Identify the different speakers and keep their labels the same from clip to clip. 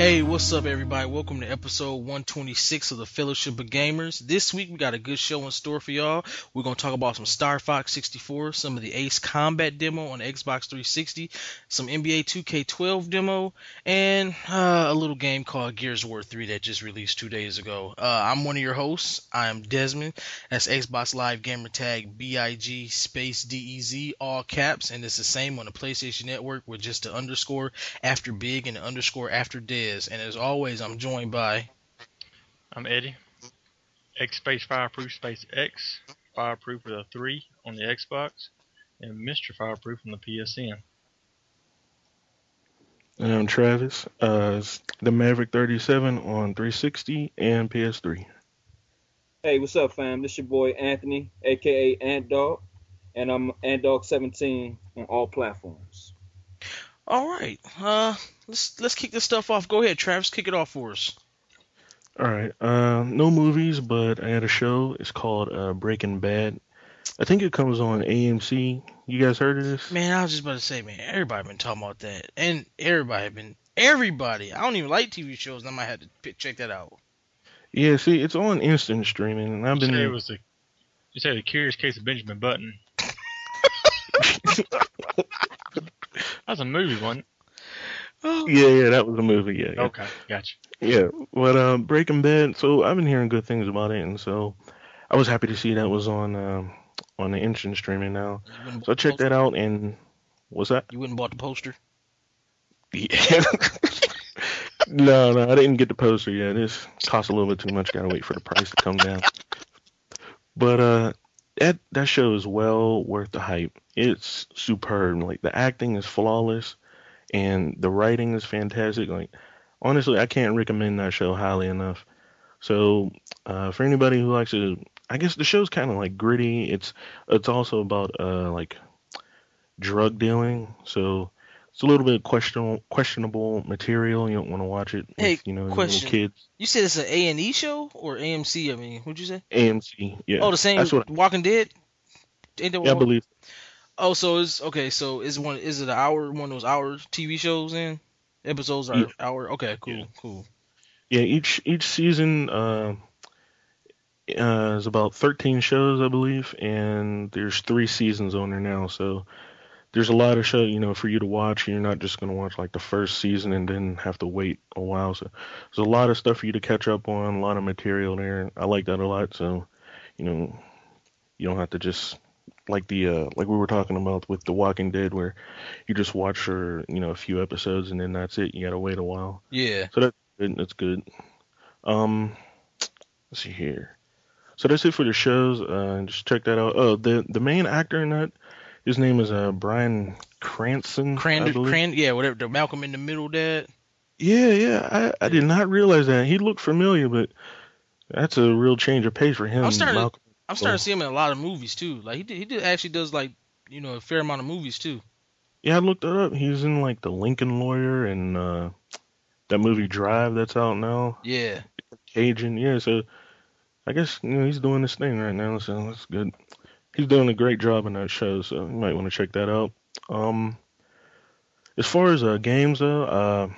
Speaker 1: Hey, what's up, everybody? Welcome to episode 126 of the Fellowship of Gamers. This week we got a good show in store for y'all. We're gonna talk about some Star Fox 64, some of the Ace Combat demo on Xbox 360, some NBA 2K12 demo, and uh, a little game called Gears War 3 that just released two days ago. Uh, I'm one of your hosts. I am Desmond. That's Xbox Live Gamer Tag BIG space DEZ all caps, and it's the same on the PlayStation Network with just the underscore after big and the underscore after Des. And as always, I'm joined by.
Speaker 2: I'm Eddie. X Space Fireproof Space X Fireproof with a 3 on the Xbox, and Mr. Fireproof on the PSN.
Speaker 3: And I'm Travis. Uh, the Maverick 37 on 360 and PS3.
Speaker 4: Hey, what's up, fam? This your boy Anthony, aka Ant Dog, and I'm Ant Dog 17 on all platforms.
Speaker 1: All right, uh, let's let's kick this stuff off. Go ahead, Travis, kick it off for us.
Speaker 3: All right. Uh, no movies, but I had a show. It's called uh, Breaking Bad. I think it comes on AMC. You guys heard of this?
Speaker 1: Man, I was just about to say, man, everybody been talking about that, and everybody been everybody. I don't even like TV shows, and I might have to pick, check that out.
Speaker 3: Yeah. See, it's on instant streaming, and I've
Speaker 2: You
Speaker 3: been.
Speaker 2: said it was a you said the Curious Case of Benjamin Button. That's a movie one.
Speaker 1: Oh,
Speaker 3: yeah, yeah, that was a movie. Yeah, yeah.
Speaker 2: Okay, gotcha.
Speaker 3: Yeah, but uh, Breaking Bad. So I've been hearing good things about it, and so I was happy to see that was on um, on the instant streaming now. So I
Speaker 1: bought the
Speaker 3: checked that out, and what's that?
Speaker 1: You wouldn't bought the poster?
Speaker 3: Yeah. no, no, I didn't get the poster yet. This costs a little bit too much. Gotta wait for the price to come down. But uh, that that show is well worth the hype. It's superb. Like the acting is flawless, and the writing is fantastic. Like honestly, I can't recommend that show highly enough. So uh, for anybody who likes it, I guess the show's kind of like gritty. It's it's also about uh like drug dealing. So it's a little bit questionable questionable material. You don't want to watch it with
Speaker 1: Hey,
Speaker 3: you know
Speaker 1: question.
Speaker 3: little kids.
Speaker 1: You said it's an A and E show or AMC? I mean, what'd you say?
Speaker 3: AMC. Yeah.
Speaker 1: Oh, the same
Speaker 3: That's what
Speaker 1: Walking Dead. Ain't that
Speaker 3: yeah, I believe.
Speaker 1: Oh, so it's okay. So is one is it an hour one of those hour TV shows? In episodes are
Speaker 3: Yeah.
Speaker 1: hour. Okay, cool,
Speaker 3: Yeah.
Speaker 1: cool.
Speaker 3: Yeah, each each season uh, uh, is about 13 shows, I believe, and there's three seasons on there now. So there's a lot of show, you know, for you to watch. You're not just gonna watch like the first season and then have to wait a while. So there's a lot of stuff for you to catch up on, a lot of material there. I like that a lot. So you know, you don't have to just like the uh, like we were talking about with The Walking Dead, where you just watch for you know a few episodes and then that's it. You gotta wait a while.
Speaker 1: Yeah.
Speaker 3: So that's good. That's good. Um, let's see here. So that's it for the shows. Uh, just check that out. Oh, the the main actor in that, his name is uh Bryan Cranston.
Speaker 1: Cran. Cran, yeah, whatever. The Malcolm in the Middle dad.
Speaker 3: Yeah, yeah. I I did not realize that. He looked familiar, but that's a real change of pace for him.
Speaker 1: I'm starting to-
Speaker 3: Malcolm.
Speaker 1: I'm starting to see him in a lot of movies too. Like he did, he did actually does like you know a fair amount of movies too.
Speaker 3: Yeah, I looked it up. He's in like the Lincoln Lawyer and uh, that movie Drive that's out now.
Speaker 1: Yeah.
Speaker 3: Cajun, yeah. So I guess you know he's doing this thing right now, so that's good. He's doing a great job in that show, so you might want to check that out. Um, as far as uh, games though, uh,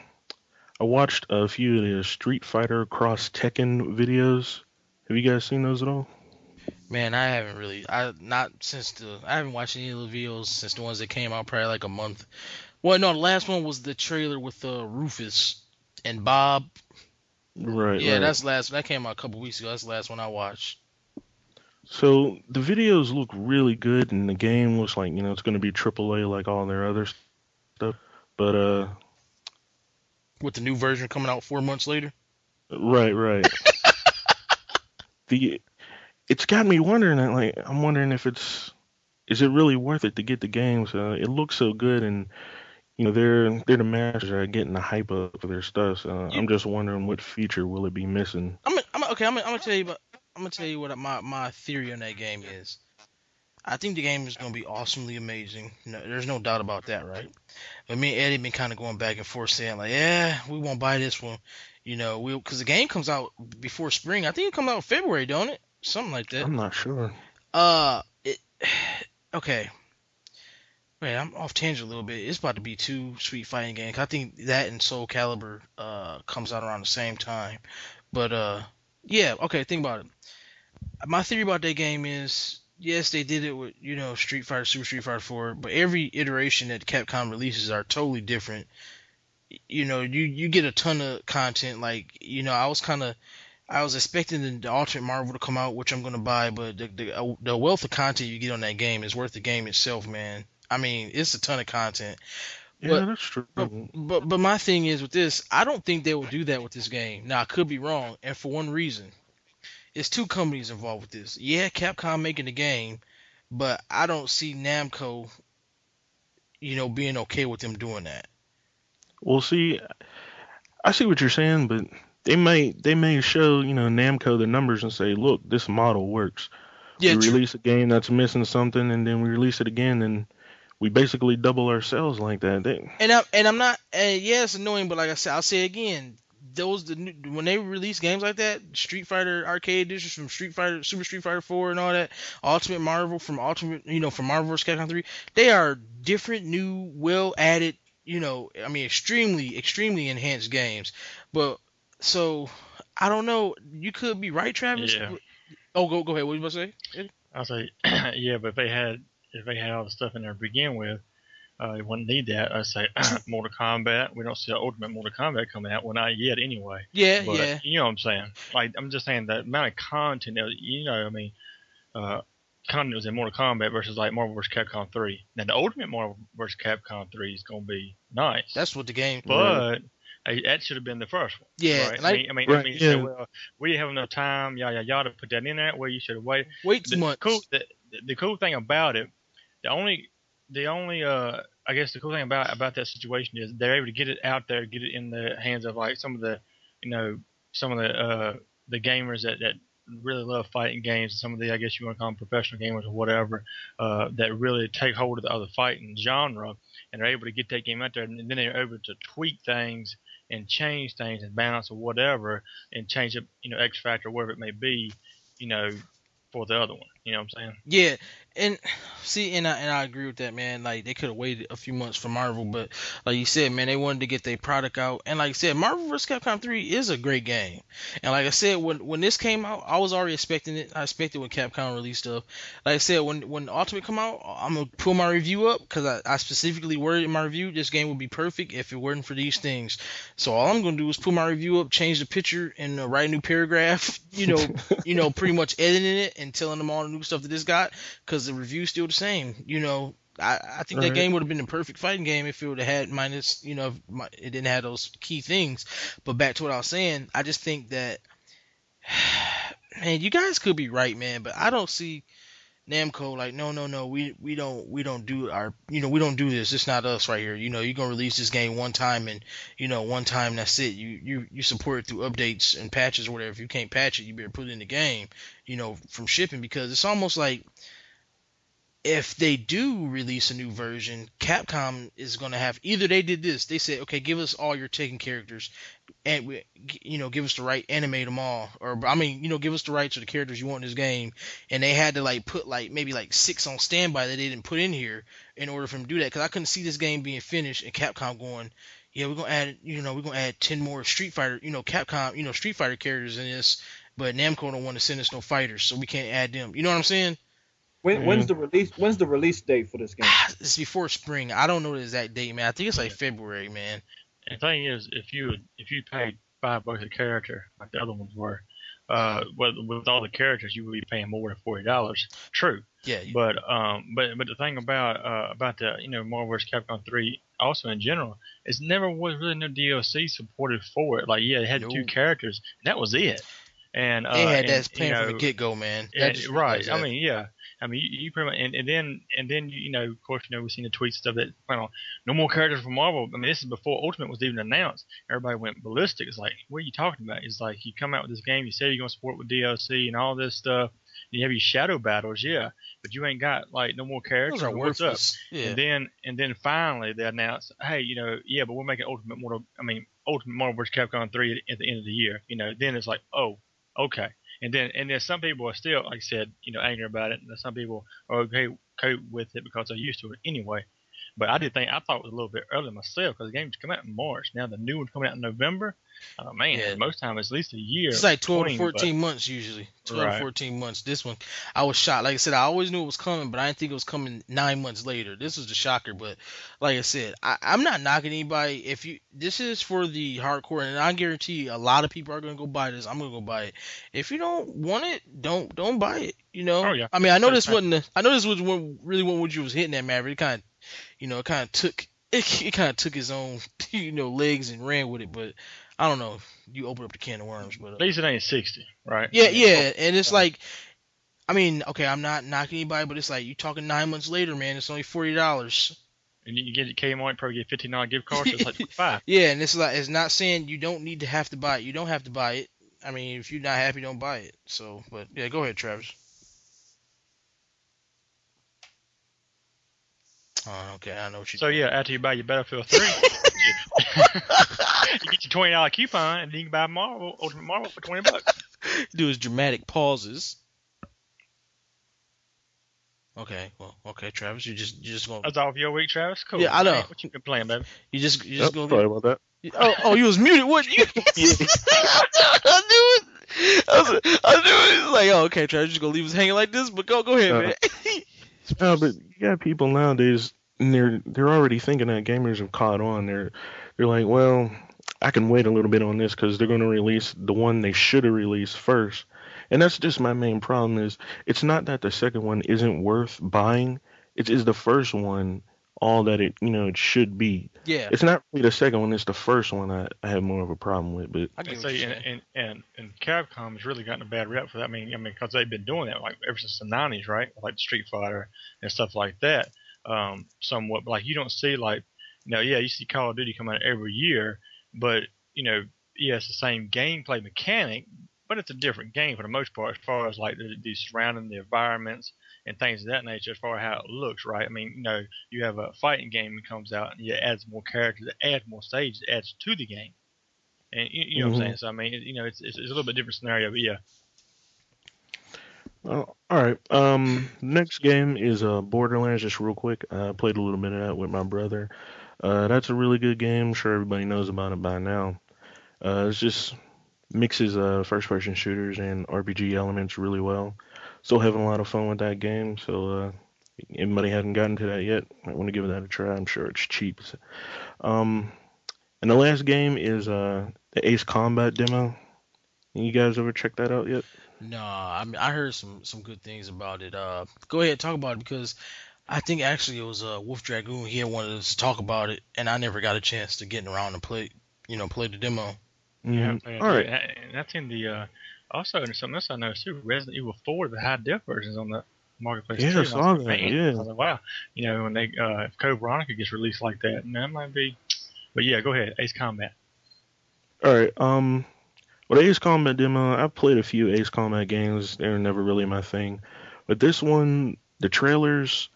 Speaker 3: I watched a few of the Street Fighter Cross Tekken videos. Have you guys seen those at all?
Speaker 1: Man, I haven't really. I not since the. I haven't watched any of the videos since the ones that came out probably like a month. Well, no, the last one was the trailer with uh, Rufus and Bob.
Speaker 3: Right.
Speaker 1: Yeah,
Speaker 3: right.
Speaker 1: that's last. That came out a couple weeks ago. That's the last one I watched.
Speaker 3: So the videos look really good, and the game looks like you know it's going to be AAA like all their other stuff. But uh,
Speaker 1: with the new version coming out four months later.
Speaker 3: Right, right. the it's got me wondering. Like, I'm wondering if it's is it really worth it to get the games? Uh, it looks so good, and you know they're they're the masters at getting the hype up for their stuff. So I'm just wondering what feature will it be missing?
Speaker 1: I'm, I'm okay. I'm, I'm gonna tell you about. I'm gonna tell you what my my theory on that game is. I think the game is gonna be awesomely amazing. No, there's no doubt about that, right? But me and Eddie been kind of going back and forth saying like, yeah, we won't buy this one, you know, we because the game comes out before spring. I think it comes out in February, don't it? Something like that.
Speaker 3: I'm not sure.
Speaker 1: Uh, it, okay. Wait, I'm off tangent a little bit. It's about to be two sweet fighting games. I think that and Soul Calibur uh comes out around the same time. But uh, yeah, okay. Think about it. My theory about that game is yes, they did it with you know Street Fighter, Super Street Fighter 4, but every iteration that Capcom releases are totally different. You know, you you get a ton of content. Like you know, I was kind of I was expecting the, Ultimate Marvel to come out, which I'm gonna buy, but the, the uh, the wealth of content you get on that game is worth the game itself, man. I mean, it's a ton of content.
Speaker 3: Yeah,
Speaker 1: But-
Speaker 3: that's true.
Speaker 1: But, but but my thing is with this, I don't think they will do that with this game. Now I could be wrong, and for one reason, it's two companies involved with this. Yeah, Capcom making the game, but I don't see Namco, you know, being okay with them doing that.
Speaker 3: Well, see, I see what you're saying, but they may they may show you know Namco the numbers and say, look, this model works.
Speaker 1: Yeah,
Speaker 3: we
Speaker 1: true.
Speaker 3: release a game that's missing something, and then we release it again, and we basically double our sales like that. They,
Speaker 1: And I and I'm not. And yeah, it's annoying, but like I said, I'll say again. Those the new, when they release games like that, Street Fighter Arcade Editions from Street Fighter, Super Street Fighter 4, and all that, Ultimate Marvel from Ultimate, you know, from Marvel vs. Capcom 3, they are different, new, well added, you know, I mean, extremely, extremely enhanced games. But so I don't know. You could be right, Travis.
Speaker 2: Yeah.
Speaker 1: Oh, go go ahead. What you about to say?
Speaker 2: I say, yeah, but if they had if they had all the stuff in there to begin with, uh, they wouldn't need that. I say Mortal Kombat. We don't see the Ultimate Mortal Kombat coming out. Well, not yet, anyway.
Speaker 1: Yeah,
Speaker 2: But
Speaker 1: yeah.
Speaker 2: you know what I'm saying? Like I'm just saying the amount of content. that- You know, I mean, uh, content was in Mortal Kombat versus like Marvel vs. Capcom 3. Now the Ultimate Marvel vs. Capcom 3 is gonna be nice,
Speaker 1: That's what the game.
Speaker 2: but uh, that should have been the first one.
Speaker 1: Yeah,
Speaker 2: Right?
Speaker 1: like
Speaker 2: I mean, I mean, I mean you say,
Speaker 3: yeah.
Speaker 2: well, we didn't have enough time, yada yada yada, to put that in there. Well, you should have waited
Speaker 1: wait two
Speaker 2: the
Speaker 1: months.
Speaker 2: cool the, the cool thing about it, the only the only uh I guess the cool thing about about that situation is they're able to get it out there, get it in the hands of like some of the you know some of the uh the gamers that that really love fighting games, some of the I guess you want to call them professional gamers or whatever, uh that really take hold of the other fighting genre and they're able to get that game out there and then they're able to tweak things and change things and balance or whatever and change up you know X factor whatever it may be, you know, for the other one. You know what I'm saying?
Speaker 1: Yeah, and see, and I and I agree with that, man. Like they could have waited a few months for Marvel, but like you said, man, they wanted to get their product out. And like I said, Marvel vs. Capcom 3 is a great game. And like I said, when when this came out, I was already expecting it. I expected when Capcom released stuff. Like I said, when when Ultimate come out, I'm gonna pull my review up because I, I specifically worded in my review this game would be perfect if it weren't for these things. So all I'm gonna do is pull my review up, change the picture, and uh, write a new paragraph. You know, you know, pretty much editing it and telling them all the new stuff that this got because the review's still the same. You know, I, I think that
Speaker 3: Right.
Speaker 1: game would have been the perfect fighting game if it would have had minus, you know, mi- it didn't have those key things. But back to what I was saying, I just think that, man, you guys could be right, man, but I don't see Namco like, no, no, no, we we don't we don't do our, you know, we don't do this. It's not us right here. You know, you're gonna release this game one time and you know one time that's it. You you you support it through updates and patches or whatever. If you can't patch it, you better put it in the game you know, from shipping because it's almost like if they do release a new version, Capcom is going to have either they did this, they said, okay, give us all your Tekken characters, and you know, give us the right, animate them all, or I mean, you know, give us the rights to the characters you want in this game, and they had to like put like maybe like six on standby that they didn't put in here in order for them to do that because I couldn't see this game being finished and Capcom going. Yeah, we're gonna add, you know, we're gonna add ten more Street Fighter, you know, Capcom, you know, Street Fighter characters in this, but Namco don't want to send us no fighters, so we can't add them. You know what I'm saying?
Speaker 4: When, When's the release? When's the release date for this game?
Speaker 1: It's before spring. I don't know the exact date, man. I think it's like February, man.
Speaker 2: And the thing is, if you if you paid five bucks a character like the other ones were, uh, with, with all the characters, you would be paying more than forty dollars. True,
Speaker 1: Yeah,
Speaker 2: but um, but but the thing about uh about the you know Marvel vs. Capcom three also in general, is never was really no DLC supported for it. Like yeah, it had two characters, and that was it. And uh,
Speaker 1: They had
Speaker 2: and,
Speaker 1: that plan
Speaker 2: you
Speaker 1: from the get go, man.
Speaker 2: yeah,
Speaker 1: That just
Speaker 2: right. I mean, yeah. I mean, you, you pretty much, and, and then, and then, you know, of course, you know, we've seen the tweets stuff that, you know, no more characters from Marvel. I mean, this is before Ultimate was even announced. Everybody went ballistic. It's like, what are you talking about? It's like, you come out with this game, you say you're going to support with DLC and all this stuff. And you have your shadow battles, yeah, but you ain't got, like, no more characters.
Speaker 1: those are
Speaker 2: What's up?
Speaker 1: worthless. Yeah.
Speaker 2: And then and then finally they announced, hey, you know, yeah, but we're making Ultimate Mortal. I mean, Ultimate Marvel vs. Capcom three at, at the end of the year. You know, then it's like, oh, okay. And then and then some people are still, like I said, you know, angry about it, and some people are okay cope with it because they're used to it anyway. But I did think I thought it was a little bit early myself because the game's come out in March. Now the new one's coming out in November. Oh man,
Speaker 1: Yeah.
Speaker 2: most time it's at least a year.
Speaker 1: It's like 12 to
Speaker 2: between, but-
Speaker 1: 14 months usually. 12 to 14 months. This one, I was shocked. Like I said, I always knew it was coming, but I didn't think it was coming nine months later. This was the shocker. But like I said, I, I'm not knocking anybody. If you, this is for the hardcore, and I guarantee a lot of people are gonna go buy this. I'm gonna go buy it. If you don't want it, don't don't buy it. You know.
Speaker 2: Oh, yeah.
Speaker 1: I mean, I know this wasn't. The, I know this was what really what you was hitting at, Maverick. It kind of, you know, it kind of took. It, it kind of took his own, you know, legs and ran with it, but I don't know. If you open up the can of worms, but uh,
Speaker 2: At least it ain't sixty, right?
Speaker 1: yeah, yeah, and it's like, I mean, okay, I'm not knocking anybody, but it's like you talking nine months later, man. It's only forty dollars.
Speaker 2: And you get it Kmart, probably get fifteen dollar gift card, so it's like five.
Speaker 1: Yeah, and it's like it's not saying you don't need to have to buy it. You don't have to buy it. I mean, if you're not happy, don't buy it. So, but yeah, go ahead, Travis. Oh, okay, I know what you.
Speaker 2: So yeah, after you buy your Battlefield three, you get your twenty dollar coupon, and then you can buy Marvel Ultimate Marvel for twenty bucks.
Speaker 1: do his dramatic pauses. Okay, well, okay, Travis, you just you just gonna
Speaker 2: That's all for your week, Travis. Cool.
Speaker 1: Yeah, I know.
Speaker 2: What you been playing, baby?
Speaker 1: you just you
Speaker 3: Yep,
Speaker 1: just gonna
Speaker 3: sorry about that.
Speaker 1: Oh, oh, you was muted. What? You? I knew it. I, was, I knew it. It's like, oh, okay, Travis, just gonna leave us hanging like this. But go, go ahead,
Speaker 3: Uh,
Speaker 1: man.
Speaker 3: No, but you got people nowadays, and they're they're already thinking that gamers have caught on. They're they're like, well, I can wait a little bit on this because they're going to release the one they should have released first. And that's just my main problem is it's not that the second one isn't worth buying. It's the first one all that it you know it should be.
Speaker 1: yeah,
Speaker 3: It's not really the second one. It's the first one I, I have more of a problem with. But
Speaker 1: I can
Speaker 2: And
Speaker 1: what
Speaker 2: see,
Speaker 1: you're
Speaker 2: and, and and and Capcom has really gotten a bad rep for that. I mean, I mean, because they've been doing that like ever since the '90s, right? Like Street Fighter and stuff like that. Um, somewhat, but like you don't see like, know, yeah, you see Call of Duty come out every year, but you know, yeah, it's the same gameplay mechanic, but it's a different game for the most part, as far as like the, the surrounding the environments and things of that nature, as far as how it looks, right? I mean, you know, you have a fighting game that comes out and it adds more characters, it adds more stages, it adds to the game. And you, you know what I'm
Speaker 3: Mhm.
Speaker 2: saying? So I mean, it, you know, it's, it's it's a little bit different scenario, but yeah.
Speaker 3: Oh, all right. Um, next game is uh Borderlands. Just real quick, I played a little bit of that with my brother. Uh, that's a really good game. I'm sure everybody knows about it by now. Uh, it's just mixes uh first-person shooters and RPG elements really well. Still having a lot of fun with that game. So uh, anybody hasn't gotten to that yet, I want to give that a try. I'm sure it's cheap. Um, and the last game is uh the Ace Combat demo. You guys ever check that out yet?
Speaker 1: No, I mean, I heard some some good things about it. Uh, go ahead, talk about it because I think actually it was uh Wolf Dragoon. He had wanted us to talk about it, and I never got a chance to get around and play, you know, play the demo.
Speaker 2: Yeah,
Speaker 3: Mhm. All right.
Speaker 2: and and that's in the uh, also and something else I noticed too. Resident Evil 4, the high def versions on the marketplace.
Speaker 3: Yeah,
Speaker 2: too.
Speaker 3: I
Speaker 2: And
Speaker 3: saw
Speaker 2: like,
Speaker 3: that, yeah.
Speaker 2: I was like, wow, you know, when they uh, if Code Veronica gets released like that, and that might be. But yeah, go ahead, Ace Combat.
Speaker 3: All right. Um, well, Ace Combat demo. I've played a few Ace Combat games. They were never really my thing, but this one, the trailers,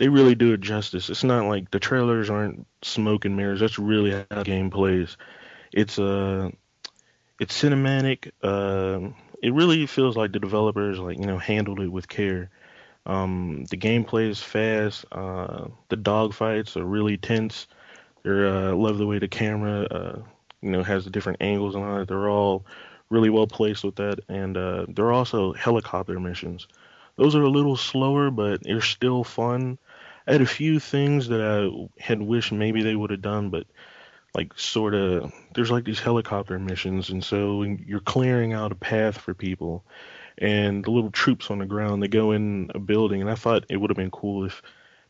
Speaker 3: they really do it justice. It's not like the trailers aren't smoke and mirrors. That's really how the game plays. It's uh, it's cinematic. Uh, it really feels like the developers like you know handled it with care. Um, the gameplay is fast. Uh, the dogfights are really tense. They're uh, love the way the camera uh, you know has the different angles and all that. They're all really well placed with that, and uh, they're also helicopter missions. Those are a little slower, but they're still fun. I had a few things that I had wished maybe they would have done, but like sort of there's like these helicopter missions, and so you're clearing out a path for people, and the little troops on the ground they go in a building, and I thought it would have been cool if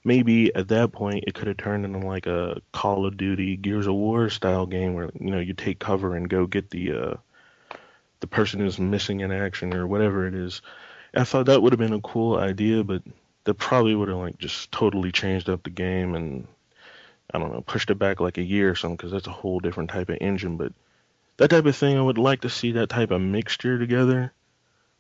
Speaker 3: maybe at that point it could have turned into like a Call of Duty, Gears of War style game where you know you take cover and go get the uh, the person who's missing in action or whatever it is. I thought that would have been a cool idea, but that probably would have like just totally changed up the game and I don't know pushed it back like a year or something because that's a whole different type of engine. But that type of thing, I would like to see that type of mixture together.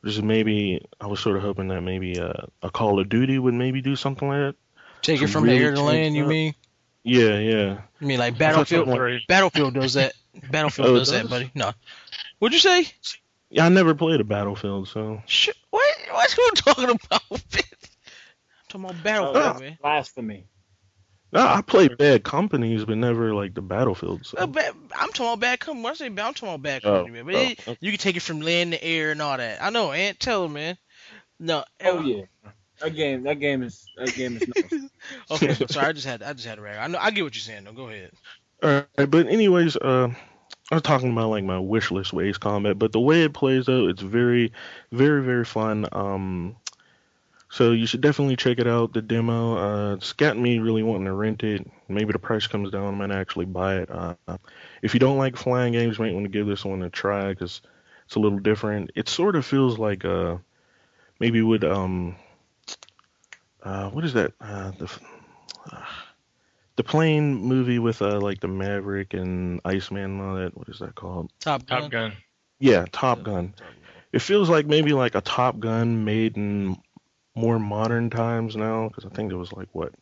Speaker 3: Just maybe I was sort of hoping that maybe uh, a Call of Duty would maybe do something like that.
Speaker 1: Take it from
Speaker 3: really
Speaker 1: the air to land, you mean?
Speaker 3: Yeah, yeah.
Speaker 1: I mean like Battlefield?
Speaker 2: like-
Speaker 1: Battlefield does that. Battlefield
Speaker 3: Oh, it
Speaker 1: does that, buddy. No. What'd you say?
Speaker 3: Yeah, I never played a Battlefield, so
Speaker 1: Sh- what? What you talking about? I'm talking about Battlefield,
Speaker 4: Oh,
Speaker 1: man.
Speaker 4: blasphemy.
Speaker 3: no, I played Bad Companies, but never like the Battlefield. So.
Speaker 1: Uh, ba- I'm talking about bad company. When I say bad, I'm talking about bad
Speaker 3: Oh,
Speaker 1: man. But
Speaker 3: oh,
Speaker 1: it,
Speaker 3: okay.
Speaker 1: you can take it from land to air and all that. I know, Ant. Tell him, man. No.
Speaker 4: Oh
Speaker 1: uh,
Speaker 4: yeah. That game. That game is. That game is. Nice.
Speaker 1: Okay, but sorry. I just had. I just had to rag. I know. I get what you're saying. though. go ahead.
Speaker 3: All right, but anyways, uh, I was talking about like my wish list with Ace Combat, but the way it plays out, it's very, very, very fun. Um, so you should definitely check it out. The demo. Uh, it's got me really wanting to rent it. Maybe the price comes down, I might actually buy it. Uh, if you don't like flying games, you might want to give this one a try because it's a little different. It sort of feels like uh, maybe with um, uh, what is that? Uh, the uh, the plane movie with uh like the Maverick and Iceman and all that. What is that called?
Speaker 1: Top Gun.
Speaker 2: Top Gun.
Speaker 3: Yeah, Top Gun. It feels like maybe like a Top Gun made in more modern times now because I think it was like what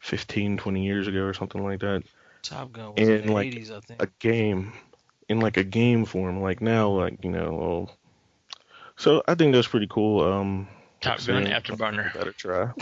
Speaker 3: 15, 20 years ago or something like that.
Speaker 1: Top Gun was in
Speaker 3: And,
Speaker 1: the
Speaker 3: like,
Speaker 1: 80s, I think.
Speaker 3: A game in like a game form. Like now, like you know. Well, so I think that's pretty cool. Um,
Speaker 2: Top
Speaker 3: like
Speaker 2: Gun Afterburner.
Speaker 3: Better try.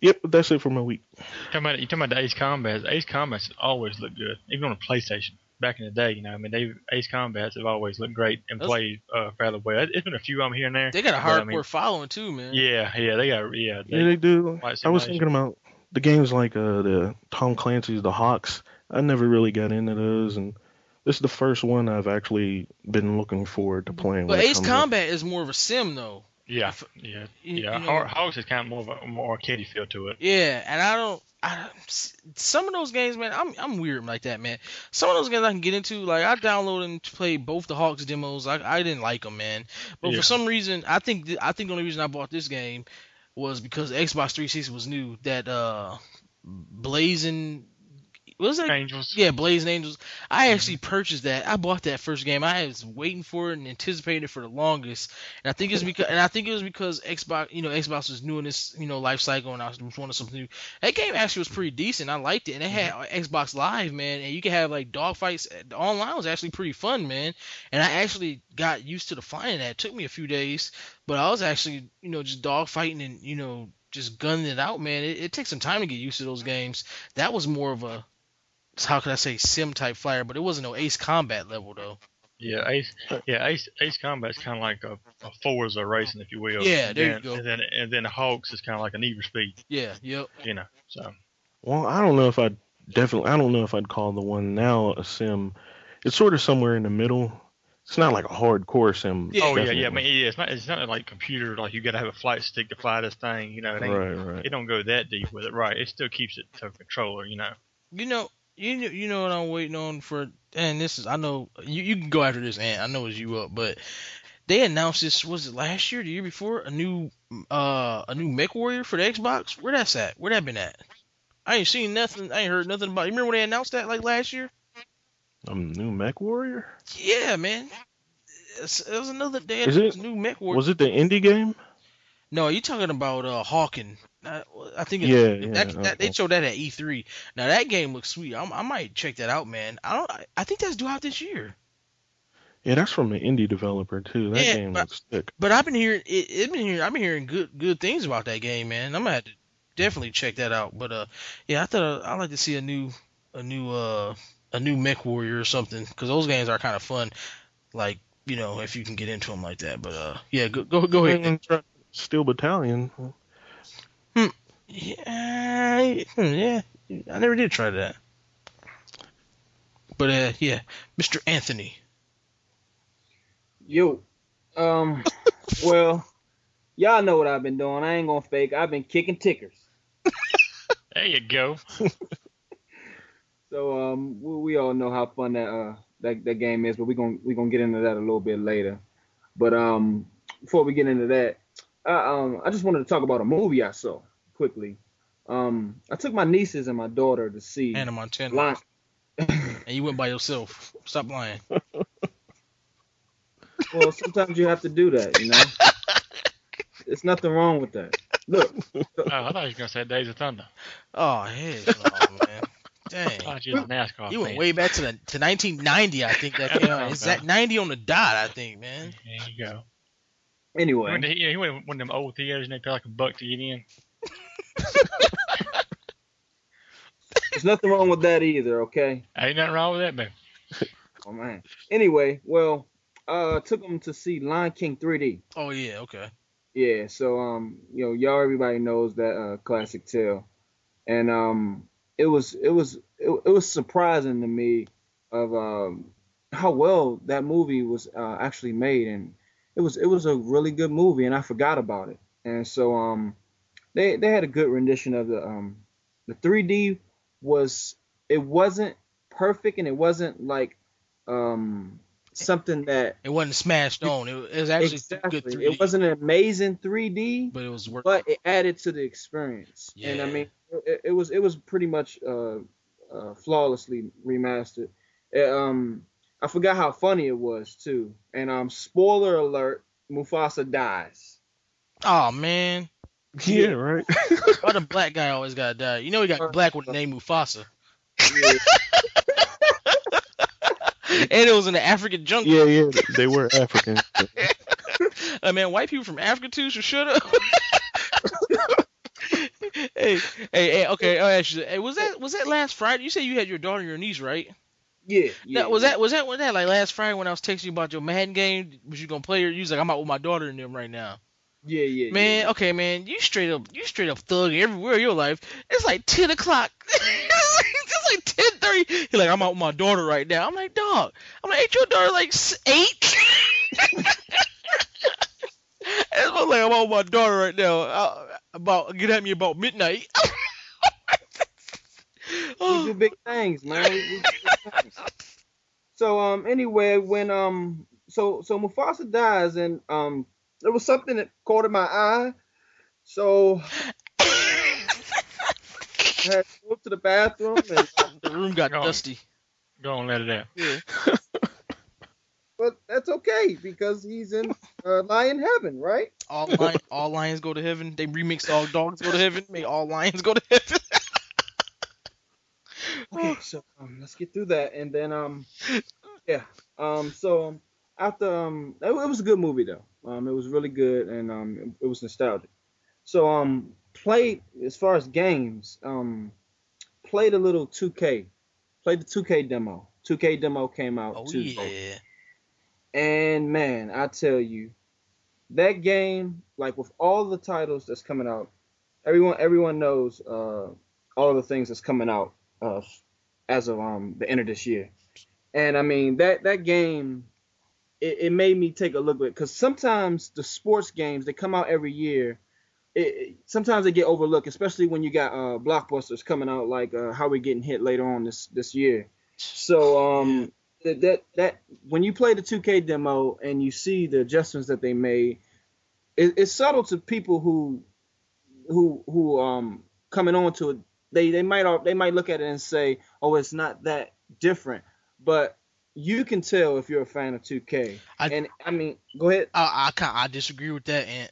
Speaker 3: yep, that's it for my week.
Speaker 2: Talking about, you talking about the Ace Combats. Ace Combats always look good, even on a PlayStation. Back in the day, you know, I mean, they Ace Combats have always looked great and
Speaker 1: Those-
Speaker 2: played uh, fairly well. It- It's been a few of them here and there.
Speaker 1: They got a
Speaker 2: but, I
Speaker 1: hardcore
Speaker 2: mean,
Speaker 1: following too, man.
Speaker 2: Yeah, yeah, they got yeah. They,
Speaker 3: Yeah, they do. I was thinking about the games like uh, the Tom Clancy's The Hawks. I never really got into those, and this is the first one I've actually been looking forward to playing.
Speaker 1: But Ace
Speaker 3: comes up.
Speaker 1: Combat is more of a sim, though.
Speaker 2: Yeah, yeah,
Speaker 1: You-
Speaker 2: yeah.
Speaker 1: you know-
Speaker 2: Haw- Hawks is kind of more of a more arcadey feel to it.
Speaker 1: Yeah, and I don't. I, some of those games, man, I'm I'm weird like that, man. Some of those games I can get into, like I downloaded and played both the Hawks demos. I I didn't like them, man. But
Speaker 2: Yeah.
Speaker 1: for some reason, I think th- I think the only reason I bought this game was because Xbox 360 was new. That uh, Blazing, was that?
Speaker 2: Angels.
Speaker 1: Yeah, Blazing Angels. I actually purchased that. I bought that first game. I was waiting for it and anticipating it for the longest. And I think it's because and I think it was because Xbox, you know, Xbox was new in this, you know, life cycle and I was wanting something new. That game actually was pretty decent. I liked it. And it had mm-hmm. Xbox Live, man, and you could have like dogfights. The eh, online was actually pretty fun, man. And I actually got used to the flying that. It took me a few days, but I was actually, you know, just dogfighting and, you know, just gunning it out, man. It, it takes some time to get used to those games. That was more of a how could I say sim type flyer, but it wasn't no Ace Combat level though.
Speaker 2: Yeah, Ace. Yeah, Ace. Ace Combat's kind of like a, a Forza racing, if you will.
Speaker 1: Yeah,
Speaker 2: and
Speaker 1: there you
Speaker 2: then,
Speaker 1: go.
Speaker 2: And then and then the Hawks is kind of like a Need for Speed.
Speaker 1: Yeah, yep.
Speaker 2: You know, so
Speaker 3: Well, I don't know if I'd definitely. I don't know if I'd call the one now a sim. It's sort of somewhere in the middle. It's not like a hardcore sim.
Speaker 1: Yeah.
Speaker 2: oh yeah, yeah. I mean, yeah, it's not it's not like computer like you got to have a flight stick to fly this thing. You know, it ain't,
Speaker 3: right, right.
Speaker 2: it don't go that deep with it. Right, it still keeps it to a controller. You know.
Speaker 1: You know, you know, you know what I'm waiting on for, and this is I know you you can go after this, and I know it's you up, but they announced this was it last year, the year before, a new uh a new MechWarrior for the Xbox. Where that's at? Where that been at? I ain't seen nothing. I ain't heard nothing about. You remember when they announced that like last year?
Speaker 3: Um, new MechWarrior.
Speaker 1: Yeah, man. It's, it was another day.
Speaker 3: Is it-
Speaker 1: new MechWarrior?
Speaker 3: Was it the indie game?
Speaker 1: No, you talking about uh Hawken? I, I think it,
Speaker 3: Yeah, yeah.
Speaker 1: that, that they showed that at E3. Now that game looks sweet. I'm, I might check that out, man. I don't. I, think that's due out this year.
Speaker 3: Yeah, that's from an indie developer too. That
Speaker 1: Yeah,
Speaker 3: game
Speaker 1: but-
Speaker 3: looks sick.
Speaker 1: But I've been hearing it, it been hearing I've been hearing good good things about that game, man. I'm gonna have to definitely check that out. But uh, yeah, I thought uh, I'd like to see a new a new uh a new MechWarrior or something because those games are kind of fun. Like you know if you can get into them like that. But uh, yeah, go go go ahead.
Speaker 3: Steel Battalion.
Speaker 1: Yeah, hmm, yeah, I never did try that. But uh, yeah, Mr. Anthony.
Speaker 4: Yo, um, well, y'all know what I've been doing. I ain't gonna fake. I've been kicking tickers.
Speaker 2: There you go.
Speaker 4: So um, we, we all know how fun that uh that, that game is, but we're gonna we gonna get into that a little bit later. But um, before we get into that, I um I just wanted to talk about a movie I saw quickly. Um, I took my nieces and my daughter to see
Speaker 1: Hannah Montana.
Speaker 4: Lion.
Speaker 1: And you went by yourself. Stop lying.
Speaker 4: well, sometimes you have to do that, you know. There's nothing wrong with that. Look,
Speaker 2: Oh, I thought you were gonna say Days of Thunder.
Speaker 1: Oh hell no, man.
Speaker 2: I
Speaker 1: Dang.
Speaker 2: thought you was a NASCAR
Speaker 1: You went way back to the to 1990, I think that came out. Is that 90 on the dot? I think, man.
Speaker 2: There you go. He
Speaker 4: anyway,
Speaker 2: went, to, yeah, he went to one of them old theaters and they pay like a buck to get in.
Speaker 4: there's nothing wrong with that either. Okay.
Speaker 2: Ain't nothing wrong with that, man.
Speaker 4: Oh man. Anyway, well, uh, took them to see Lion King 3D.
Speaker 1: Oh yeah, okay.
Speaker 4: Yeah, so um, you know, y'all everybody knows that uh classic tale. And um it was it was it, it was surprising to me of um how well that movie was uh, actually made and it was it was a really good movie and I forgot about it. And so um they they had a good rendition of the um the 3D was it wasn't perfect and it wasn't like um something that
Speaker 1: It wasn't smashed on. It, it was actually
Speaker 4: exactly
Speaker 1: good 3D,
Speaker 4: it wasn't an amazing 3D
Speaker 1: but it was work.
Speaker 4: but it added to the experience. And I mean, it, it was it was pretty much uh, uh, flawlessly remastered. It, um, I forgot how funny it was too. And um, spoiler alert: Mufasa dies.
Speaker 1: Oh man,
Speaker 3: Yeah, right.
Speaker 1: why the black guy always gotta die? You know he got black with the name Mufasa,
Speaker 4: Yeah,
Speaker 1: and it was in the African jungle.
Speaker 3: yeah, yeah. They were African.
Speaker 1: Uh, man, white people from Africa too should shut up. hey, hey, hey, okay. I'll ask you. Hey, was that was that last Friday? You said you had your daughter and your niece, right?
Speaker 4: yeah, yeah.
Speaker 1: Now, was that was that was that like last Friday when I was texting you about your Madden game? Was you gonna play her? You was like, I'm out with my daughter and them right now.
Speaker 4: Yeah, yeah, yeah.
Speaker 1: Man, okay, man, you straight up, you straight up thug everywhere in your life. It's like ten o'clock. it's like, it's ten thirty. He's like, I'm out with my daughter right now. I'm like, dog. I'm like, ain't your daughter like eight? I'm like, I'm out with my daughter right now. Uh, about get at me about midnight.
Speaker 4: we do big things, man. We, we do big things. So um, anyway, when um, so so Mufasa dies, and um, there was something that caught in my eye. So I had to go to the bathroom and
Speaker 1: the room got
Speaker 2: Go on.
Speaker 1: dusty.
Speaker 2: Go on, let it out.
Speaker 1: Yeah.
Speaker 4: but that's okay because he's in uh, lion heaven, right?
Speaker 1: All lion, all lions go to heaven. They remixed all dogs go to heaven. Made all lions go to heaven.
Speaker 4: Okay, so um, let's get through that, and then um, yeah, um, so um, after um, it, it was a good movie though. Um, it was really good, and um, it, was nostalgic. So um, played as far as games, um, played a little 2K, played the 2K demo. 2K demo came out
Speaker 1: Oh
Speaker 4: Tuesday.
Speaker 1: yeah.
Speaker 4: And man, I tell you, that game, like with all the titles that's coming out, everyone everyone knows uh, all of the things that's coming out uh, as of um the end of this year. And I mean that that game, it, it made me take a look at because sometimes the sports games they come out every year. It, sometimes they get overlooked, especially when you got uh, blockbusters coming out like uh, how we getting hit later on this this year. So um, that, that that when you play the 2K demo and you see the adjustments that they made, it, it's subtle to people who who who um coming on to it. They they might they might look at it and say, oh, it's not that different, but you can tell if you're a fan of 2K.
Speaker 1: I-
Speaker 4: and I mean, go ahead.
Speaker 1: I I, I disagree with that, and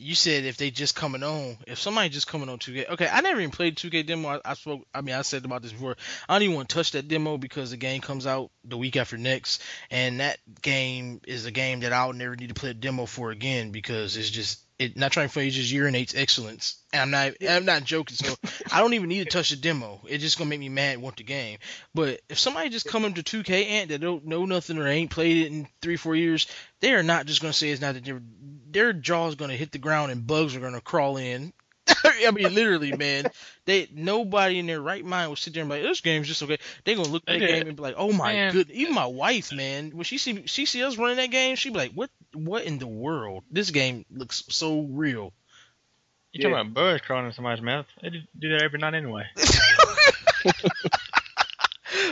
Speaker 1: you said if they just coming on, if somebody just coming on 2K, okay, I never even played 2K demo. I, I spoke, I mean, I said about this before. I don't even want to touch that demo because the game comes out the week after next, and that game is a game that I'll never need to play a demo for again because it's just it. Not trying to it just urinates excellence, and I'm not, I'm not joking. So I don't even need to touch the demo. It's just gonna make me mad and want the game. But if somebody just come into 2K and that don't know nothing or ain't played it in three, four years, they are not just gonna say it's not that their their jaw's gonna hit the ground and bugs are gonna crawl in. I mean, literally, man. They nobody in their right mind would sit there and be like, "This game's just okay." They gonna look at
Speaker 2: They
Speaker 1: the game and be like, "Oh my
Speaker 2: Man.
Speaker 1: good." Even my wife, man, when she see she see us running that game, she be like, "What? What in the world? This game looks so real."
Speaker 2: You talking about bugs crawling in somebody's mouth? They do do that every night anyway.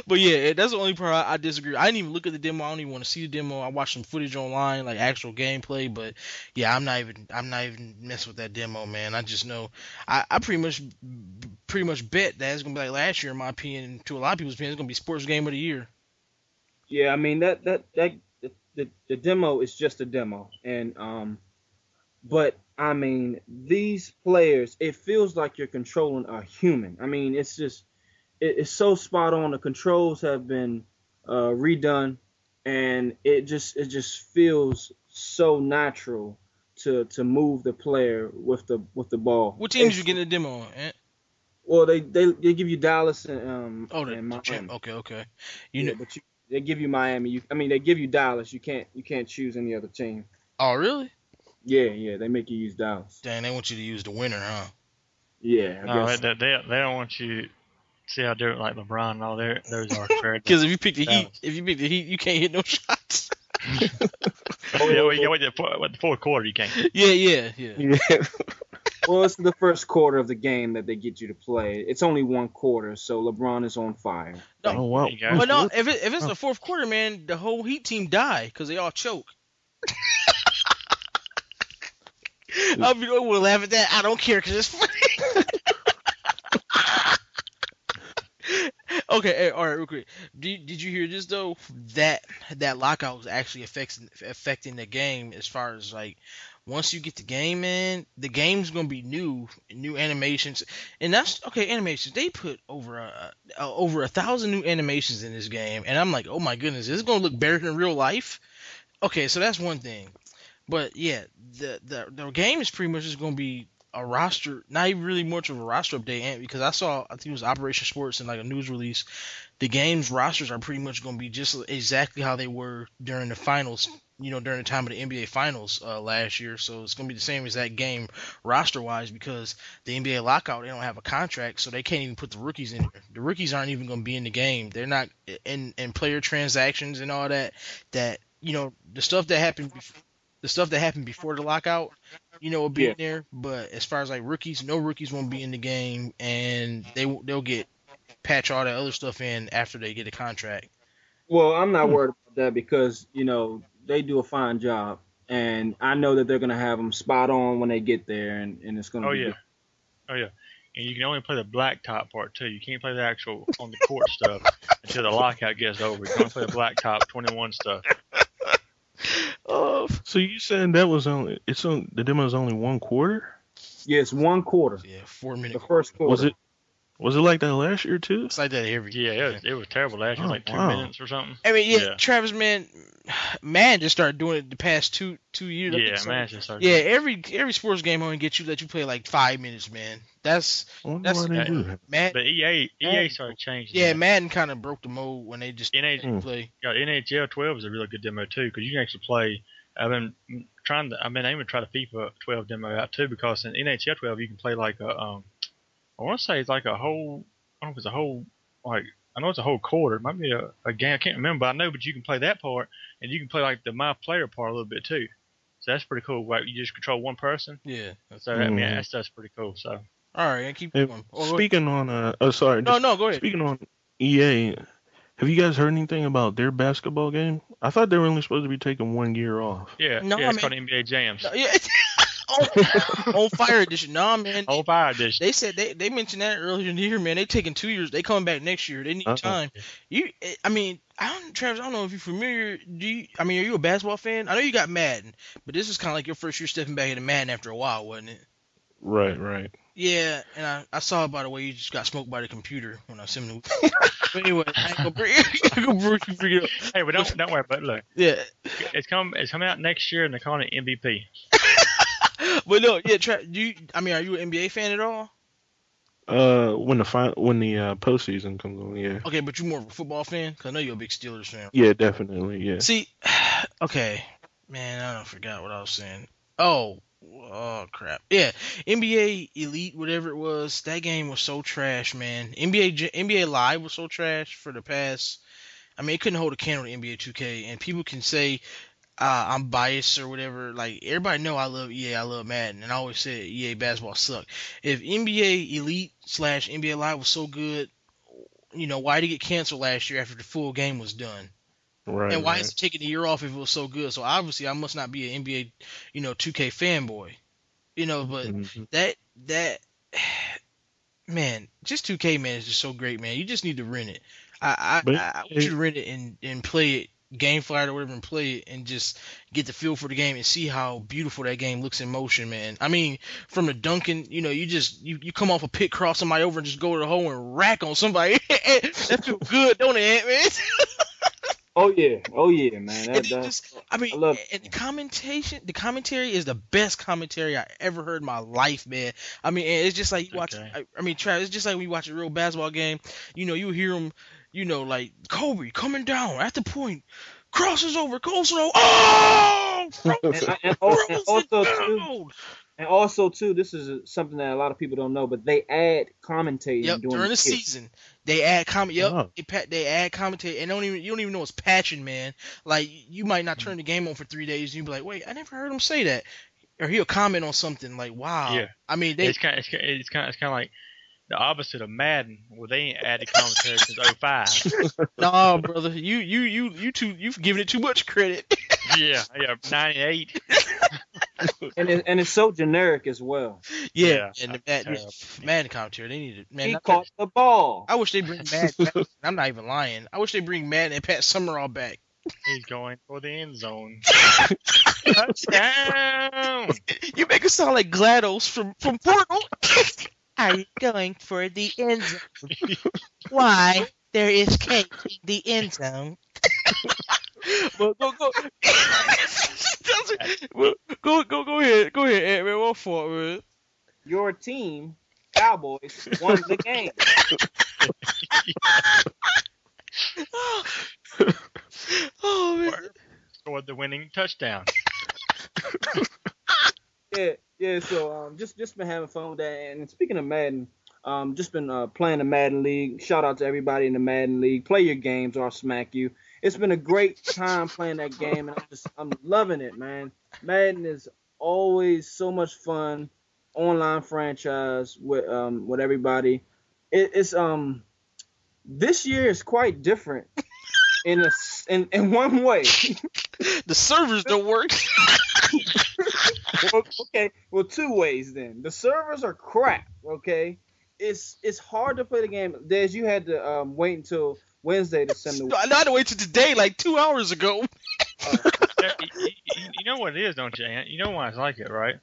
Speaker 1: But yeah, that's the only part I, disagree. I didn't even look at the demo. I don't even want to see the demo. I watched some footage online, like actual gameplay. But yeah, I'm not even I'm not even messing with that demo, man. I just know I, I pretty much pretty much bet that it's gonna be like last year, in my opinion. To a lot of people's opinion, it's gonna be sports game of the year.
Speaker 4: Yeah, I mean that that that the, the, the demo is just a demo, and um, but I mean these players, it feels like you're controlling a human. I mean it's just it, it's so spot on. The controls have been uh, redone, and it just it just feels so natural to to move the player with the with the ball.
Speaker 1: What teams
Speaker 4: It's-
Speaker 1: you getting the demo on? eh?
Speaker 4: Well, they, they they give you Dallas and um
Speaker 1: Oh, the,
Speaker 4: and
Speaker 1: the
Speaker 4: Miami.
Speaker 1: champ. Okay, okay. You
Speaker 4: Yeah,
Speaker 1: know?
Speaker 4: but you, they give you Miami. You, I mean, they give you Dallas. You can't you can't choose any other team.
Speaker 1: Oh, really?
Speaker 4: Yeah, yeah, they make you use Dallas.
Speaker 1: Dang, they want you to use the winner, huh?
Speaker 4: Yeah, I
Speaker 2: No,
Speaker 4: guess.
Speaker 2: they, they they don't want you. See how different like LeBron and all their those are
Speaker 1: Because if you pick the Heat, if you pick the Heat, you can't hit no shots.
Speaker 2: oh yeah, well, you wait the, four- what, the fourth quarter you can't.
Speaker 1: yeah, yeah, yeah.
Speaker 3: Yeah.
Speaker 4: well, it's the first quarter of the game that they get you to play. It's only one quarter, so LeBron is on fire.
Speaker 3: Oh wow.
Speaker 2: There you go.
Speaker 1: But no, if it, if it's the fourth quarter, man, the whole Heat team die because they all choke. I'll be going to laugh at that. I don't care because it's funny. Okay, hey, all right, real quick. Did, did you hear this though? That that lockout was actually affecting affecting the game as far as like once you get the game in, the game's gonna be new, new animations, and that's okay. Animations they put over a, a over a thousand new animations in this game, and I'm like, oh my goodness, this is gonna look better than real life. Okay, so that's one thing, but yeah, the the the game is pretty much just gonna be a roster, not even really much of a roster update, because I saw I think it was Operation Sports and like a news release, the game's rosters are pretty much gonna be just exactly how they were during the finals you know, during the time of the NBA Finals uh, last year. So it's gonna be the same as that game roster wise because the NBA lockout they don't have a contract, so they can't even put the rookies in there. The rookies aren't even gonna be in the game. They're not in in player transactions and all that. That you know the stuff that happened. Before, the stuff that happened before the lockout, you know, will be
Speaker 4: Yeah.
Speaker 1: in there. But as far as like rookies, no rookies won't be in the game, and they they'll get patch all that other stuff in after they get a contract.
Speaker 4: Well, I'm not
Speaker 3: Hmm.
Speaker 4: worried about that because you know they do a fine job, and I know that they're gonna have them spot on when they get there, and, and it's gonna.
Speaker 2: Oh
Speaker 4: be
Speaker 2: yeah,
Speaker 4: good.
Speaker 2: oh yeah. And you can only play the blacktop part too. You can't play the actual on the court stuff until the lockout gets over. You can only play the blacktop 21 stuff.
Speaker 1: Oh,
Speaker 3: So you saying that was only it's on the demo is only one quarter?
Speaker 4: Yeah, it's one quarter.
Speaker 1: yeah, four minutes.
Speaker 4: The first quarter.
Speaker 3: Was it was it like that last year too?
Speaker 1: It's like that every
Speaker 2: Yeah, it was, it was terrible last year,
Speaker 3: Oh,
Speaker 2: like two
Speaker 3: wow.
Speaker 2: minutes or something.
Speaker 1: I mean, yeah,
Speaker 2: Yeah.
Speaker 1: Travis, man, man just started doing it the past two two years.
Speaker 2: Yeah,
Speaker 1: so.
Speaker 2: man, just started.
Speaker 1: Yeah, every every sports game only get you let you play like five minutes, man. That's That's-
Speaker 3: why they do that.
Speaker 2: But EA EA
Speaker 1: Madden-
Speaker 2: started changing.
Speaker 1: Yeah,
Speaker 2: that.
Speaker 1: Madden kind of broke the mold when they just
Speaker 2: NH,
Speaker 3: Mm.
Speaker 1: play.
Speaker 2: yeah, NHL 12 is a really good demo too because you can actually play. I've been trying to. I've been aiming to try the FIFA 12 demo out too because in NHL 12 you can play like a. Um, I want to say it's like a whole. I don't know if it's a whole like. I know it's a whole quarter. It might be a, a game. I can't remember. But I know, but you can play that part, and you can play like the my player part a little bit too. So that's pretty cool. Like you just control one person.
Speaker 1: Yeah. That's,
Speaker 2: So I mean,
Speaker 3: Mhm.
Speaker 2: that stuff's pretty cool. So
Speaker 1: all right, I keep going. Or-
Speaker 3: speaking on uh oh sorry,
Speaker 1: no, no, go ahead.
Speaker 3: speaking on EA, have you guys heard anything about their basketball game? I thought they were only supposed to be taking one year off.
Speaker 2: yeah,
Speaker 1: No,
Speaker 2: yeah,
Speaker 1: I
Speaker 2: it's
Speaker 1: mean-
Speaker 2: called NBA Jams.
Speaker 1: No, yeah, on, on Fire Edition. Nah, man.
Speaker 2: Whole fire edition.
Speaker 1: They said they, they mentioned that earlier in the year, man. They taking two years. They coming back next year. They need
Speaker 3: Uh-oh.
Speaker 1: time. You, I mean, I don't, Travis. I don't know if you're familiar. Do you? I mean, are you a basketball fan? I know you got Madden, but this is kind of like your first year stepping back into Madden after a while, wasn't it?
Speaker 3: Right, right.
Speaker 1: Yeah, and I, I saw by the way you just got smoked by the computer when I sent him. the- but anyway, I ain't gonna bring, I ain't gonna bring, it up.
Speaker 2: Hey, but don't don't worry about it. Look.
Speaker 1: Yeah,
Speaker 2: It's coming. It's coming out next year, and they're calling it MVP.
Speaker 1: but no, yeah. Tra- do you? I mean, are you an NBA fan at all?
Speaker 3: Uh, when the final when the uh, postseason comes on, yeah,
Speaker 1: Okay, but you're more of a football fan because I know you're a big Steelers fan.
Speaker 3: yeah, definitely, yeah.
Speaker 1: See, okay, man, I don't forgot what I was saying. Oh, oh crap. Yeah, NBA Elite, whatever it was, that game was so trash, man. NBA NBA Live was so trash for the past. I mean, it couldn't hold a candle to NBA 2K, and people can say uh, I'm biased or whatever. Like everybody know I love EA, I love Madden, and I always said EA basketball suck. If NBA Elite slash NBA Live was so good, you know why did it get canceled last year after the full game was done?
Speaker 3: Right.
Speaker 1: and why
Speaker 3: right.
Speaker 1: is it taking a year off if it was so good? So obviously I must not be an NBA, you know, 2K fanboy, you know. But
Speaker 3: Mhm.
Speaker 1: that that man, just 2K man is just so great, man. You just need to rent it. I I,
Speaker 3: But
Speaker 1: I, I want you to rent it and and play it. GameFly or whatever and play it and just get the feel for the game and see how beautiful that game looks in motion, man. I mean, from the dunking, you know, you just you, you come off a pit, cross somebody over, and just go to the hole and rack on somebody. that feel good, don't it, man?
Speaker 4: Oh yeah, oh yeah, man. That,
Speaker 1: And
Speaker 4: that,
Speaker 1: just, I mean,
Speaker 4: I love
Speaker 1: and the commentation, the commentary is the best commentary I ever heard in my life, man. I mean, it's just like you watch.
Speaker 2: Okay.
Speaker 1: I, I mean, Travis, it's just like when you watch a real basketball game. You know, you hear them, you know, like Kobe coming down at the point, crosses over, goes through, oh,
Speaker 4: and, and, al- and also too, and also too, this is something that a lot of people don't know, but they add commentating
Speaker 1: Yep,
Speaker 4: during,
Speaker 1: during the
Speaker 4: kicks.
Speaker 1: season, they add comment. Yep,
Speaker 3: Oh.
Speaker 1: they, pa- they add commentary, and don't even you don't even know it's patching, man. Like you might not turn the game on for three days, and you be like, wait, I never heard him say that, or he'll comment on something like, wow.
Speaker 2: Yeah.
Speaker 1: I mean, they
Speaker 2: it's kind it's kind of it's kind of, it's kind of like the opposite of Madden, where they ain't added commentary since 05.
Speaker 1: no, brother, you you you you too you've given it too much credit.
Speaker 2: yeah, yeah, 98.
Speaker 4: and it, and it's so generic as well.
Speaker 1: yeah,
Speaker 2: Yeah,
Speaker 1: and the
Speaker 2: that's
Speaker 1: Madden,
Speaker 2: terrible.
Speaker 1: Madden commentary, they need it, man.
Speaker 4: he
Speaker 1: not-
Speaker 4: caught the ball.
Speaker 1: I wish they bring Madden. I'm not even lying. I wish they bring Madden and Pat Summerall back.
Speaker 2: He's going for the end zone. Touchdown!
Speaker 1: You make it sound like Glados from from Portal. Are you going for the end zone? Why? There is cake in the end zone. well, go go. well, go go go ahead. Go ahead, Ant man. What fault, man?
Speaker 4: Your team, Cowboys, won the game.
Speaker 1: oh man.
Speaker 2: Scored the winning touchdown.
Speaker 4: Yeah, yeah. So um, just just been having fun with that. And speaking of Madden, um, just been uh, playing the Madden League. Shout out to everybody in the Madden League. Play your games or I'll smack you. It's been a great time playing that game, and I'm just I'm loving it, man. Madden is always so much fun. Online franchise with um with everybody. It, it's um this year is quite different in a in in one way.
Speaker 1: The servers don't work.
Speaker 4: well, okay, well, two ways then. The servers are crap. Okay, it's it's hard to play the game. Des, you had to um, wait until Wednesday to send the.
Speaker 1: I had to wait till today, like two hours ago.
Speaker 2: Yeah, you, you- you know what it is, don't you, Ant? You know why it's like it, right?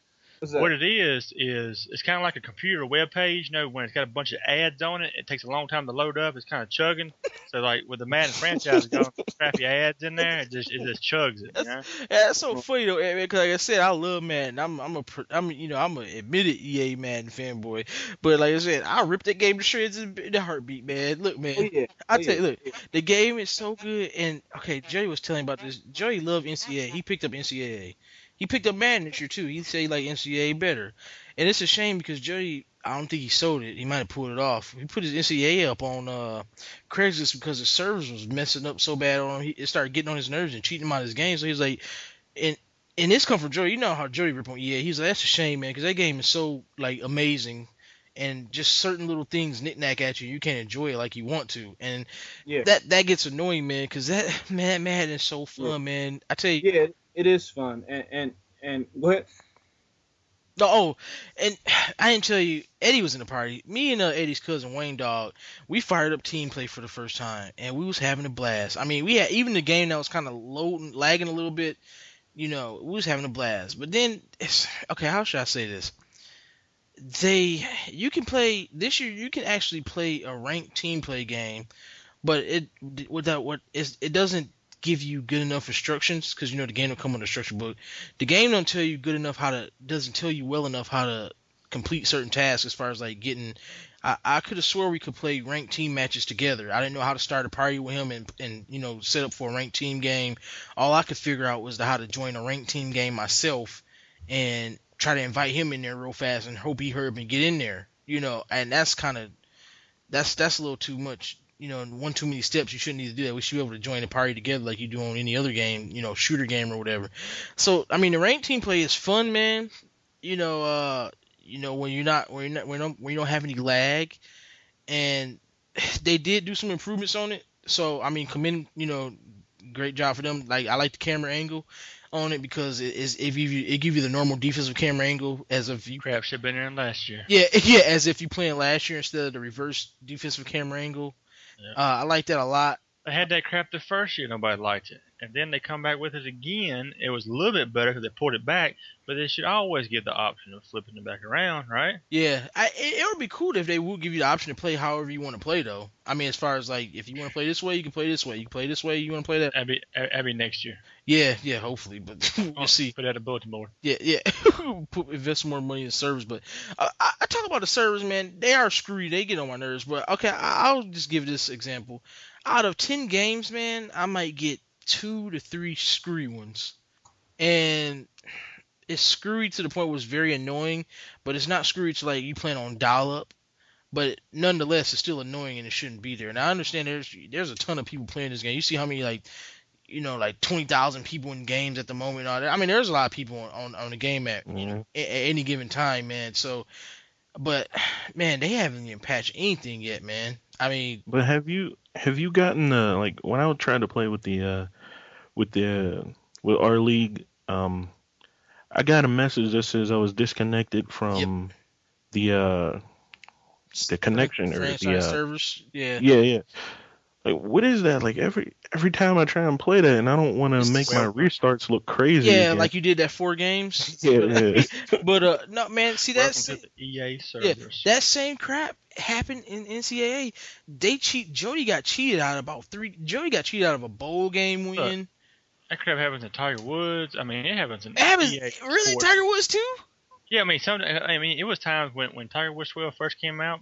Speaker 4: What's that?
Speaker 2: What it is is it's kind of like a computer web page. You know, when it's got a bunch of ads on it, it takes a long time to load up. It's kind of chugging. So like with the Madden franchise, got some crappy ads in there. It just it just chugs it. You know?
Speaker 1: Yeah, that's so funny though, man. Because like I said, I love Madden. I'm I'm a pr- I'm you know I'm a admitted EA Madden fanboy. But like I said, I ripped that game to shreds in the heartbeat, man. Look, man.
Speaker 4: Oh, yeah.
Speaker 1: I
Speaker 4: Oh,
Speaker 1: tell you, look, the game is so good. And okay, Joey was telling about this. Joey loved NCAA. He picked up NCAA. He picked up year too. He said he liked NCAA better. And it's a shame because Joey, I don't think he sold it. He might have pulled it off. He put his NCAA up on uh, Craigslist because the servers was messing up so bad on him. He, it started getting on his nerves and cheating him out of his game. So he was like, and and this come from Joey. You know how Joey rip on EA. He's like, that's a shame, man, because that game is so like amazing. And just certain little things knick-knack at you, you can't enjoy it like you want to, and
Speaker 4: Yeah.
Speaker 1: that that gets annoying, man. Because that man, Madden is so fun,
Speaker 4: Yeah.
Speaker 1: man. I tell you,
Speaker 4: Yeah, it is fun. And and and ahead.
Speaker 1: No, oh, and I didn't tell you, Eddie was in the party. Me and uh, Eddie's cousin Wayne Dog, we fired up team play for the first time, and we was having a blast. I mean, we had even the game that was kind of loading, lagging a little bit. You know, we was having a blast. But then, it's okay. How should I say this? They, you can play this year. You can actually play a ranked team play game, but it without what is it doesn't give you good enough instructions because you know the game will come with an instruction book. The game don't tell you good enough how to doesn't tell you well enough how to complete certain tasks as far as like getting. I, I could have swore we could play ranked team matches together. I didn't know how to start a party with him and and you know set up for a ranked team game. All I could figure out was the, how to join a ranked team game myself. And try to invite him in there real fast and hope he heard me get in there. You know, and that's kind of that's that's a little too much. You know, one too many steps. You shouldn't need to do that. We should be able to join the party together like you do on any other game. You know, shooter game or whatever. So I mean, the ranked team play is fun, man. You know, uh, you know when you're not when you're not when you don't, when you don't have any lag, and they did do some improvements on it. So I mean, commend you know, great job for them. Like I like the camera angle on it because it is give you it give you the normal defensive camera angle as if you
Speaker 2: Crap should have been in last year.
Speaker 1: yeah yeah as if you playing last year instead of the reverse defensive camera angle.
Speaker 2: Yeah.
Speaker 1: Uh, I liked that a lot.
Speaker 2: They had that crap the first year, nobody liked it, and then they come back with it again. It was a little bit better because they pulled it back, but they should always give the option of flipping it back around, right?
Speaker 1: Yeah, I, it, it would be cool if they would give you the option to play however you want to play though. I mean, as far as like if you want to play this way, you can play this way. You can play this way, you want to play that.
Speaker 2: That'd be, that'd be next year.
Speaker 1: Yeah, yeah, hopefully, but we'll see.
Speaker 2: Put that at bulletin board.
Speaker 1: Yeah, yeah. Put invest more money in servers, but uh, I, I talk about the servers, man. They are screwy. They get on my nerves. But okay, I, I'll just give this example. Out of ten games, man, I might get two to three screwy ones, and it's screwy to the point where it's very annoying. But it's not screwy to like you plan on dial up. But nonetheless, it's still annoying and it shouldn't be there. And I understand there's there's a ton of people playing this game. You see how many like you know, like twenty thousand people in games at the moment. And all that. I mean, there's a lot of people on, on, on the game at you know
Speaker 3: Mhm.
Speaker 1: at, at any given time, man. So, but man, they haven't even patched anything yet, man. I mean,
Speaker 3: But have you have you gotten uh like when I was trying to play with the uh with the uh, with our league um I got a message that says I was disconnected from the uh the connection or the uh,
Speaker 1: servers, yeah.
Speaker 3: yeah yeah like what is that like every every time I try and play that and I don't want to make my restarts look crazy
Speaker 1: Yeah,
Speaker 3: again.
Speaker 1: like you did that four games.
Speaker 3: yeah, yeah.
Speaker 1: But uh, no, man. See that's
Speaker 2: to the EA
Speaker 1: yeah, that same crap happened in NCAA. They cheat. Jody got cheated out of about three. Jody got cheated out of a bowl game win.
Speaker 2: That crap happens in Tiger Woods. I mean, it happens in
Speaker 1: It happens.
Speaker 2: EA
Speaker 1: Really,
Speaker 2: sports.
Speaker 1: Tiger Woods too?
Speaker 2: Yeah, I mean, some. I mean, it was times when when Tiger Woods 12 first came out.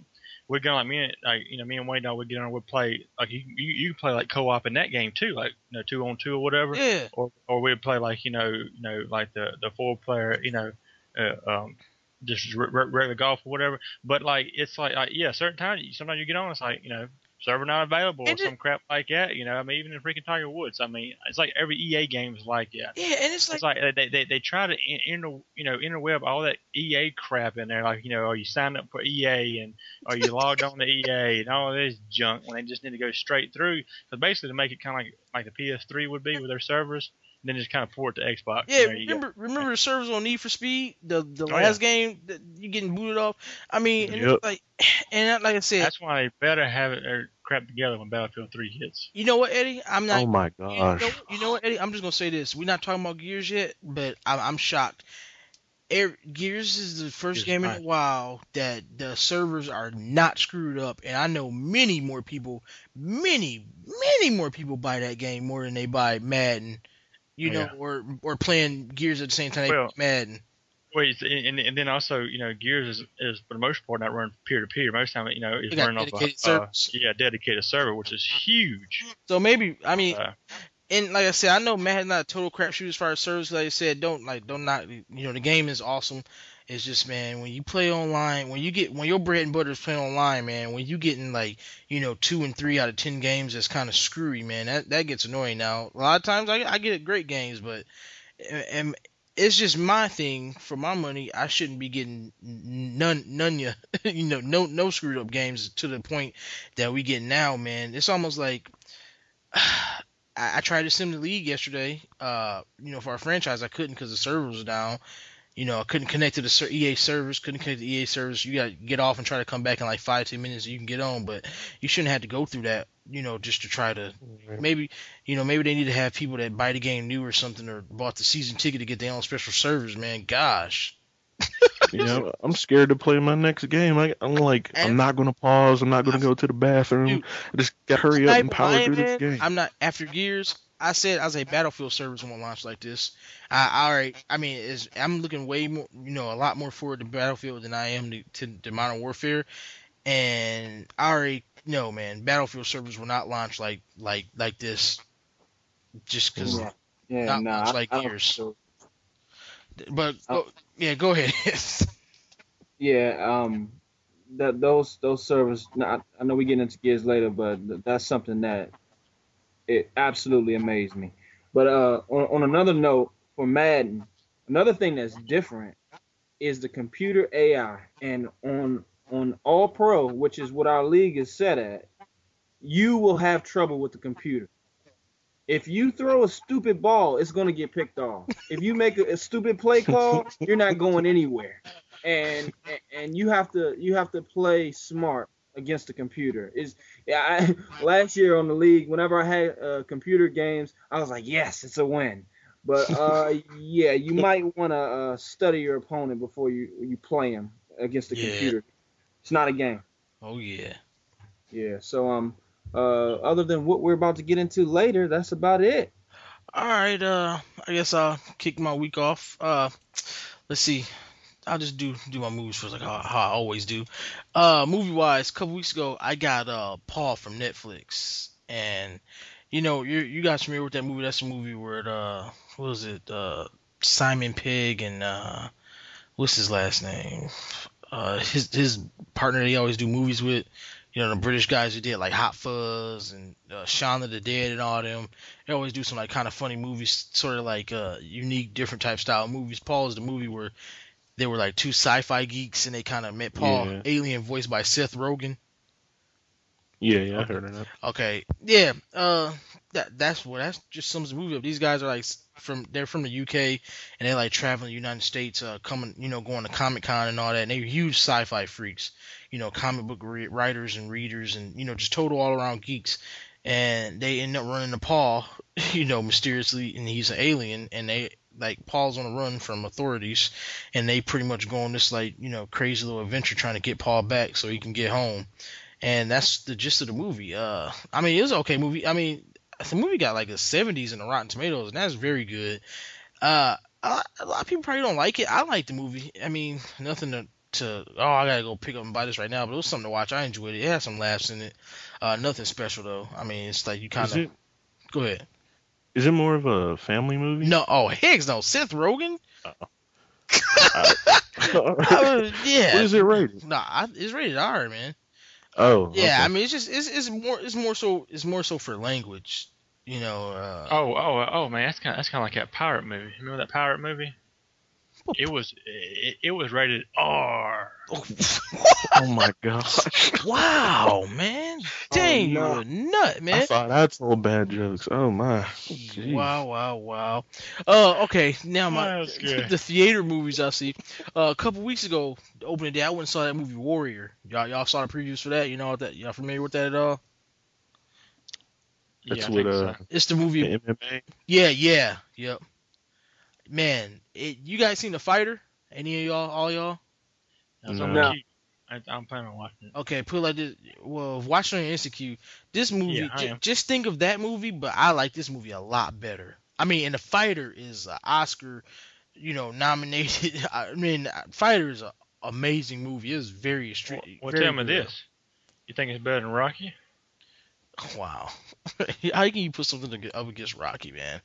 Speaker 2: We'd go like me and like you know me and Wayne dog would get on and we'd play like you you, you could play like co-op in that game too like you know two on two or whatever
Speaker 1: Yeah.
Speaker 2: or or we'd play like you know you know like the the four player you know uh, um just re- re- regular golf or whatever but like it's like, like yeah certain times sometimes you get on it's like you know server not available or
Speaker 1: it-
Speaker 2: some crap like that you know? I mean even in freaking Tiger Woods I mean it's like every EA game is like that.
Speaker 1: Yeah, and it's like,
Speaker 2: it's like they, they, they try to inter you know interweb all that EA crap in there like you know are you signed up for EA and are you logged on to EA and all this junk when they just need to go straight through? Because basically to make it kind of like like the PS3 would be with their servers. and then just kind of port to Xbox.
Speaker 1: yeah.
Speaker 2: There go.
Speaker 1: Remember, remember the servers on Need for Speed, the the
Speaker 2: Oh,
Speaker 1: last game that you getting booted off. I mean,
Speaker 3: Yep.
Speaker 1: it's like, and like I said,
Speaker 2: That's why they better have it their crap together when Battlefield 3 hits.
Speaker 1: you know what, Eddie? I'm not.
Speaker 3: oh my
Speaker 1: You know,
Speaker 3: gosh.
Speaker 1: you know what, Eddie? I'm just gonna say this. We're not talking about Gears yet, but I'm, I'm shocked. Air, Gears is the first
Speaker 2: Gears
Speaker 1: game in a while that the servers are not screwed up, and I know many more people, many, many more people buy that game more than they buy Madden. You know,
Speaker 2: Yeah.
Speaker 1: or or playing Gears at the same time
Speaker 2: Well,
Speaker 1: Madden.
Speaker 2: Wait, and, and then also, you know, Gears is, is for the most part not run peer to peer. Most time, you know, it's
Speaker 1: They
Speaker 2: running off a uh, yeah dedicated server, which is huge.
Speaker 1: So maybe I mean,
Speaker 2: Uh,
Speaker 1: and like I said, I know Madden's not a total crapshoot as far as servers. Like I said, don't like don't not you know the game is awesome. It's just man, when you play online, when you get when your bread and butter is playing online, man, when you getting like you know two and three out of ten games, that's kind of screwy, man. That that gets annoying. Now a lot of times I I get great games, but and it's just my thing for my money. I shouldn't be getting none none you you know no no screwed up games to the point that we get now, man. It's almost like. I, I tried to sim the league yesterday. Uh, you know, for our franchise, I couldn't because the server was down. You know, I couldn't connect to the ser- EA servers. Couldn't connect to the EA servers. You got to get off and try to come back in like five ten minutes. You can get on, but you shouldn't have to go through that. You know, just to try to maybe you know maybe they need to have people that buy the game new or something or bought the season ticket to get their own special servers. Man, gosh.
Speaker 3: You know, I'm scared to play my next game. I, I'm like, I'm not gonna pause. I'm not gonna go to the bathroom.
Speaker 1: Dude,
Speaker 3: I just gotta hurry up and power
Speaker 1: lying,
Speaker 3: through this game.
Speaker 1: I'm not after Gears. I said I was a Battlefield servers won't launch like this. I right. I mean, is I'm looking way more, you know, a lot more forward to Battlefield than I am to, to, to Modern Warfare, and I already know, man, Battlefield servers will not launch like like like this, just because.
Speaker 4: Yeah, yeah,
Speaker 1: Not
Speaker 4: nah, I-
Speaker 1: like
Speaker 4: I
Speaker 1: Gears.
Speaker 4: think so.
Speaker 1: But oh, yeah, go ahead.
Speaker 4: Yeah, um, that those those servers. I know we get into gears later, but that's something that it absolutely amazed me. But uh, on, on another note, for Madden, another thing that's different is the computer AI, and on on All Pro, which is what our league is set at, you will have trouble with the computer. If you throw a stupid ball, it's going to get picked off. If you make a, a stupid play call, you're not going anywhere and and you have to you have to play smart against the computer. Is yeah, I, last year on the league, whenever I had uh, computer games, I was like, yes, it's a win. But uh, yeah, you might want to uh, study your opponent before you you play him against the yeah. computer. It's not a game.
Speaker 1: Oh yeah.
Speaker 4: Yeah. So um, uh, other than what we're about to get into later, that's about it.
Speaker 1: All right. Uh, I guess I'll kick my week off. Uh, let's see. I'll just do do my movies first, like how, how I always do. Uh, movie wise, a couple weeks ago, I got uh Paul from Netflix, and you know, you you guys familiar with that movie? That's a movie where it, uh, what was it? Uh, Simon Pegg and uh, what's his last name? Uh, his his partner he always do movies with. You know, the British guys who did like Hot Fuzz and uh, Shaun of the Dead and all them. They always do some like kind of funny movies, sort of like uh, unique, different type style movies. Paul is the movie where they were like two sci-fi geeks, and they kind of met Paul, yeah. alien voiced by Seth Rogen.
Speaker 3: Yeah, yeah, I heard of that.
Speaker 1: Okay, yeah, uh, that that's what that's just sums the movie up. These guys are like from they're from the UK and they like traveling the United States, uh, coming you know going to Comic Con and all that. And they're huge sci-fi freaks, you know, comic book re- writers and readers, and you know just total all around geeks. And they end up running to Paul, you know, mysteriously, and he's an alien, and they like Paul's on a run from authorities, and they pretty much go on this like you know crazy little adventure trying to get Paul back so he can get home, and that's the gist of the movie. Uh, I mean it was okay movie. I mean the movie got like a 70s in the Rotten Tomatoes, and that's very good. Uh, a lot of people probably don't like it. I like the movie. I mean nothing to to oh I gotta go pick up and buy this right now, but it was something to watch. I enjoyed it. It had some laughs in it. Uh, nothing special though. I mean it's like you kind of go ahead.
Speaker 3: Is it more of a family movie?
Speaker 1: No. Oh, Higgs, no. Seth Rogen.
Speaker 3: Uh,
Speaker 1: yeah.
Speaker 3: What is it rated?
Speaker 1: Nah, I, it's rated R, man.
Speaker 3: Oh.
Speaker 1: Yeah,
Speaker 3: okay.
Speaker 1: I mean, it's just it's, it's more it's more so it's more so for language, you know. Uh,
Speaker 2: oh, oh, oh, man, that's kind of, that's kind of like that pirate movie. Remember that pirate movie? It was it, it was rated R.
Speaker 3: oh my gosh!
Speaker 1: Wow, man! Dang, oh, no. you're a nut, man.
Speaker 3: I thought I told bad jokes. Oh my! Jeez.
Speaker 1: Wow, wow, wow. Uh, okay, now my the theater movies I see. Uh, a couple weeks ago, the opening day, I went and saw that movie Warrior. Y'all, y'all saw the previews for that. You know that? Y'all familiar with that at all?
Speaker 3: That's yeah, what uh, so.
Speaker 1: it's the movie.
Speaker 3: The MMA.
Speaker 1: Yeah, yeah, yep man, it, you guys seen the fighter? Any of y'all? All y'all?
Speaker 2: No. no. I, am planning on watching it.
Speaker 1: Okay, put it like this. Well, watching on Institute, this movie. Yeah, j- just think of that movie, but I like this movie a lot better. I mean, and the fighter is an Oscar, you know, nominated. I mean, fighter is an amazing movie. It's very extreme.
Speaker 2: Well, well tell me this: you think it's better than Rocky?
Speaker 1: Wow, how can you put something up against Rocky, man?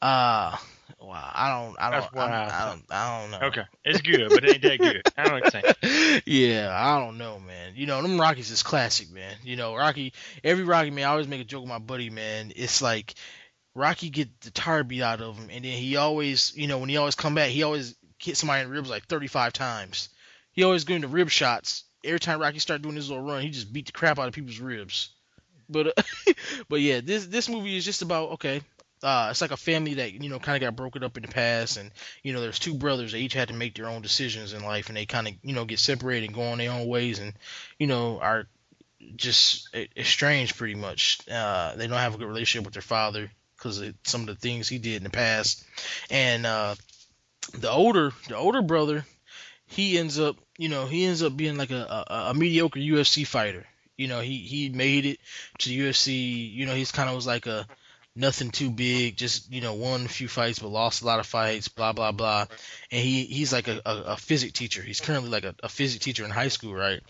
Speaker 1: Uh wow, I don't, I don't, I, I, don't, I don't know.
Speaker 2: Okay, it's good, but it ain't that good. I don't
Speaker 1: understand. yeah, I don't know, man. You know, them Rockies is classic, man. You know, Rocky, every Rocky man, I always make a joke with my buddy, man. It's like Rocky get the tire beat out of him, and then he always, you know, when he always come back, he always hit somebody in the ribs like 35 times. He always going to rib shots. Every time Rocky start doing his little run, he just beat the crap out of people's ribs. But, uh, but yeah, this this movie is just about okay uh, it's like a family that you know kind of got broken up in the past, and you know there's two brothers. They each had to make their own decisions in life, and they kind of you know get separated and go on their own ways, and you know are just estranged pretty much. Uh, they don't have a good relationship with their father because of some of the things he did in the past, and uh, the older the older brother, he ends up you know he ends up being like a, a, a mediocre UFC fighter. You know he he made it to the UFC. You know he's kind of was like a nothing too big, just you know, won a few fights but lost a lot of fights, blah blah blah. And he he's like a, a, a physics teacher. He's currently like a, a physics teacher in high school, right?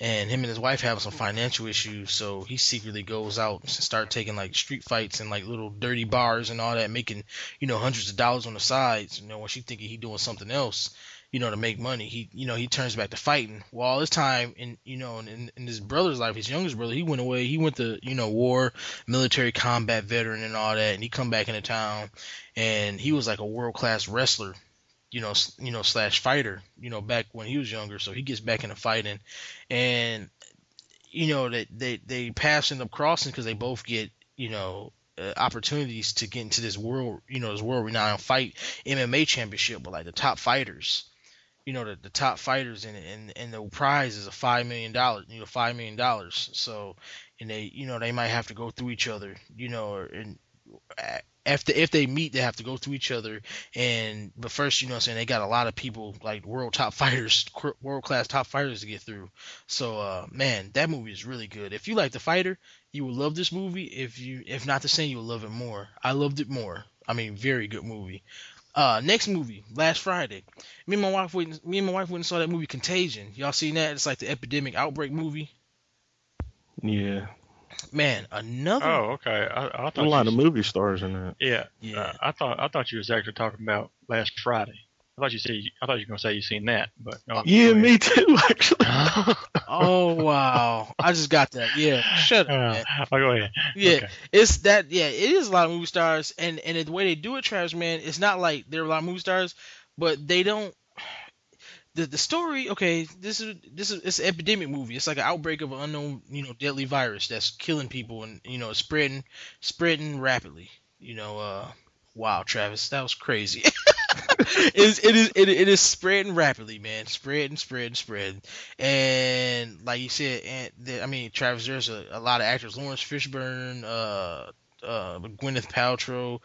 Speaker 1: and him and his wife have some financial issues. So he secretly goes out and start taking like street fights and like little dirty bars and all that, making you know hundreds of dollars on the sides. You know, when she thinking he doing something else, you know, to make money. He you know he turns back to fighting. Well, all this time in you know in, in his brother's life, his youngest brother, he went away. He went to you know war, military combat veteran and all that, and he come back into town, and he was like a world class wrestler you know, you know, slash fighter, you know, back when he was younger. So he gets back into fighting, and you know that they, they they pass end up crossing because they both get you know uh, opportunities to get into this world, you know, this world renowned fight MMA championship with like the top fighters. You know, the, the top fighters and, and and the prize is a five million dollars, you know, five million dollars. So, and they, you know, they might have to go through each other, you know, and after if they meet, they have to go through each other. And but first, you know, I'm saying they got a lot of people like world top fighters, world class top fighters to get through. So, uh, man, that movie is really good. If you like the fighter, you will love this movie. If you, if not the same, you'll love it more. I loved it more. I mean, very good movie. Uh, next movie, last Friday. Me and my wife went. Me and my wife went and saw that movie Contagion. Y'all seen that? It's like the epidemic outbreak movie.
Speaker 3: Yeah.
Speaker 1: Man, another.
Speaker 2: Oh, okay. I, I thought
Speaker 3: A lot
Speaker 2: you,
Speaker 3: of movie stars in that.
Speaker 2: Yeah,
Speaker 1: Yeah.
Speaker 2: Uh, I thought I thought you was actually talking about last Friday. I thought you said I thought you were gonna say you seen that, but no,
Speaker 3: Yeah, me too, actually.
Speaker 1: oh wow! I just got that. Yeah, shut up,
Speaker 2: Uh,
Speaker 1: man.
Speaker 2: I'll go ahead.
Speaker 1: Yeah,
Speaker 2: Okay.
Speaker 1: it's that. Yeah, it is a lot of movie stars, and and the way they do it, Travis, man, it's not like there are a lot of movie stars, but they don't. The, the story, okay, this is this is it's an epidemic movie. It's like an outbreak of an unknown, you know, deadly virus that's killing people and you know spreading spreading rapidly. You know, uh, wow, Travis, that was crazy. it is it is it, it is spreading rapidly, man, spreading, spreading, spreading, and spread. And like you said, and the, I mean, Travis, there's a, a lot of actors, Laurence Fishburne, uh, uh, Gwyneth Paltrow,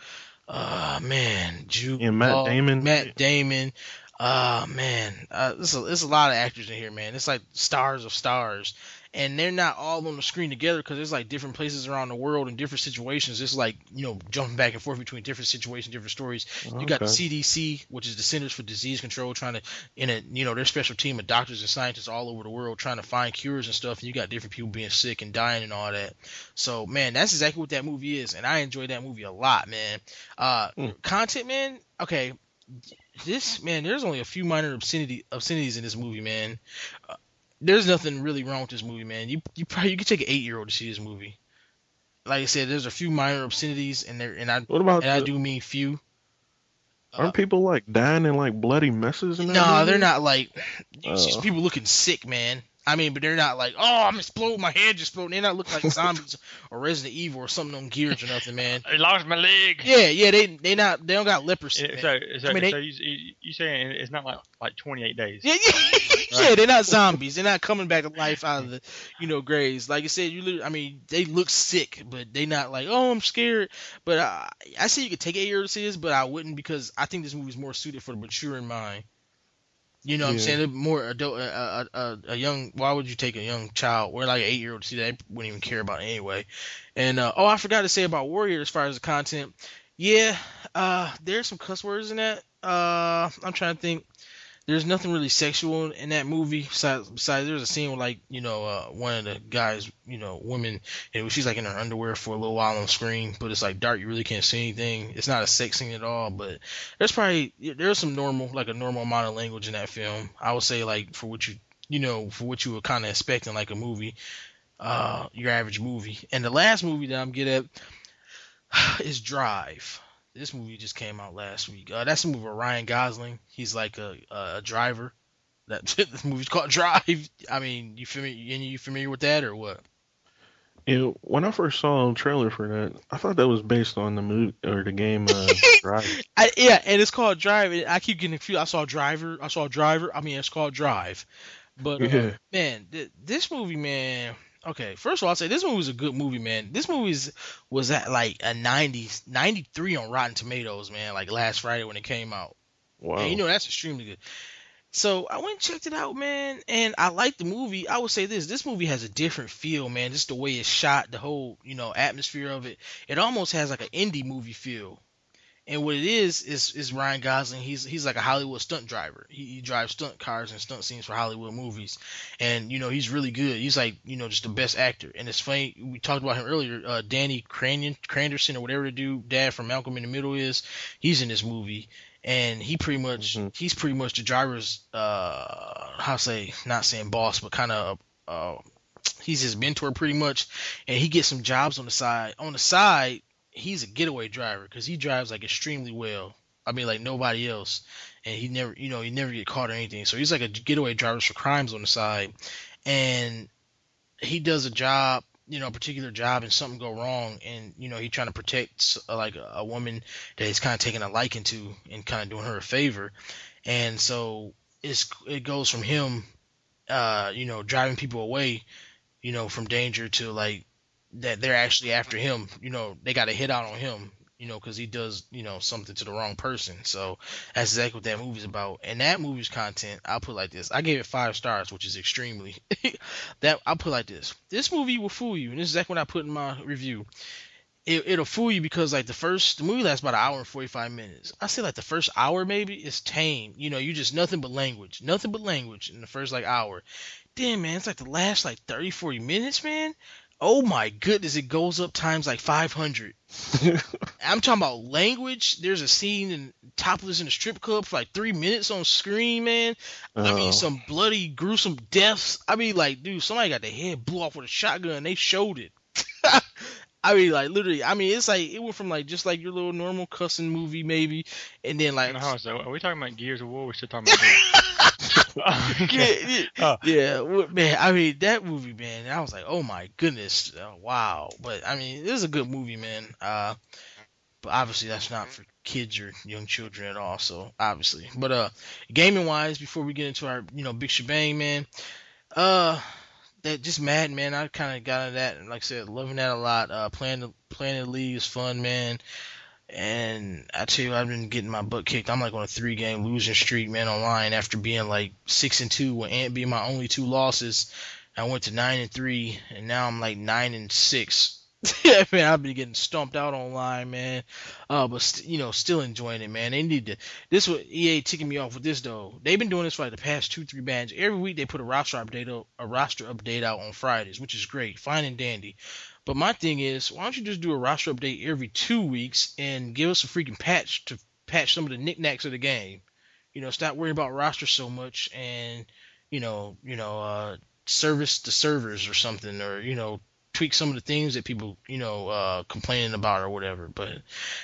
Speaker 1: uh, man, Jude,
Speaker 3: Yeah, Matt
Speaker 1: Law,
Speaker 3: Damon.
Speaker 1: Matt Damon. Uh man, uh, there's a, there's a lot of actors in here, man. It's like stars of stars, and they're not all on the screen together because there's like different places around the world and different situations. It's like you know jumping back and forth between different situations, different stories. You got the CDC, which is the Centers for Disease Control, trying to in a you know their special team of doctors and scientists all over the world trying to find cures and stuff. And you got different people being sick and dying and all that. So man, that's exactly what that movie is, and I enjoyed that movie a lot, man. Uh,
Speaker 3: Mm.
Speaker 1: content, man. Okay, this man, there's only a few minor obscenity obscenities in this movie, man. Uh, there's nothing really wrong with this movie, man. You you probably you could take an eight year old to see this movie. Like I said, there's a few minor obscenities, and there and I
Speaker 3: What about
Speaker 1: and I do mean few.
Speaker 3: Aren't uh, people like dying in like bloody messes
Speaker 1: No,
Speaker 3: movie?
Speaker 1: they're not like just
Speaker 3: Oh.
Speaker 1: people looking sick, man. I mean, but they're not like, oh, I'm exploding, my head just exploding. They're not looking like zombies or Resident Evil or something on gears or nothing, man.
Speaker 2: I lost my leg.
Speaker 1: Yeah, yeah, they they not they don't got leprosy.
Speaker 2: Yeah. So, so,
Speaker 1: I mean,
Speaker 2: so you, you, you saying it's not like like 28 days?
Speaker 1: Yeah, yeah, yeah, they're not zombies. They're not coming back to life out of the, you know, graves. Like I said, you. I mean, they look sick, but they not like, oh, I'm scared. But I, I say you could take eight years to see this, but I wouldn't because I think this movie is more suited for the maturing mind. You know what I'm saying? They're More adult, a, a, a, a young. Why would you take a young child or like an eight year old to see that? They wouldn't even care about it anyway. And uh, oh, I forgot to say about Warrior as far as the content. Yeah, uh, there's some cuss words in that. Uh, I'm trying to think there's nothing really sexual in that movie besides, besides there's a scene with like you know uh, one of the guys you know women and she's like in her underwear for a little while on screen but it's like dark you really can't see anything. It's not a sex scene at all but there's probably there's some normal like a normal amount of language in that film. I would say like for what you you know for what you were kind of expecting like a movie uh your average movie. And the last movie that i'm getting at is drive this movie just came out last week. Uh, that's a movie with Ryan Gosling. He's like a a, a driver. That the movie's called Drive. I mean, you familiar? You familiar with that or what?
Speaker 3: Yeah, when I first saw the trailer for that, I thought that was based on the movie or the game uh, Drive.
Speaker 1: I, yeah, and it's called Drive. I keep getting confused. I saw Driver. I saw Driver. I mean, it's called Drive. But uh,
Speaker 3: Yeah.
Speaker 1: man, th- this movie, man. Okay, first of all, I'll say this movie was a good movie, man. This movie was at like a 90, 93 on Rotten Tomatoes, man. Like last Friday when it came out.
Speaker 3: Wow.
Speaker 1: And you know that's extremely good. So I went and checked it out, man, and I liked the movie. I would say this: this movie has a different feel, man. Just the way it's shot, the whole you know atmosphere of it. It almost has like an indie movie feel. And what it is is is Ryan Gosling. He's he's like a Hollywood stunt driver. He, he drives stunt cars and stunt scenes for Hollywood movies, and you know he's really good. He's like you know just the best actor. And it's funny we talked about him earlier. Uh, Danny Cranion, Cranderson or whatever the dude dad from Malcolm in the Middle is. He's in this movie, and he pretty much
Speaker 3: Mhm.
Speaker 1: he's pretty much the driver's uh how to say not saying boss but kind of uh he's his mentor pretty much and he gets some jobs on the side on the side he's a getaway driver because he drives like extremely well. I mean like nobody else. And he never you know he never get caught or anything. So he's like a getaway driver for crimes on the side. And he does a job you know a particular job and something go wrong. And you know he trying to protect uh, like a, a woman that he's kind of taking a liking to and kind of doing her a favor. And so it's it goes from him uh you know driving people away you know from danger to like that they're actually after him you know they got a hit out on him you know because he does you know something to the wrong person. So that's exactly what that movie's about. And that movie's content i'll put like this. I gave it five stars which is extremely that i'll put like this. This movie will fool you and this is exactly what i put in my review. It, it'll fool you because like the first the movie lasts about an hour and 45 minutes. I say like the first hour maybe is tame. You know you just nothing but language nothing but language in the first like hour. Damn man it's like the last like 30 40 minutes man oh my goodness it goes up times like 500 i'm talking about language there's a scene in topless in a strip club for like three minutes on screen man I mean,
Speaker 3: Oh.
Speaker 1: some bloody, gruesome deaths. I mean, like, dude, somebody got their head blew off with a shotgun. They showed it. I mean, like, literally. I mean, it's like it went from like just like your little normal cussing movie, maybe, and then like,
Speaker 2: No, so are we talking about Gears of War? We're still talking about.
Speaker 1: yeah, yeah,
Speaker 2: Oh.
Speaker 1: yeah, man. I mean, that movie, man. I was like, oh my goodness, uh, wow. But I mean, it is a good movie, man. Uh, but obviously that's not for kids or young children at all. So obviously, but uh, gaming wise, before we get into our you know big shebang, man. Uh, that just mad man. I kind of got into that, and like I said, loving that a lot. Uh, playing the playing the league is fun, man. And I tell you, I've been getting my butt kicked. I'm like on a three game losing streak, man, online after being like six and two, with Ant being my only two losses. I went to nine and three, and now I'm like nine and six. yeah, man, I've been getting stomped out online, man. Uh, but st- you know, still enjoying it, man. They need to. This what EA ticking me off with this though. They've been doing this for like the past two, three bands. Every week they put a roster update, out, a roster update out on Fridays, which is great, fine and dandy. But my thing is, why don't you just do a roster update every two weeks and give us a freaking patch to patch some of the knickknacks of the game? You know, stop worrying about roster so much and you know, you know, uh, service the servers or something, or you know, tweak some of the things that people you know uh, complaining about or whatever. But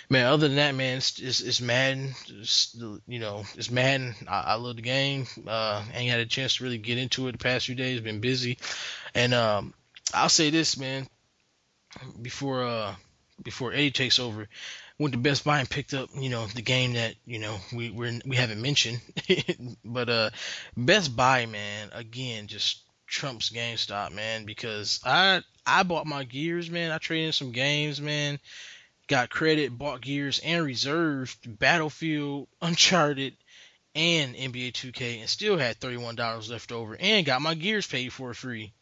Speaker 1: man, other than that, man, it's it's, it's Madden. It's, you know, it's Madden. I, I love the game. Uh, ain't had a chance to really get into it the past few days. Been busy, and um, I'll say this, man. Before uh, before Eddie takes over, went to Best Buy and picked up, you know, the game that you know we we're, we haven't mentioned, but uh, Best Buy, man, again, just trumps GameStop, man, because I I bought my gears, man. I traded in some games, man. Got credit, bought gears, and reserved Battlefield, Uncharted, and NBA 2K, and still had thirty-one dollars left over, and got my gears paid for free.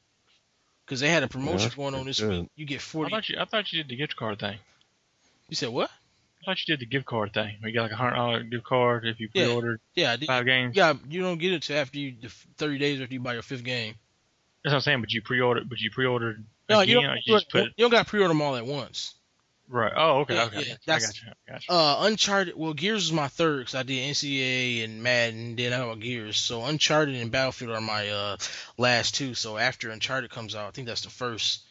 Speaker 1: Cause they had a promotion
Speaker 3: that's
Speaker 1: going on this
Speaker 3: good.
Speaker 1: week. You get forty.
Speaker 2: I thought you. I thought you did the gift card thing.
Speaker 1: You said what?
Speaker 2: I thought you did the gift card thing. We got like a hundred dollar gift card if you
Speaker 1: Yeah.
Speaker 2: pre-ordered
Speaker 1: Yeah, I did.
Speaker 2: five games.
Speaker 1: Yeah, you don't get it till after you the thirty days after you buy your fifth game.
Speaker 2: That's what I'm saying. But you pre-ordered. But you pre-ordered.
Speaker 1: No,
Speaker 2: again,
Speaker 1: you don't.
Speaker 2: you just put
Speaker 1: you don't got to pre-order them all at once.
Speaker 2: Right. Oh, okay.
Speaker 1: Yeah,
Speaker 2: okay.
Speaker 1: yeah,
Speaker 2: I got you. I got you.
Speaker 1: Uh, Uncharted. Well, Gears is my third because I did NCAA and Madden. Then I got Gears. So Uncharted and Battlefield are my uh last two. So after Uncharted comes out, I think that's the first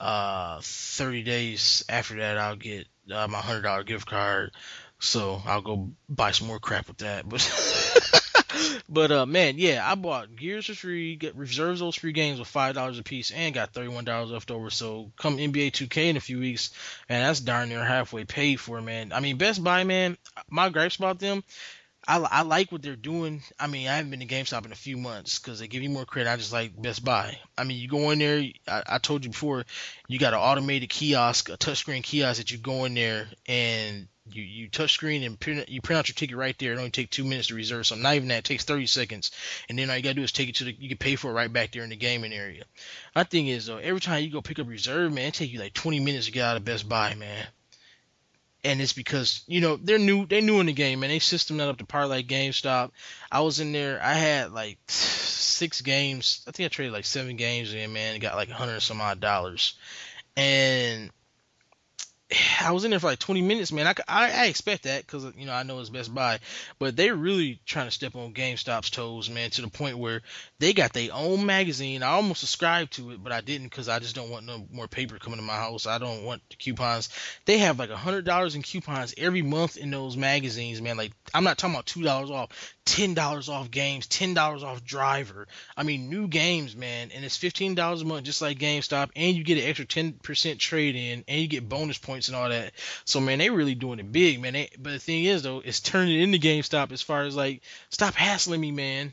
Speaker 1: uh 30 days after that I'll get uh, my hundred dollar gift card. So I'll go buy some more crap with that. But but uh man, yeah, I bought Gears for free, get reserves those free games with five dollars a piece, and got thirty one dollars left over. So come NBA 2K in a few weeks, and that's darn near halfway paid for, man. I mean, Best Buy, man, my gripes about them. I, I like what they're doing. I mean, I haven't been to GameStop in a few months because they give you more credit. I just like Best Buy. I mean, you go in there. I, I told you before, you got an automated kiosk, a touchscreen kiosk that you go in there and you you touch screen and print you print out your ticket right there. It only takes two minutes to reserve. So not even that. It takes thirty seconds, and then all you gotta do is take it to the. You can pay for it right back there in the gaming area. My thing is though, every time you go pick up reserve, man, it take you like twenty minutes to get out of Best Buy, man. and it's because you know they're new they're new in the game and they system that up to parlay like GameStop. I was in there, I had like six games. I think I traded like seven games in, man. Got like a hundred some odd dollars, and I was in there for like 20 minutes, man. I, I, I expect that because you know I know it's Best Buy, but they're really trying to step on GameStop's toes, man, to the point where they got their own magazine. I almost subscribed to it, but I didn't because I just don't want no more paper coming to my house. I don't want the coupons. They have like a hundred dollars in coupons every month in those magazines, man. Like I'm not talking about two dollars off, ten dollars off games, ten dollars off driver. I mean new games, man, and it's fifteen dollars a month, just like GameStop, and you get an extra ten percent trade in, and you get bonus points and all that. So man, they really doing it big, man. They, but the thing is though, it's turning into GameStop as far as like, stop hassling me, man.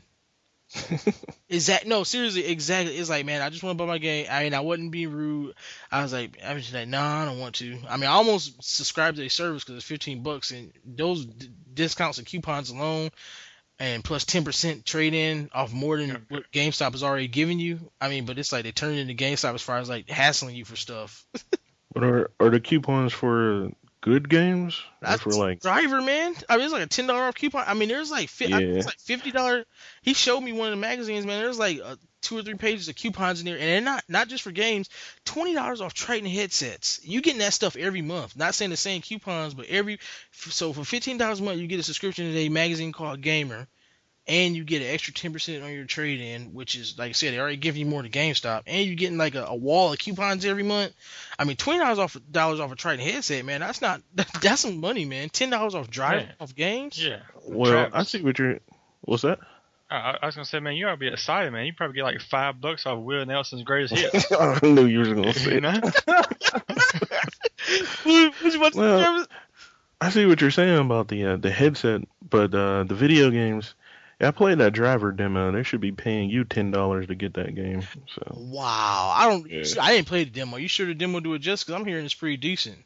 Speaker 1: is that no seriously exactly it's like man i just want to buy my game i mean i wasn't being rude i was like i was just like no nah, i don't want to i mean i almost subscribed to a service because it's 15 bucks and those d- discounts and coupons alone and plus 10% trade in off more than what GameStop is already giving you. I mean, but it's like they turn it into GameStop as far as like hassling you for stuff.
Speaker 3: But are are the coupons for good games? Or
Speaker 1: That's
Speaker 3: for like
Speaker 1: driver, man. I mean, it's like a ten dollar off coupon. I mean, there's like fi- I think
Speaker 3: Yeah.
Speaker 1: it's like fifty dollar. He showed me one of the magazines, man. There's like uh, two or three pages of coupons in there, and they're not not just for games. Twenty dollars off Tritton headsets. You getting that stuff every month. Not saying the same coupons, but every so for fifteen dollars a month, you get a subscription to a magazine called Gamer. And you get an extra ten percent on your trade in, which is like I said, they already give you more to GameStop, and you're getting like a, a wall of coupons every month. I mean, twenty dollars off dollars off a Tritton headset, man. That's not that's some money, man. Ten dollars off drive
Speaker 2: Man.
Speaker 1: off games.
Speaker 2: Yeah.
Speaker 3: well,
Speaker 2: Travis.
Speaker 3: I see what you're. What's that?
Speaker 2: I, I I was gonna say, man, you ought to be excited, man. You probably get like five bucks off Will Nelson's greatest hits.
Speaker 3: I knew you were gonna say
Speaker 2: you
Speaker 3: that.
Speaker 2: know?
Speaker 1: what, what you about to say,
Speaker 3: Well, I see what you're saying about the uh, the headset, but uh, the video games. I played that driver demo. They should be paying you ten dollars to get that game. So
Speaker 1: Wow, I don't.
Speaker 3: Yeah.
Speaker 1: I didn't play the demo. You sure the demo do it just? Cause I'm hearing it's pretty decent.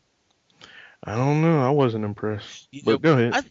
Speaker 3: I don't know. I wasn't impressed.
Speaker 1: You know,
Speaker 3: But go ahead.
Speaker 1: I,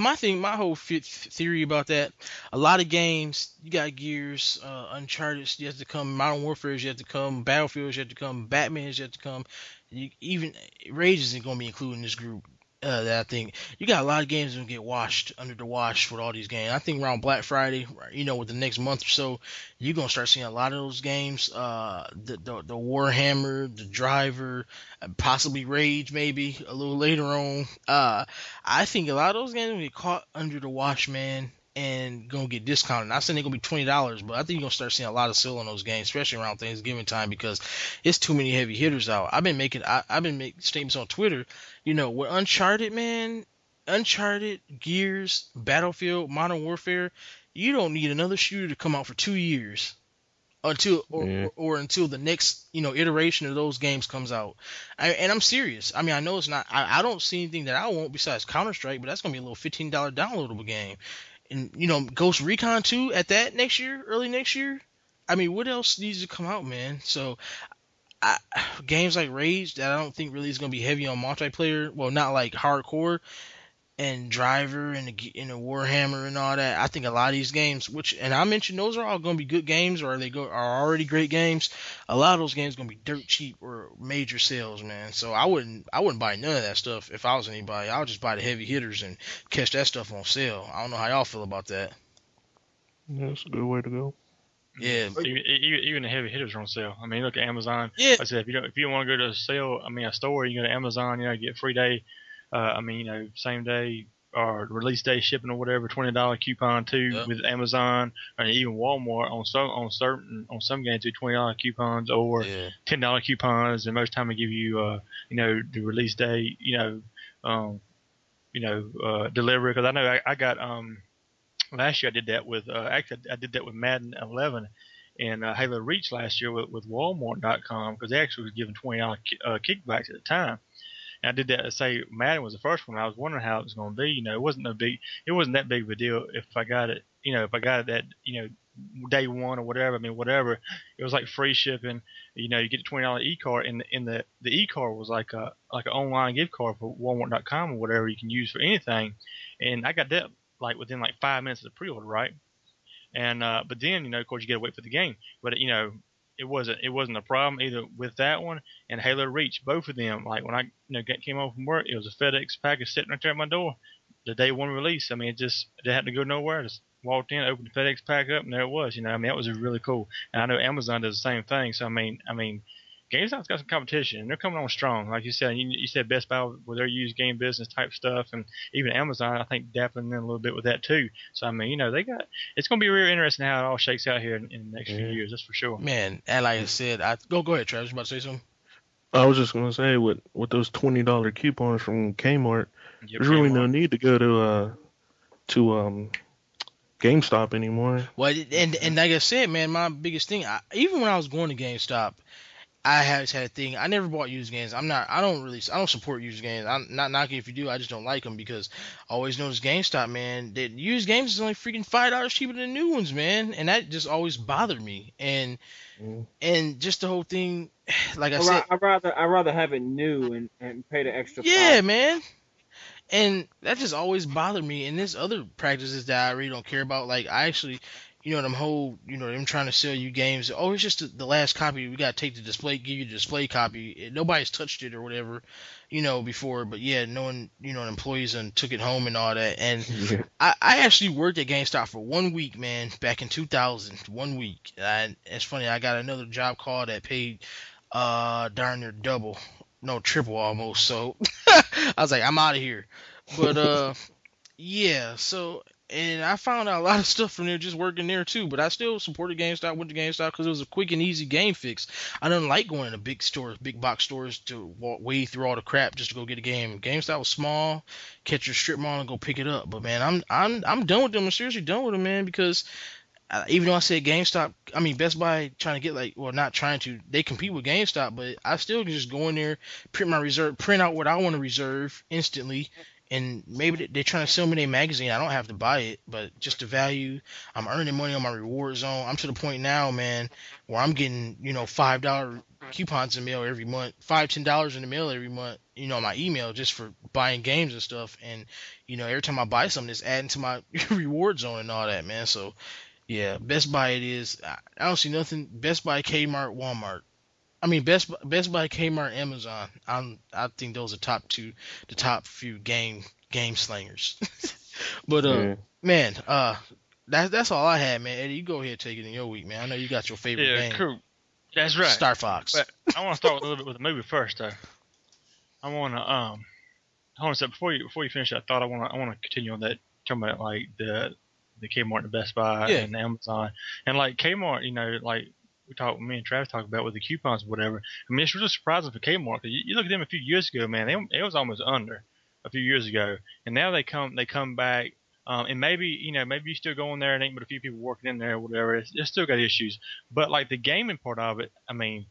Speaker 1: my thing, my whole fi- theory about that, a lot of games, you got Gears, uh, Uncharted yet to come, Modern Warfare is yet to come, Battlefield is yet to come, Batman is yet to come, you, even Rage isn't going to be included in this group. Uh, that I think you got a lot of games that get washed under the wash with all these games. I think around Black Friday, you know, with the next month or so, you're gonna start seeing a lot of those games. Uh, the the, the Warhammer, the Driver, uh, possibly Rage, maybe a little later on. Uh, I think a lot of those games get caught under the wash, man, and gonna get discounted. Not saying they're gonna be twenty dollars, but I think you're gonna start seeing a lot of sale on those games, especially around Thanksgiving time, because it's too many heavy hitters out. I've been making I, I've been making statements on Twitter. You know, with Uncharted, man, Uncharted, Gears, Battlefield, Modern Warfare, you don't need another shooter to come out for two years until or,
Speaker 3: Yeah.
Speaker 1: or, or until the next you know iteration of those games comes out. I, and I'm serious. I mean, I know it's not. I, I don't see anything that I want besides Counter Strike, but that's gonna be a little fifteen dollar downloadable game. And you know, Ghost Recon 2 at that next year, early next year. I mean, what else needs to come out, man? So, I, games like Rage that I don't think really is gonna be heavy on multiplayer. Well, not like hardcore and Driver and the, and the Warhammer and all that. I think a lot of these games, which and I mentioned those are all going to be good games, or they go are already great games. A lot of those games going to be dirt cheap or major sales, man. So I wouldn't I wouldn't buy none of that stuff if I was anybody. I'll just buy the heavy hitters and catch that stuff on sale. I don't know how y'all feel about that.
Speaker 3: That's a good way to go.
Speaker 1: Yeah,
Speaker 2: even, even even the heavy hitters are on sale. I mean, look at Amazon.
Speaker 1: yeah,
Speaker 2: Like I said, if you don't, if you don't want to go to a sale, I mean, a store, you go to Amazon, you know, get free day. Uh, I mean, you know, same day or release day shipping or whatever, twenty dollar coupon too
Speaker 1: Yeah.
Speaker 2: with Amazon or even Walmart on some on certain on some games do twenty dollar coupons or
Speaker 1: yeah.
Speaker 2: ten dollar coupons, and most time they give you, uh, you know, the release day, you know, um, you know, uh, delivery. Because I know I, I got um, last year I did that with uh, actually I did that with Madden 11 and uh, Halo Reach last year with, with Walmart.com because they actually was giving twenty dollar uh, kickbacks at the time. And I did that say Madden was the first one. I was wondering how it was going to be. You know, it wasn't no big. It wasn't that big of a deal if I got it. You know, if I got it that you know day one or whatever. I mean, whatever. It was like free shipping. You know, you get a twenty dollar e card, and in the the e card was like a like an online gift card for Walmart.com or whatever you can use for anything. And I got that like within like five minutes of the pre order, right? And uh, but then you know, of course, you got to wait for the game. But you know, it wasn't it wasn't a problem either with that one and Halo Reach. Both of them, like when I you know came home from work, it was a FedEx package sitting right there at my door. The day one release. I mean, it just it had to go nowhere. Just walked in, opened the FedEx pack up, and there it was. You know, I mean, that was really cool. And I know Amazon does the same thing. So I mean, I mean, GameStop's got some competition, and they're coming on strong. Like you said, you, you said Best Buy with their used game business type stuff, and even Amazon, I think, dappling in a little bit with that too. So I mean, you know, they got it's going to be real interesting how it all shakes out here in, in the next few years. That's for sure.
Speaker 1: Man, and like I said, I go go ahead, Travis. You about to say something?
Speaker 3: I was just gonna say with with those twenty dollar coupons from Kmart,
Speaker 2: Yep,
Speaker 3: there's really
Speaker 2: Kmart.
Speaker 3: no need to go to uh to um GameStop anymore.
Speaker 1: Well, and and like I said, man, my biggest thing, I, even when I was going to GameStop, I have had a thing. I never bought used games. I'm not. I don't really. I don't support used games. I'm not knocking if you do. I just don't like them because I always notice GameStop, man. That used games is only freaking five dollars cheaper than new ones, man. And that just always bothered me. And
Speaker 3: Mhm.
Speaker 1: and just the whole thing, like I
Speaker 4: I'd,
Speaker 1: said,
Speaker 4: I'd rather I'd rather have it new and, and pay the extra.
Speaker 1: Yeah,
Speaker 4: five.
Speaker 1: man. And that just always bothered me. And there's other practices that I really don't care about. Like I actually, you know, them whole, you know, them trying to sell you games. Oh, it's just the, the last copy. We gotta take the display, give you the display copy. Nobody's touched it or whatever, you know, before. But yeah, knowing, you know, an employees and took it home and all that. And
Speaker 3: Yeah.
Speaker 1: I, I actually worked at GameStop for one week, man, back in 2000. One week. And it's funny, I got another job call that paid uh darn near double, no triple almost. So I was like, I'm out of here. But uh, yeah. So and I found out a lot of stuff from there just working there too. But I still supported GameStop, went to GameStop because it was a quick and easy game fix. I don't like going to big stores, big box stores to walk, wade through all the crap just to go get a game. GameStop was small, catch your strip mall and go pick it up. But man, I'm I'm I'm done with them. I'm seriously done with them, man, because even though I said GameStop, I mean Best Buy trying to get like, well, not trying to, they compete with GameStop, but I still just go in there, print my reserve, print out what I want to reserve instantly, and maybe they- they're trying to sell me their magazine. I don't have to buy it, but just the value, I'm earning money on my reward zone. I'm to the point now, man, where I'm getting, you know, five dollar coupons in the mail every month, five ten dollars in the mail every month, you know, my email just for buying games and stuff. And you know, every time I buy something, it's adding to my reward zone and all that, man. So yeah, Best Buy it is. I, I don't see nothing. Best Buy, Kmart, Walmart. I mean, Best Buy, Best Buy, Kmart, Amazon. I'm I think those are top two, the top few game game slangers. but uh,
Speaker 3: Yeah.
Speaker 1: man, uh, that's that's all I had, man. Eddie, you go ahead take it in your week, man. I know you got your favorite
Speaker 2: Yeah,
Speaker 1: game,
Speaker 2: cool. That's right.
Speaker 1: Star Fox.
Speaker 2: But I want to start with a little bit with the movie first, though. I want to um, hold on a second before you before you finish that thought. I want to I want to continue on that talking about like the the Kmart and the Best Buy
Speaker 1: Yeah.
Speaker 2: and Amazon and like Kmart. You know, like we talked, me and Travis talked about with the coupons, or whatever. I mean, it's really surprising for Kmart you, you look at them a few years ago, man. They it was almost under a few years ago, and now they come they come back. Um, and maybe you know maybe you still go in there and ain't but a few people working in there or whatever. It's, it's still got issues, but like the gaming part of it, I mean,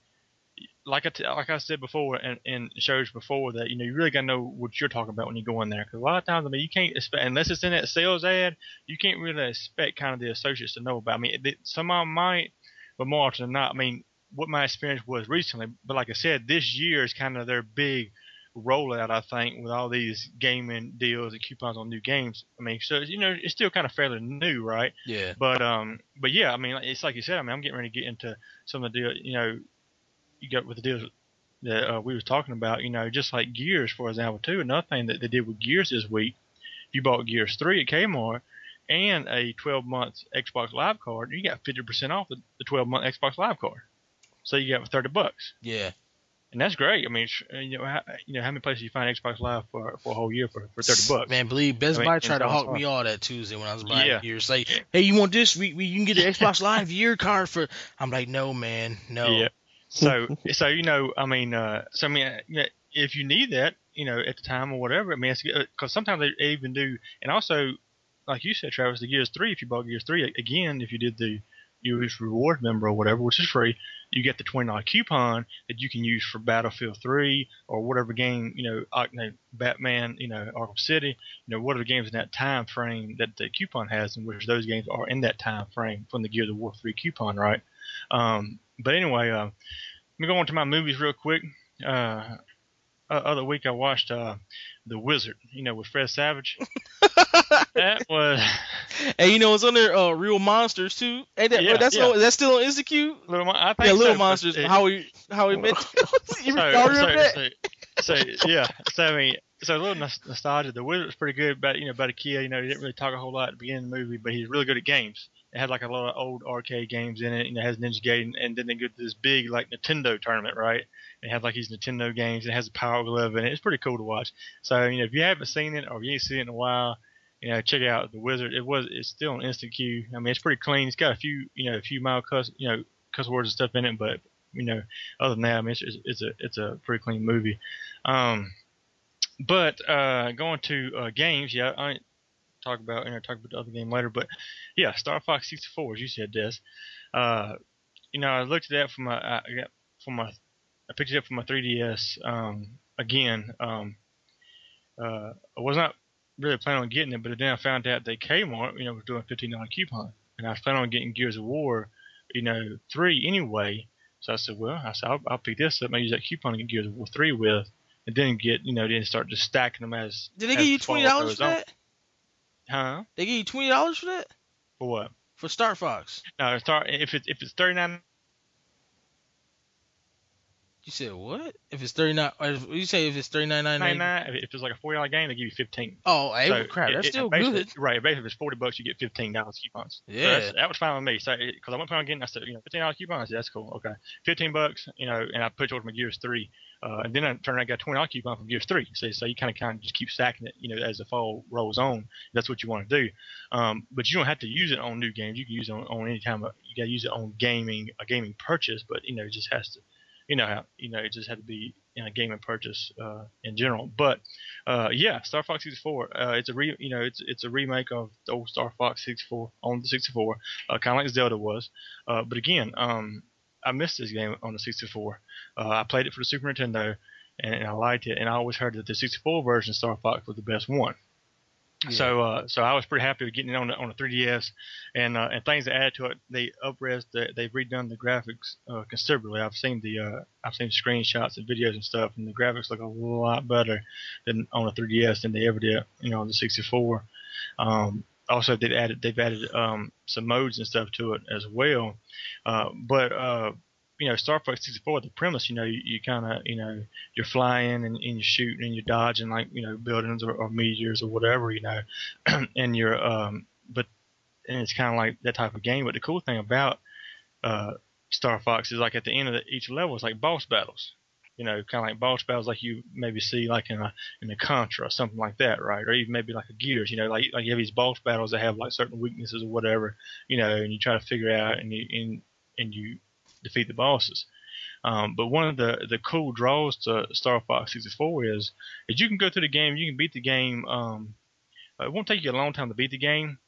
Speaker 2: like I t- like I said before and in shows before that you know you really gotta know what you're talking about when you go in there because a lot of times I mean you can't expect unless it's in that sales ad you can't really expect kind of the associates to know about. I mean they, some of them might, but more often than not, I mean what my experience was recently. But like I said, this year is kind of their big rollout I think with all these gaming deals and coupons on new games. I mean so you know it's still kind of fairly new, right?
Speaker 1: yeah,
Speaker 2: But um, but yeah, I mean, it's like you said. I mean, I'm getting ready to get into some of the deal. You know, you got with the deals that uh, we was talking about. You know, just like Gears, for example, too. Another thing that they did with Gears this week, if you bought Gears three at Kmart and a 12 month Xbox Live card, you got 50 percent off the, the 12 month Xbox Live card. So you got 30 bucks,
Speaker 1: yeah.
Speaker 2: and that's great. I mean, you know, how, you know, how many places you find Xbox Live for for a whole year for for 30 bucks?
Speaker 1: Man, believe Best
Speaker 2: I mean,
Speaker 1: Buy tried to hawk me all that Tuesday when I was buying
Speaker 2: Yeah.
Speaker 1: gears. Like, hey, you want this? We, we you can get an Xbox Live year card for. I'm like, no, man, no.
Speaker 2: Yeah. So so you know, I mean, uh, so I mean, uh, if you need that, you know, at the time or whatever, I mean, because sometimes they even do, and also, like you said, Travis, the Gears Three. If you bought Gears Three again, if you did the US reward member or whatever, which is free, you get the twenty dollar coupon that you can use for Battlefield Three or whatever game, you know, uh, Batman, you know, Arkham City, you know, whatever the games in that time frame that the coupon has, in which those games are in that time frame from the Gears of War Three coupon, right? Um, but anyway, uh, let me go on to my movies real quick. Uh, uh, other week I watched uh, The Wizard, you know, with Fred Savage. that was.
Speaker 1: Hey, you know it's under. Uh, Real Monsters too. Hey, that,
Speaker 2: Yeah,
Speaker 1: that's
Speaker 2: yeah.
Speaker 1: that's still on Instant
Speaker 2: Queue. Little, I think
Speaker 1: Yeah, Little
Speaker 2: so,
Speaker 1: Monsters.
Speaker 2: it-
Speaker 1: how we how we met. you
Speaker 2: so, so, so, so, yeah. So I mean, so a little nos- nostalgia. The Wizard was pretty good but you know about a kid. You know, he didn't really talk a whole lot at the beginning of the movie, but he's really good at games. It had like a lot of old arcade games in it. Know, it has Ninja Gaiden, and then they go to this big like Nintendo tournament, right? It had like these Nintendo games. It has a Power Glove in it. It's pretty cool to watch. So you know, if you haven't seen it or you ain't seen it in a while, you know, check out the Wizard. It was it's still on Instant Queue. I mean, it's pretty clean. It's got a few you know a few mild cuss you know cuss words and stuff in it, but you know, other than that, I mean, it's, it's, a it's a pretty clean movie. Um, but uh, going to uh, games, yeah, I talk about you know talk about the other game later, but yeah, Star Fox 64, as you said, Des. Uh, you know, I looked at that from my I I got from my I picked it up from my 3DS um, again. Um, uh, I was not really planning on getting it, but then I found out that Kmart, you know, was doing a $15 coupon, and I was planning on getting Gears of War, you know, three anyway. So I said, well, I said I'll, I'll pick this up, maybe use that coupon to get Gears of War three with, and then get you know then start just stacking them as.
Speaker 1: Did they
Speaker 2: as
Speaker 1: give you twenty dollars for that?
Speaker 2: Huh?
Speaker 1: They give you twenty dollars for that
Speaker 2: For what?
Speaker 1: for Star Fox.
Speaker 2: No, if it's if it's thirty nine.
Speaker 1: You said what? If it's thirty nine, you say if it's thirty nine ninety nine.
Speaker 2: if it's like a forty dollar game, they give you fifteen.
Speaker 1: Oh, hey,
Speaker 2: So
Speaker 1: crap, that's
Speaker 2: it-
Speaker 1: still good.
Speaker 2: Right, basically, if it's forty bucks, you get fifteen dollars coupons.
Speaker 1: Yeah.
Speaker 2: that's- that was fine with me. So, because I went on getting, I said, you know, fifteen dollars coupons. I said, that's cool. Okay, fifteen bucks, you know, and I put towards my Gears three, uh, and then I turned around and got a twenty dollar coupon from Gears three. So, so you kind of kind of just keep stacking it, you know, as the fall rolls on. That's what you want to do. Um, but you don't have to use it on new games. You can use it on, on any time. of- You got to use it on gaming, a gaming purchase. But you know, it just has to, you know, how you know, it just had to be in a gaming purchase uh, in general. But uh, yeah, Star Fox 64. Uh, it's a re, you know, it's it's a remake of the old Star Fox 64 on the 64, uh, kind of like Zelda was. Uh, but again, um, I missed this game on the 64. Uh, I played it for the Super Nintendo, and, and I liked it. And I always heard that the 64 version of Star Fox was the best one. So, uh, so I was pretty happy with getting it on the on the 3DS, and uh, and things that add to it. They upres they, they've redone the graphics uh, considerably. I've seen the uh, I've seen screenshots and videos and stuff, and the graphics look a lot better than on the 3DS than they ever did, you know, on the 64. Um, also, they've added they've added um, some modes and stuff to it as well. Uh, but uh, you know, Star Fox 64, the premise, you know, you, you kind of, you know, you're flying and, and you're shooting and you're dodging like, you know, buildings or, or meteors or whatever, you know, and you're, um, but, and it's kind of like that type of game. But the cool thing about, uh, Star Fox is like at the end of the, each level, it's like boss battles, you know, kind of like boss battles like you maybe see like in a, in a Contra or something like that, right? Or even maybe like a Gears, you know, like, like you have these boss battles that have like certain weaknesses or whatever, you know, and you try to figure out and you, and, and you, defeat the bosses. Um, but one of the the cool draws to Star Fox 64 is is you can go through the game, you can beat the game. Um, it won't take you a long time to beat the game,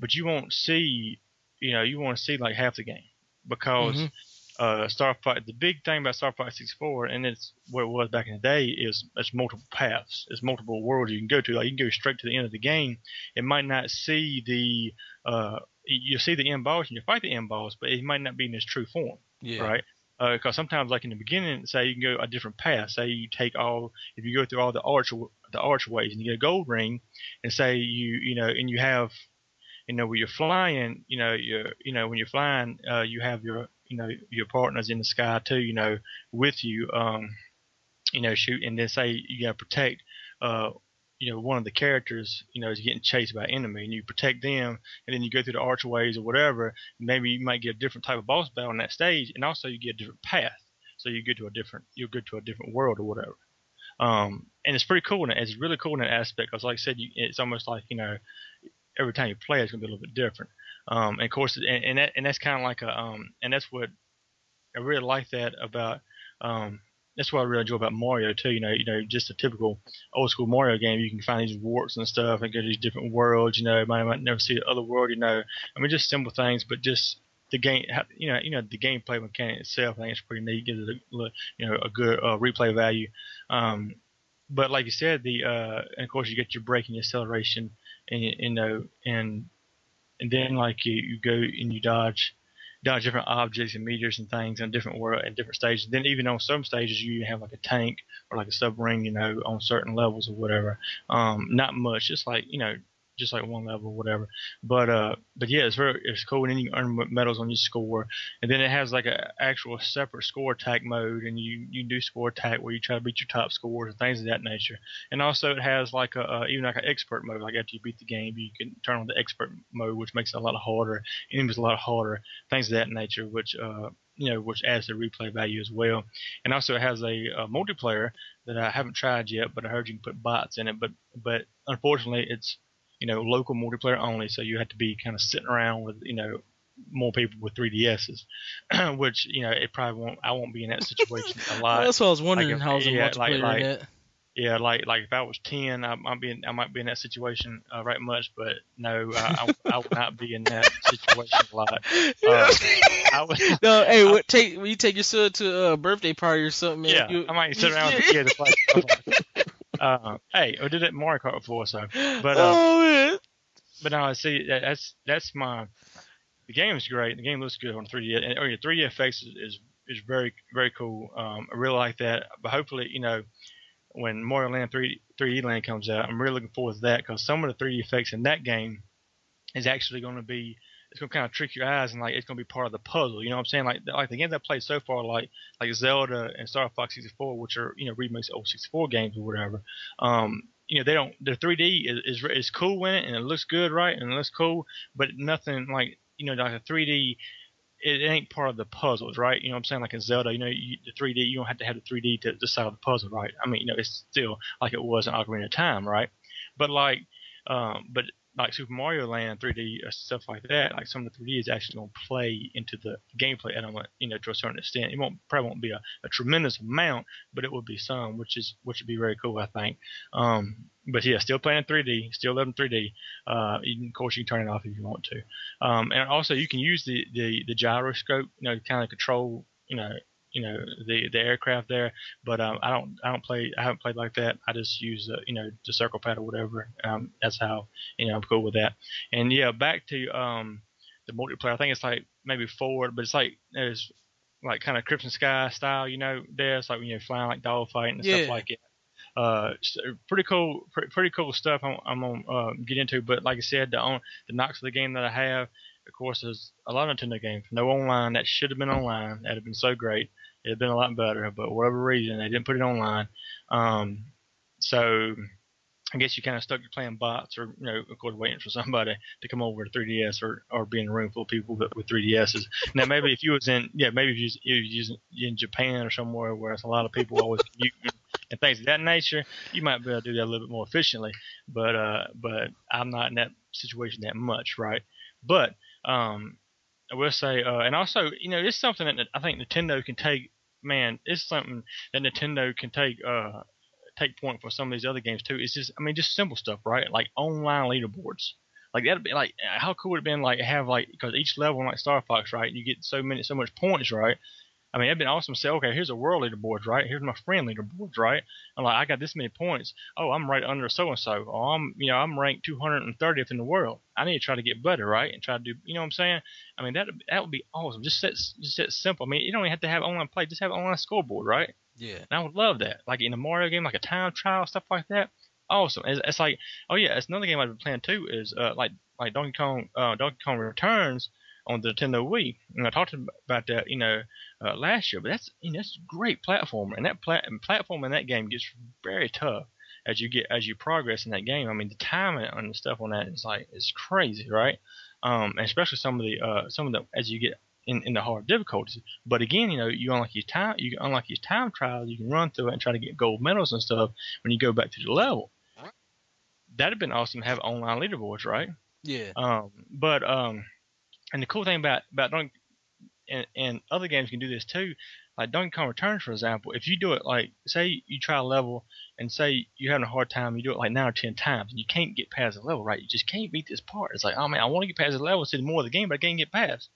Speaker 2: but you won't see, you know, you want to see like half the game because
Speaker 1: Mhm.
Speaker 2: Uh, Star Fox. The big thing about Star Fox 64, and it's what it was back in the day, is it's multiple paths, it's multiple worlds you can go to. Like you can go straight to the end of the game. It might not see the uh, you see the end boss and you fight the end boss, but it might not be in its true form
Speaker 1: Yeah.
Speaker 2: right? Because sometimes, like in the beginning, say you can go a different path. Say you take all, if you go through all the arch, the archways, and you get a gold ring, and say you, you know, and you have, you know, when you're flying, you know, you're you know, when you're flying, uh, you have your, you know, your partners in the sky too, you know, with you, um, you know, shoot, and then say you gotta protect, uh, you know, one of the characters, you know, is getting chased by enemy, and you protect them, and then you go through the archways or whatever. Maybe you might get a different type of boss battle on that stage, and also you get a different path. So you go to a different, you'll go to a different world or whatever. Um, and it's pretty cool. And it's really cool in that aspect because, like I said, you, it's almost like you know, every time you play, it's gonna be a little bit different. Um, and of course, and, and that and that's kind of like a, um, and that's what I really like that about. Um, that's what I really enjoy about Mario too. You know, you know, just a typical old school Mario game. You can find these warps and stuff and go to these different worlds. You know, might, might never see the other world. You know, I mean, just simple things, but just the game. You know, you know, the gameplay mechanic itself. I think it's pretty neat. Gives it a you know a good uh, replay value. Um, but like you said, the uh, and of course you get your braking, your acceleration, and you, know, and and then like you, you go and you dodge dodge different objects and meteors and things in different world and different stages. Then even on some stages you have like a tank or like a submarine, you know, on certain levels or whatever. Um, not much, just like you know, just like one level or whatever. But uh, but yeah, it's very it's cool, and then you earn medals on your score, and then it has like a actual separate score attack mode, and you you do score attack where you try to beat your top scores and things of that nature. And also it has like a even like an expert mode, like after you beat the game, you can turn on the expert mode, which makes it a lot harder, enemies a lot harder, things of that nature, which uh you know, which adds to replay value as well. And also, it has a, a, multiplayer that I haven't tried yet, but I heard you can put bots in it. But but unfortunately, it's you know, local multiplayer only. So you have to be kind of sitting around with, you know, more people with 3DSs, which you know it probably won't. I won't be in that situation a lot.
Speaker 1: well, that's what I was wondering.
Speaker 2: Like if,
Speaker 1: how's the
Speaker 2: yeah,
Speaker 1: multiplayer
Speaker 2: like, like,
Speaker 1: it?
Speaker 2: Yeah, like like if I was 10, I might be in, I might be in that situation uh, right much, but no, I, I, I would not be in that situation a lot. Uh, I would,
Speaker 1: no, hey, what, take when you take your son to a birthday party or something. Man,
Speaker 2: yeah,
Speaker 1: you,
Speaker 2: I might sit around with the play. Uh, hey, I did it Mario Kart before, so but uh,
Speaker 1: oh man.
Speaker 2: but no, see that, that's that's my the game is great. The game looks good on 3D, and or, yeah, 3D effects is, is is very very cool. Um, I really like that. But hopefully, you know, when Mario Land 3 3D Land comes out, I'm really looking forward to that because some of the 3D effects in that game is actually going to be it's gonna kind of trick your eyes and like it's gonna be part of the puzzle. You know what I'm saying? Like like the games I played so far, like like Zelda and Star Fox 64, which are you know remakes of old 64 games or whatever. Um, you know they don't the 3D is, is is cool in it and it looks good, right? And it looks cool, but nothing like you know like a 3D. It ain't part of the puzzles, right? You know what I'm saying? Like in Zelda, you know, you, the 3D, you don't have to have the 3D to, to solve the puzzle, right? I mean, you know, it's still like it was in Ocarina of Time, right? But like, um, but like Super Mario Land 3D or stuff like that, like some of the 3D is actually going to play into the gameplay element, you know, to a certain extent. It won't probably won't be a, a tremendous amount, but it will be some, which is which would be very cool, I think. Um, but yeah, still playing 3D, still loving 3D. Uh, you, of course, you can turn it off if you want to. Um, and also you can use the, the, the gyroscope, you know, to kind of control, you know, you know the the aircraft there. But um, I don't I don't play I haven't played like that. I just use uh, you know the circle pad or whatever. Um, that's how you know I'm cool with that. And yeah, back to um the multiplayer. I think it's like maybe forward, but it's like it's like kind of Crimson Sky style. You know, there it's like when you're flying like dogfighting and
Speaker 1: Yeah.
Speaker 2: stuff like it. Uh, pretty cool, pretty, pretty cool stuff. I'm, I'm gonna uh, get into, but like I said, the on the knocks of the game that I have, of course, is a lot of Nintendo games. No online. That should have been online. That'd have been so great. It'd have been a lot better, but whatever reason, they didn't put it online. Um, so I guess you kind of stuck to playing bots, or you know, of course, waiting for somebody to come over to 3DS, or or be in a room full of people with, with 3DSs. Now, maybe if you was in, yeah, maybe if you was, if you was in Japan or somewhere where it's a lot of people always commuting and things of that nature, you might be able to do that a little bit more efficiently. But uh, but I'm not in that situation that much, right? But um, I will say, uh, and also, you know, it's something that I think Nintendo can take. Man, it's something that Nintendo can take. Uh, take point from some of these other games too. It's just, I mean, just simple stuff, right? Like online leaderboards. Like that'd be like, how cool would it been like have like because each level like Star Fox, right? You get so many, so much points, right? I mean, it'd been awesome to say, okay, here's a world leaderboards, right? Here's my friend leaderboards, right? I'm like, I got this many points. Oh, I'm right under so and so. Oh, I'm, you know, I'm ranked 230th in the world. I need to try to get better, right? And try to do, you know what I'm saying? I mean, that that would be awesome. Just set, just set simple. I mean, you don't even have to have online play. Just have an online scoreboard, right?
Speaker 1: Yeah.
Speaker 2: And I would love that. Like in a Mario game, like a time trial, stuff like that. Awesome. It's, it's like, oh yeah, it's another game I've been playing too. Is uh, like like Donkey Kong, uh, Donkey Kong Returns on the Nintendo Wii. And I talked about that, you know, uh, last year. But that's you know, that's a great platformer, and that plat- and platform in that game gets very tough as you get as you progress in that game. I mean, the timing on the stuff on that is like it's crazy, right? Um, and especially some of the uh, some of the as you get in, in the hard difficulties. But again, you know, you unlock your time, you unlock your time trials, you can run through it and try to get gold medals and stuff when you go back to the level. That'd have been awesome to have online leaderboards, right?
Speaker 1: Yeah.
Speaker 2: Um, but um, and the cool thing about about Donkey and, and other games can do this too. Like Donkey Kong Returns, for example, if you do it like say you try a level and say you're having a hard time, you do it like nine or ten times and you can't get past the level, right? You just can't beat this part. It's like, oh man, I want to get past the level see more of the game, but I can't get past.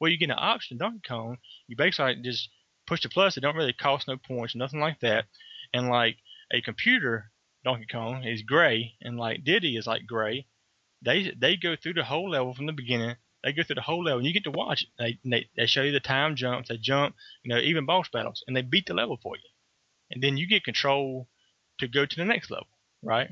Speaker 2: Well, you get an option Donkey Kong. You basically just push the plus. It don't really cost no points, nothing like that. And like a computer Donkey Kong is gray, and like Diddy is like gray. They they go through the whole level from the beginning they go through the whole level, and you get to watch it. They, they they show you the time jumps, they jump, you know, even boss battles, and they beat the level for you, and then you get control to go to the next level, right?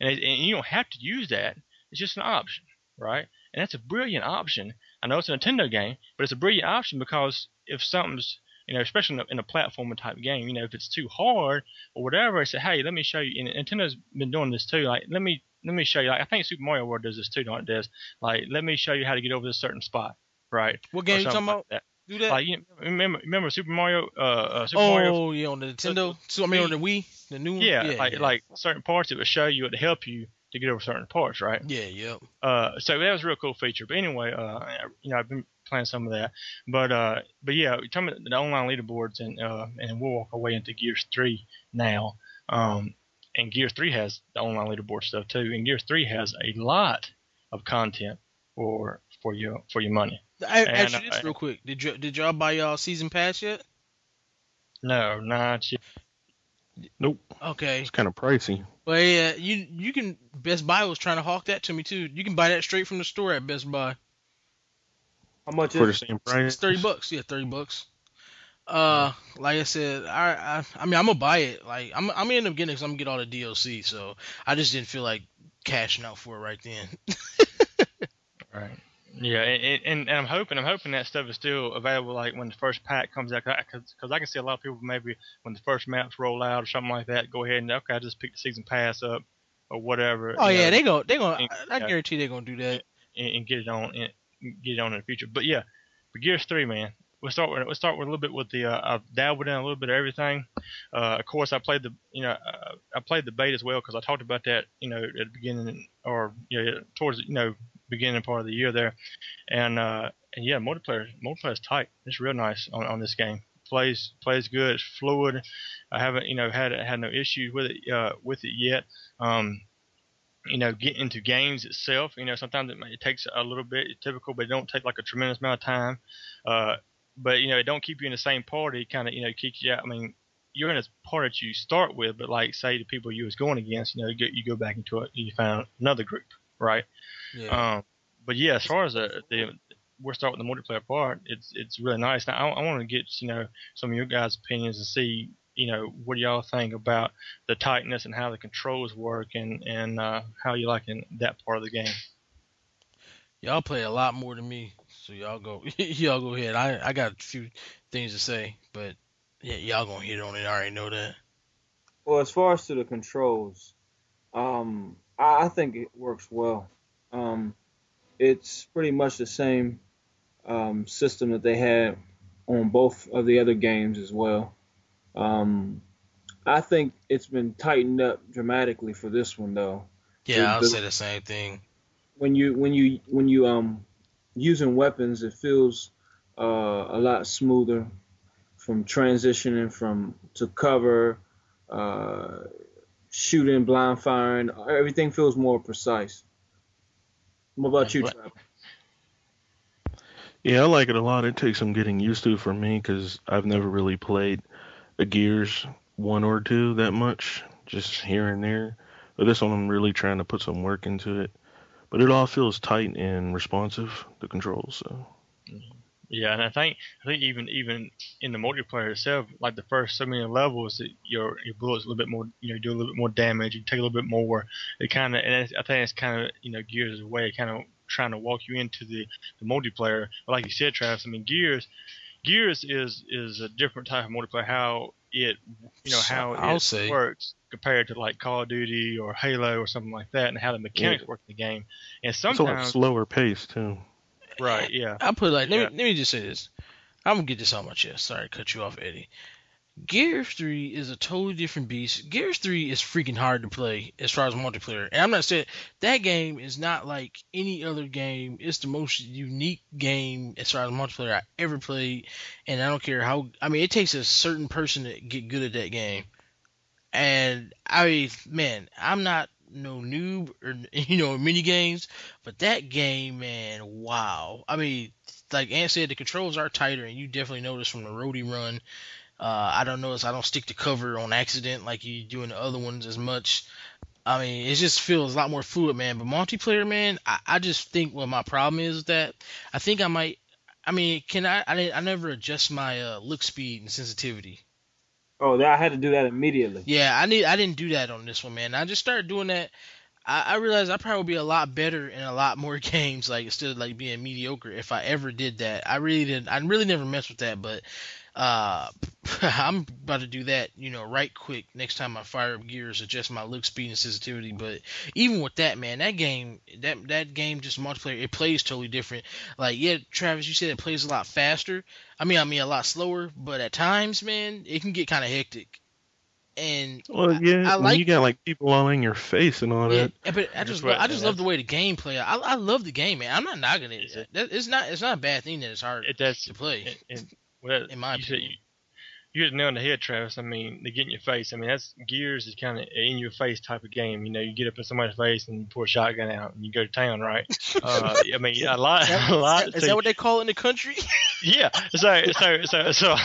Speaker 2: And, and you don't have to use that; it's just an option, right? And that's a brilliant option. I know it's a Nintendo game, but it's a brilliant option because if something's you know, especially in a, in a platformer type game, you know, if it's too hard or whatever, I say, hey, let me show you. And Nintendo's been doing this too. Like, let me let me show you. Like, I think Super Mario World does this too, don't it? Does like, let me show you how to get over this certain spot, right?
Speaker 1: What game you talking
Speaker 2: like
Speaker 1: about?
Speaker 2: that.
Speaker 1: Do that?
Speaker 2: Like, you remember remember Super Mario? Uh, uh Super
Speaker 1: oh,
Speaker 2: Mario.
Speaker 1: yeah, on the Nintendo. So, I mean, on the Wii, the new one.
Speaker 2: Yeah,
Speaker 1: yeah
Speaker 2: like
Speaker 1: yeah.
Speaker 2: like certain parts it would show you it to help you to get over certain parts, right?
Speaker 1: Yeah, yep.
Speaker 2: Uh, so that was a real cool feature. But anyway, uh, you know, I've been playing some of that. But uh, but yeah, talking about the online leaderboards, and uh, and we'll walk away into Gears Three now. Um, and Gears Three has the online leaderboard stuff too. And Gear Three has a lot of content for for your for your money.
Speaker 1: I,
Speaker 2: And,
Speaker 1: actually, this
Speaker 2: uh,
Speaker 1: real quick. Did you did y'all buy y'all season pass yet?
Speaker 2: No, not yet.
Speaker 3: Nope.
Speaker 1: Okay.
Speaker 3: It's kind of pricey.
Speaker 1: Well, yeah, you you can Best Buy was trying to hawk that to me too. You can buy that straight from the store at Best Buy.
Speaker 4: How much
Speaker 3: For the
Speaker 4: is
Speaker 3: same
Speaker 1: It's
Speaker 3: price.
Speaker 1: thirty bucks. Yeah, thirty bucks. Uh, like I said, I I, I mean I'm gonna buy it. Like I'm I'm gonna end up getting it 'cause I'm gonna get all the DLC. So I just didn't feel like cashing out for it right then.
Speaker 2: Right. Yeah, and, and, and I'm hoping I'm hoping that stuff is still available like when the first pack comes out because I can see a lot of people maybe when the first maps roll out or something like that go ahead and okay I just pick the season pass up or whatever.
Speaker 1: oh yeah,
Speaker 2: know,
Speaker 1: they go they gonna.
Speaker 2: and-
Speaker 1: I, I guarantee they're gonna do that.
Speaker 2: and, and get it on and get it on in the future. But yeah, for Gears Three, man, we'll start with we'll start with a little bit with the uh, I've dabbled in a little bit of everything. Uh, of course, I played the you know uh, I played the beta as well because I talked about that you know at the beginning or you know towards you know beginning part of the year there, and uh, and yeah, multiplayer multiplayer is tight. It's real nice on, on this game. Plays plays good. It's fluid. I haven't you know had had no issues with it uh, with it yet. Um, you know, get into games itself. You know, sometimes it, may, it takes a little bit, typical, but it don't take like a tremendous amount of time. Uh, but you know, it don't keep you in the same party. Kind of, you know, keep you out. I mean, you're in a party that you start with, but like say the people you was going against, you know, you go, you go back into it, you find another group, right?
Speaker 1: Yeah.
Speaker 2: Um, but yeah, as far as the, the we're starting with the multiplayer part, it's it's really nice. Now I, I want to get you know some of your guys' opinions and see you know what do y'all think about the tightness and how the controls work and and uh, how you like in that part of the game.
Speaker 1: Y'all play a lot more than me, so y'all go y'all go ahead. I I got a few things to say, but yeah, y'all gonna hit on it. I already know that.
Speaker 4: Well, as far as to the controls, um, I, I think it works well. Um, it's pretty much the same um, system that they had on both of the other games as well. Um, I think it's been tightened up dramatically for this one though.
Speaker 1: Yeah, I'll
Speaker 4: The-
Speaker 1: say the same thing.
Speaker 4: When you when you when you um using weapons, it feels uh, a lot smoother from transitioning from to cover, uh, shooting, blind firing. Everything feels more precise. What about you,
Speaker 1: What-
Speaker 4: Trap?
Speaker 3: Yeah, I like it a lot. It takes some getting used to for me because I've never really played a Gears one or two that much, just here and there. But this one, I'm really trying to put some work into it. But it all feels tight and responsive, the controls. So
Speaker 2: Yeah, and I think I think even even in the multiplayer itself, like the first so many levels, that your your bullets a little bit more, you know, you do a little bit more damage, you take a little bit more. It kind of, and it's, I think it's kind of, you know, Gears' way, kind of trying to walk you into the, the multiplayer. But like you said, Travis, I mean, Gears, Gears is is a different type of multiplayer. How it, you know, how
Speaker 1: I'll
Speaker 2: it
Speaker 1: say.
Speaker 2: works compared to like Call of Duty or Halo or something like that, and how the mechanics work in the game. And
Speaker 3: it's a lot
Speaker 2: sometimes,
Speaker 3: slower pace too.
Speaker 2: right, yeah,
Speaker 1: I put like let
Speaker 2: Yeah.
Speaker 1: me let me just say this. I'm gonna get this on my chest. Sorry to cut you off, Eddie. Gears 3 is a totally different beast. Gears 3 is freaking hard to play as far as multiplayer. And I'm not saying that game is not like any other game. It's the most unique game as far as multiplayer I ever played. And I don't care how. I mean, it takes a certain person to get good at that game. And I mean, man, I'm not no noob or you know mini games, but that game, man, wow. I mean, like Ant said, the controls are tighter, and you definitely notice from the roadie run. Uh, I don't notice I don't stick to cover on accident like you do in the other ones as much. I mean, it just feels a lot more fluid, man. But multiplayer, man, I, I just think what my problem is that I think I might. I mean, can I? I, I never adjust my uh, look speed and sensitivity.
Speaker 4: Oh, I had to do that immediately.
Speaker 1: Yeah, I need. I didn't do that on this one, man. I just started doing that. I, I realized I probably would be a lot better in a lot more games, like instead of like being mediocre. If I ever did that, I really didn't. I really never messed with that, but uh, I'm about to do that, you know, right quick next time I fire up gears, adjust my look speed and sensitivity. But even with that, man, that game, that that game, just multiplayer, it plays totally different. Like, yeah, Travis, you said it plays a lot faster. I mean, I mean a lot slower, but at times, man, it can get kind of hectic. And
Speaker 3: Well, yeah,
Speaker 1: I
Speaker 3: when
Speaker 1: like
Speaker 3: you got like people all in your face and all
Speaker 1: yeah,
Speaker 3: that.
Speaker 1: but I just
Speaker 2: what-
Speaker 1: I just
Speaker 2: that's-
Speaker 1: love the way the game play. I I love the game, man. I'm not knocking it.
Speaker 2: Yeah.
Speaker 1: It's not it's not a bad thing that it's hard
Speaker 2: It does.
Speaker 1: to play.
Speaker 2: And, and well,
Speaker 1: In my
Speaker 2: you
Speaker 1: opinion.
Speaker 2: you, you hit the nail on the head, Travis. I mean, they get in your face. I mean, that's Gears is kind of in your face type of game. You know, you get up in somebody's face and you pour a shotgun out and you go to town, right? Uh, I mean, a lot, a lot.
Speaker 1: Is
Speaker 2: so-
Speaker 1: that what they call it in the country?
Speaker 2: yeah. So so so so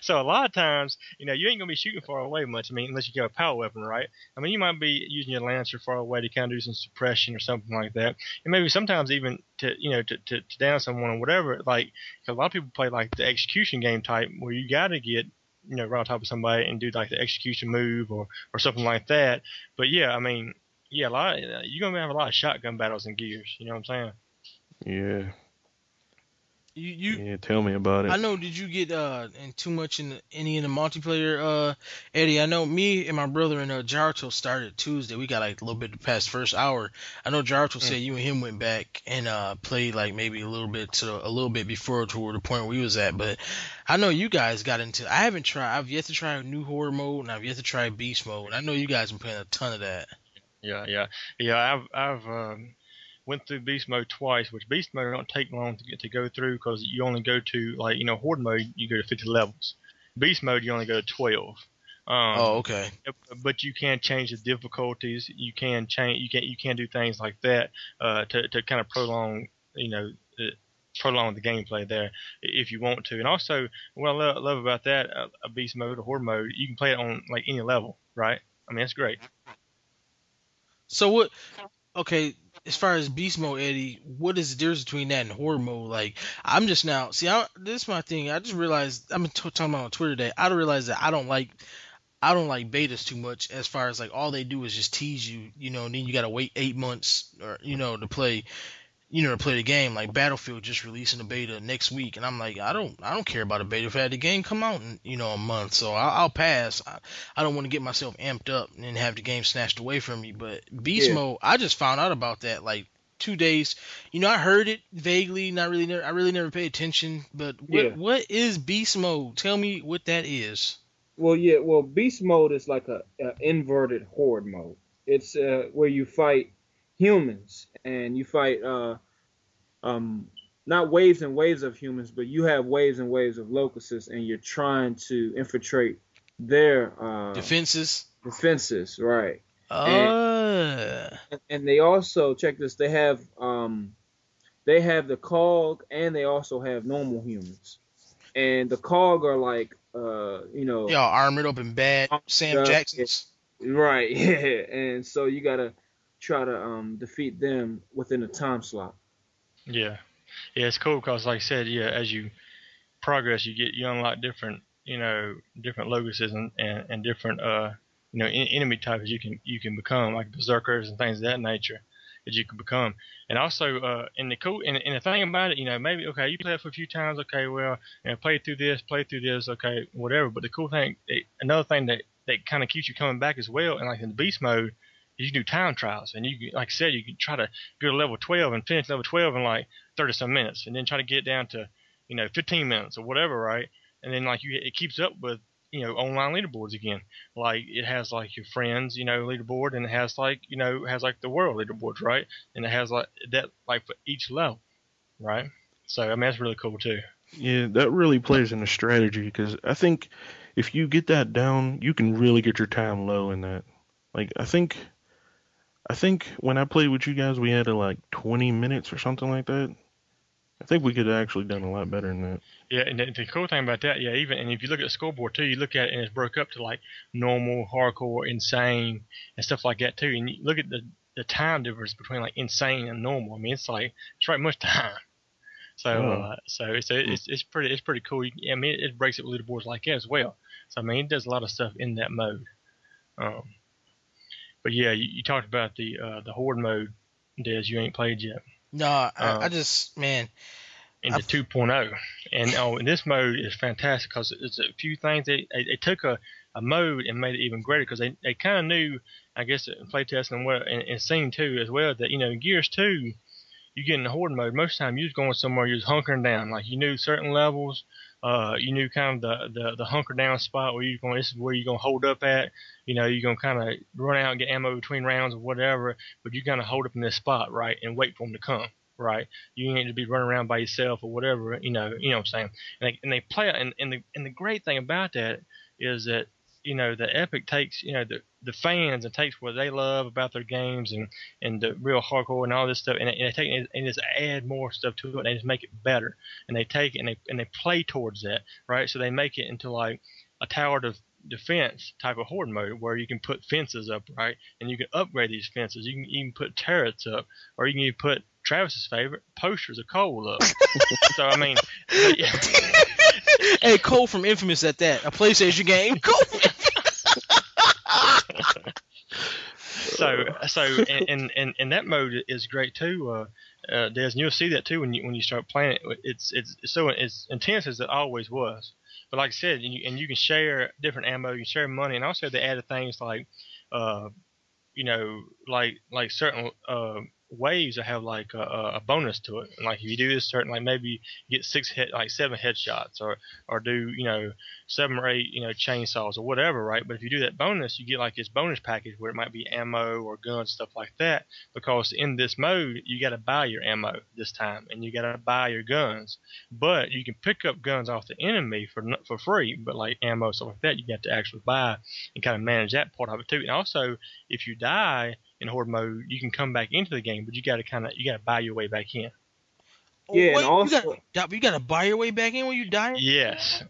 Speaker 2: so a lot of times, you know, you ain't gonna be shooting far away much. I mean, unless you got a power weapon, right? I mean, you might be using your lancer far away to kind of do some suppression or something like that, and maybe sometimes even to you know to to, to down someone or whatever. Like 'cause a lot of people play like the execution game type where you got to get you know right on top of somebody and do like the execution move or or something like that. But yeah, I mean. Yeah, a lot. Uh, you're gonna have a lot of shotgun battles in Gears. You know what I'm saying?
Speaker 3: Yeah,
Speaker 1: You you
Speaker 3: yeah. Tell me about it.
Speaker 1: I know. Did you get uh in too much in the, any in the multiplayer, uh, Eddie? I know me and my brother and uh, Jarto started Tuesday. We got like a little bit past first hour. I know Jarto said you and him went back and uh played like maybe a little bit to a little bit before toward the point where we was at. But I know you guys got into. I haven't tried. I've yet to try new horde mode and I've yet to try beast mode. And I know you guys been playing a ton of that.
Speaker 2: Yeah, yeah, yeah. I've I've um, went through beast mode twice, which beast mode don't take long to get to go through because you only go to like you know horde mode you go to 50 levels. Beast mode you only go to 12. Um,
Speaker 1: Oh, okay.
Speaker 2: but you can change the difficulties. You can change. You can you can do things like that uh, to to kind of prolong you know uh, prolong the gameplay there if you want to. And also, what I love, love about that uh, a beast mode or horde mode, you can play it on like any level, right? I mean, that's great.
Speaker 1: So what? Okay, as far as beast mode, Eddie, what is the difference between that and horde mode? Like, I'm just now. See, I, this is my thing. I just realized I'm t- talking about on Twitter today. I realized that I don't like. I don't like betas too much. As far as like all they do is just tease you, you know. And then you gotta wait eight months or you know to play, you know, to play the game. Like Battlefield just releasing a beta next week, and I'm like, I don't, I don't care about a beta. If I had the game come out in you know a month, so I'll, I'll pass. I, I don't want to get myself amped up and then have the game snatched away from me. But Beast
Speaker 4: Yeah.
Speaker 1: Mode, I just found out about that like two days. You know, I heard it vaguely, not really. Never, I really never paid attention. But what,
Speaker 4: Yeah.
Speaker 1: what is Beast Mode? Tell me what that is.
Speaker 4: Well, yeah. Well, beast mode is like a, a inverted horde mode. It's uh, where you fight humans and you fight uh, um, not waves and waves of humans, but you have waves and waves of locusts, and you're trying to infiltrate their uh,
Speaker 1: Defenses.
Speaker 4: defenses, right?
Speaker 1: Uh,
Speaker 4: And, and they also check this. They have um, they have the cog, and they also have normal humans. And the cog are like uh, you know,
Speaker 1: y'all armored up and bad. Sam
Speaker 4: Yeah,
Speaker 1: Jackson's.
Speaker 4: Right, yeah, and so you gotta try to um defeat them within a time slot.
Speaker 2: Yeah, yeah, it's cool because, like I said, yeah, as you progress, you get you unlock different, you know, different locusts and, and, and different, uh, you know, en- enemy types you can you can become like berserkers and things of that nature that you can become. And also, uh, and the cool and, and the thing about it, you know, maybe okay, you play it for a few times, okay, well, you know, play through this, play through this, okay, whatever. But the cool thing, it, another thing that that kind of keeps you coming back as well, and like in the beast mode, you can do time trials, and you like I said, you can try to go to level 12 and finish level 12 in like 30 some minutes, and then try to get down to, you know, 15 minutes or whatever, right? And then like you, it keeps up with, you know, online leaderboards again. Like it has like your friends, you know, leaderboard, and it has like, you know, has like the world leaderboards, right? And it has like that, like for each level, right? So I mean that's really cool too.
Speaker 3: Yeah, that really plays into strategy because I think if you get that down, you can really get your time low in that. Like I think, I think when I played with you guys, we had uh, like 20 minutes or something like that. I think we could have actually done a lot better than that.
Speaker 2: Yeah, and the, the cool thing about that, yeah, even and if you look at the scoreboard too, you look at it and it's broke up to like normal, hardcore, insane, and stuff like that too. And you look at the the time difference between like insane and normal. I mean, it's like it's right much time. So,
Speaker 3: Oh.
Speaker 2: uh, so it's, it's it's pretty it's pretty cool. I mean, it breaks up leaderboards like that as well. So I mean, it does a lot of stuff in that mode. Um, but yeah, you, you talked about the uh, the horde mode, Des. You ain't played yet.
Speaker 1: No, I,
Speaker 2: Uh,
Speaker 1: I just man,
Speaker 2: into
Speaker 1: I've-
Speaker 2: 2.0. And oh, and this mode is fantastic because it's a few things. They, they, they took a, a mode and made it even greater because they, they kind of knew, I guess, in playtesting and, what, and, and seeing too as well that, you know, in Gears 2, you get in the horde mode, most of the time you was going somewhere, you was hunkering down. Like you knew certain levels, uh, you knew kind of the, the, the hunker down spot where you're going, this is where you're going to hold up at. You know, you're going to kind of run out and get ammo between rounds or whatever, but you kind of hold up in this spot, right, and wait for them to come, right? You ain't to be running around by yourself or whatever, you know, you know what I'm saying. And they, and they play and, and the and the great thing about that is that you know the Epic takes you know the the fans and takes what they love about their games and and the real hardcore and all this stuff and they, and they take it and just add more stuff to it and they just make it better and they take it and they and they play towards that right so they make it into like a tower of defense type of horde mode where you can put fences up right and you can upgrade these fences you can even put turrets up or you can even put Travis's favorite posters of Cole up so I mean yeah.
Speaker 1: hey Cole from Infamous at that a PlayStation game. Cole.
Speaker 2: so so and, and and and that mode is great too. Uh, uh, Des, and you'll see that too when you when you start playing it. It's it's so it's intense as it always was. But like I said, and you, and you can share different ammo, you share money, and also they added things like, uh, you know, like like certain uh waves that have like a, a bonus to it. And like if you do this certain, like maybe get six hit, like seven headshots, or or do you know seven or eight, you know, chainsaws or whatever, right? But if you do that bonus, you get like this bonus package where it might be ammo or guns, stuff like that. Because in this mode, you got to buy your ammo this time, and you got to buy your guns. But you can pick up guns off the enemy for for free. But like ammo, stuff like that, you got to actually buy and kind of manage that part of it too. And also, if you die in horde mode, you can come back into the game, but you got to kind of you got to buy your way back in.
Speaker 4: Yeah, and also-
Speaker 1: you gotta, you gotta buy your way back in when you die.
Speaker 2: Yes.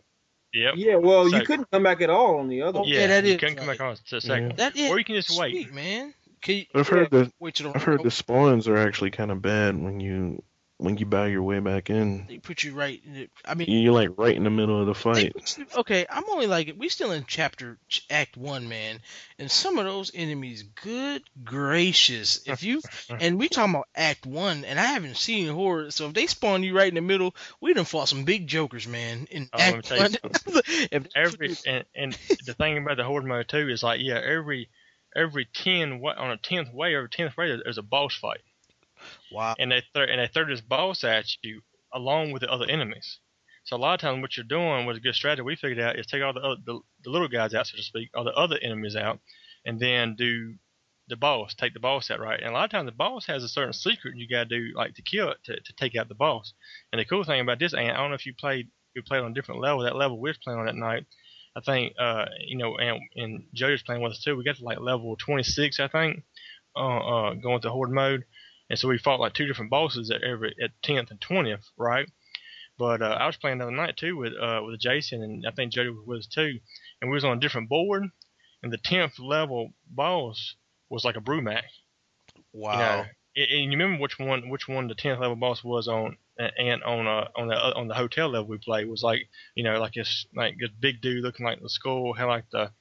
Speaker 2: Yep.
Speaker 4: Yeah, well,
Speaker 2: So-
Speaker 4: you couldn't come back at all on the other.
Speaker 1: Oh,
Speaker 4: one.
Speaker 2: Yeah,
Speaker 1: Yeah, that
Speaker 2: you
Speaker 1: is
Speaker 2: couldn't come
Speaker 1: right.
Speaker 2: back on to a second.
Speaker 1: That is
Speaker 2: Or you can just wait.
Speaker 1: man. Can you
Speaker 3: I've heard the
Speaker 1: wait the
Speaker 3: I've heard the spawns are actually kind of bad when you when you buy your way back in.
Speaker 1: they put you right. In the, I mean,
Speaker 3: You're like right in the middle of the fight.
Speaker 1: put you- Okay, I'm only like we still in chapter act one, man, and some of those enemies, good gracious, if you and we talking about act one, and I haven't seen horde, so if they spawn you right in the middle, we done fought some big jokers, man. In
Speaker 2: Oh, let me
Speaker 1: act
Speaker 2: tell you
Speaker 1: one, if
Speaker 2: every and, and the thing about the horde mode too is like yeah every every ten wa- on a tenth way every tenth way there's a boss fight
Speaker 1: wow,
Speaker 2: and they th- and they throw this boss at you along with the other enemies. So a lot of times what you're doing with a good strategy we figured out is take all the, other, the the little guys out so to speak, all the other enemies out, and then do the boss, take the boss out right. And a lot of times the boss has a certain secret you gotta do like to kill it to, to take out the boss. And the cool thing about this, and I don't know if you played you played on a different level, that level we was playing on that night. I think uh you know and and Joey's playing with us too. We got to like level 26 I think, uh, uh going to horde mode. And so we fought like two different bosses at every at 10th and 20th, right? But uh, I was playing the other night too with uh, with Jason, and I think Jody was with us too. And we was on a different board, and the 10th level boss was like a Brumak.
Speaker 1: wow,
Speaker 2: You know, and you remember which one which one the 10th level boss was on, and on uh, on the on the hotel level we played was like you know like this like this big dude looking like the skull, had like the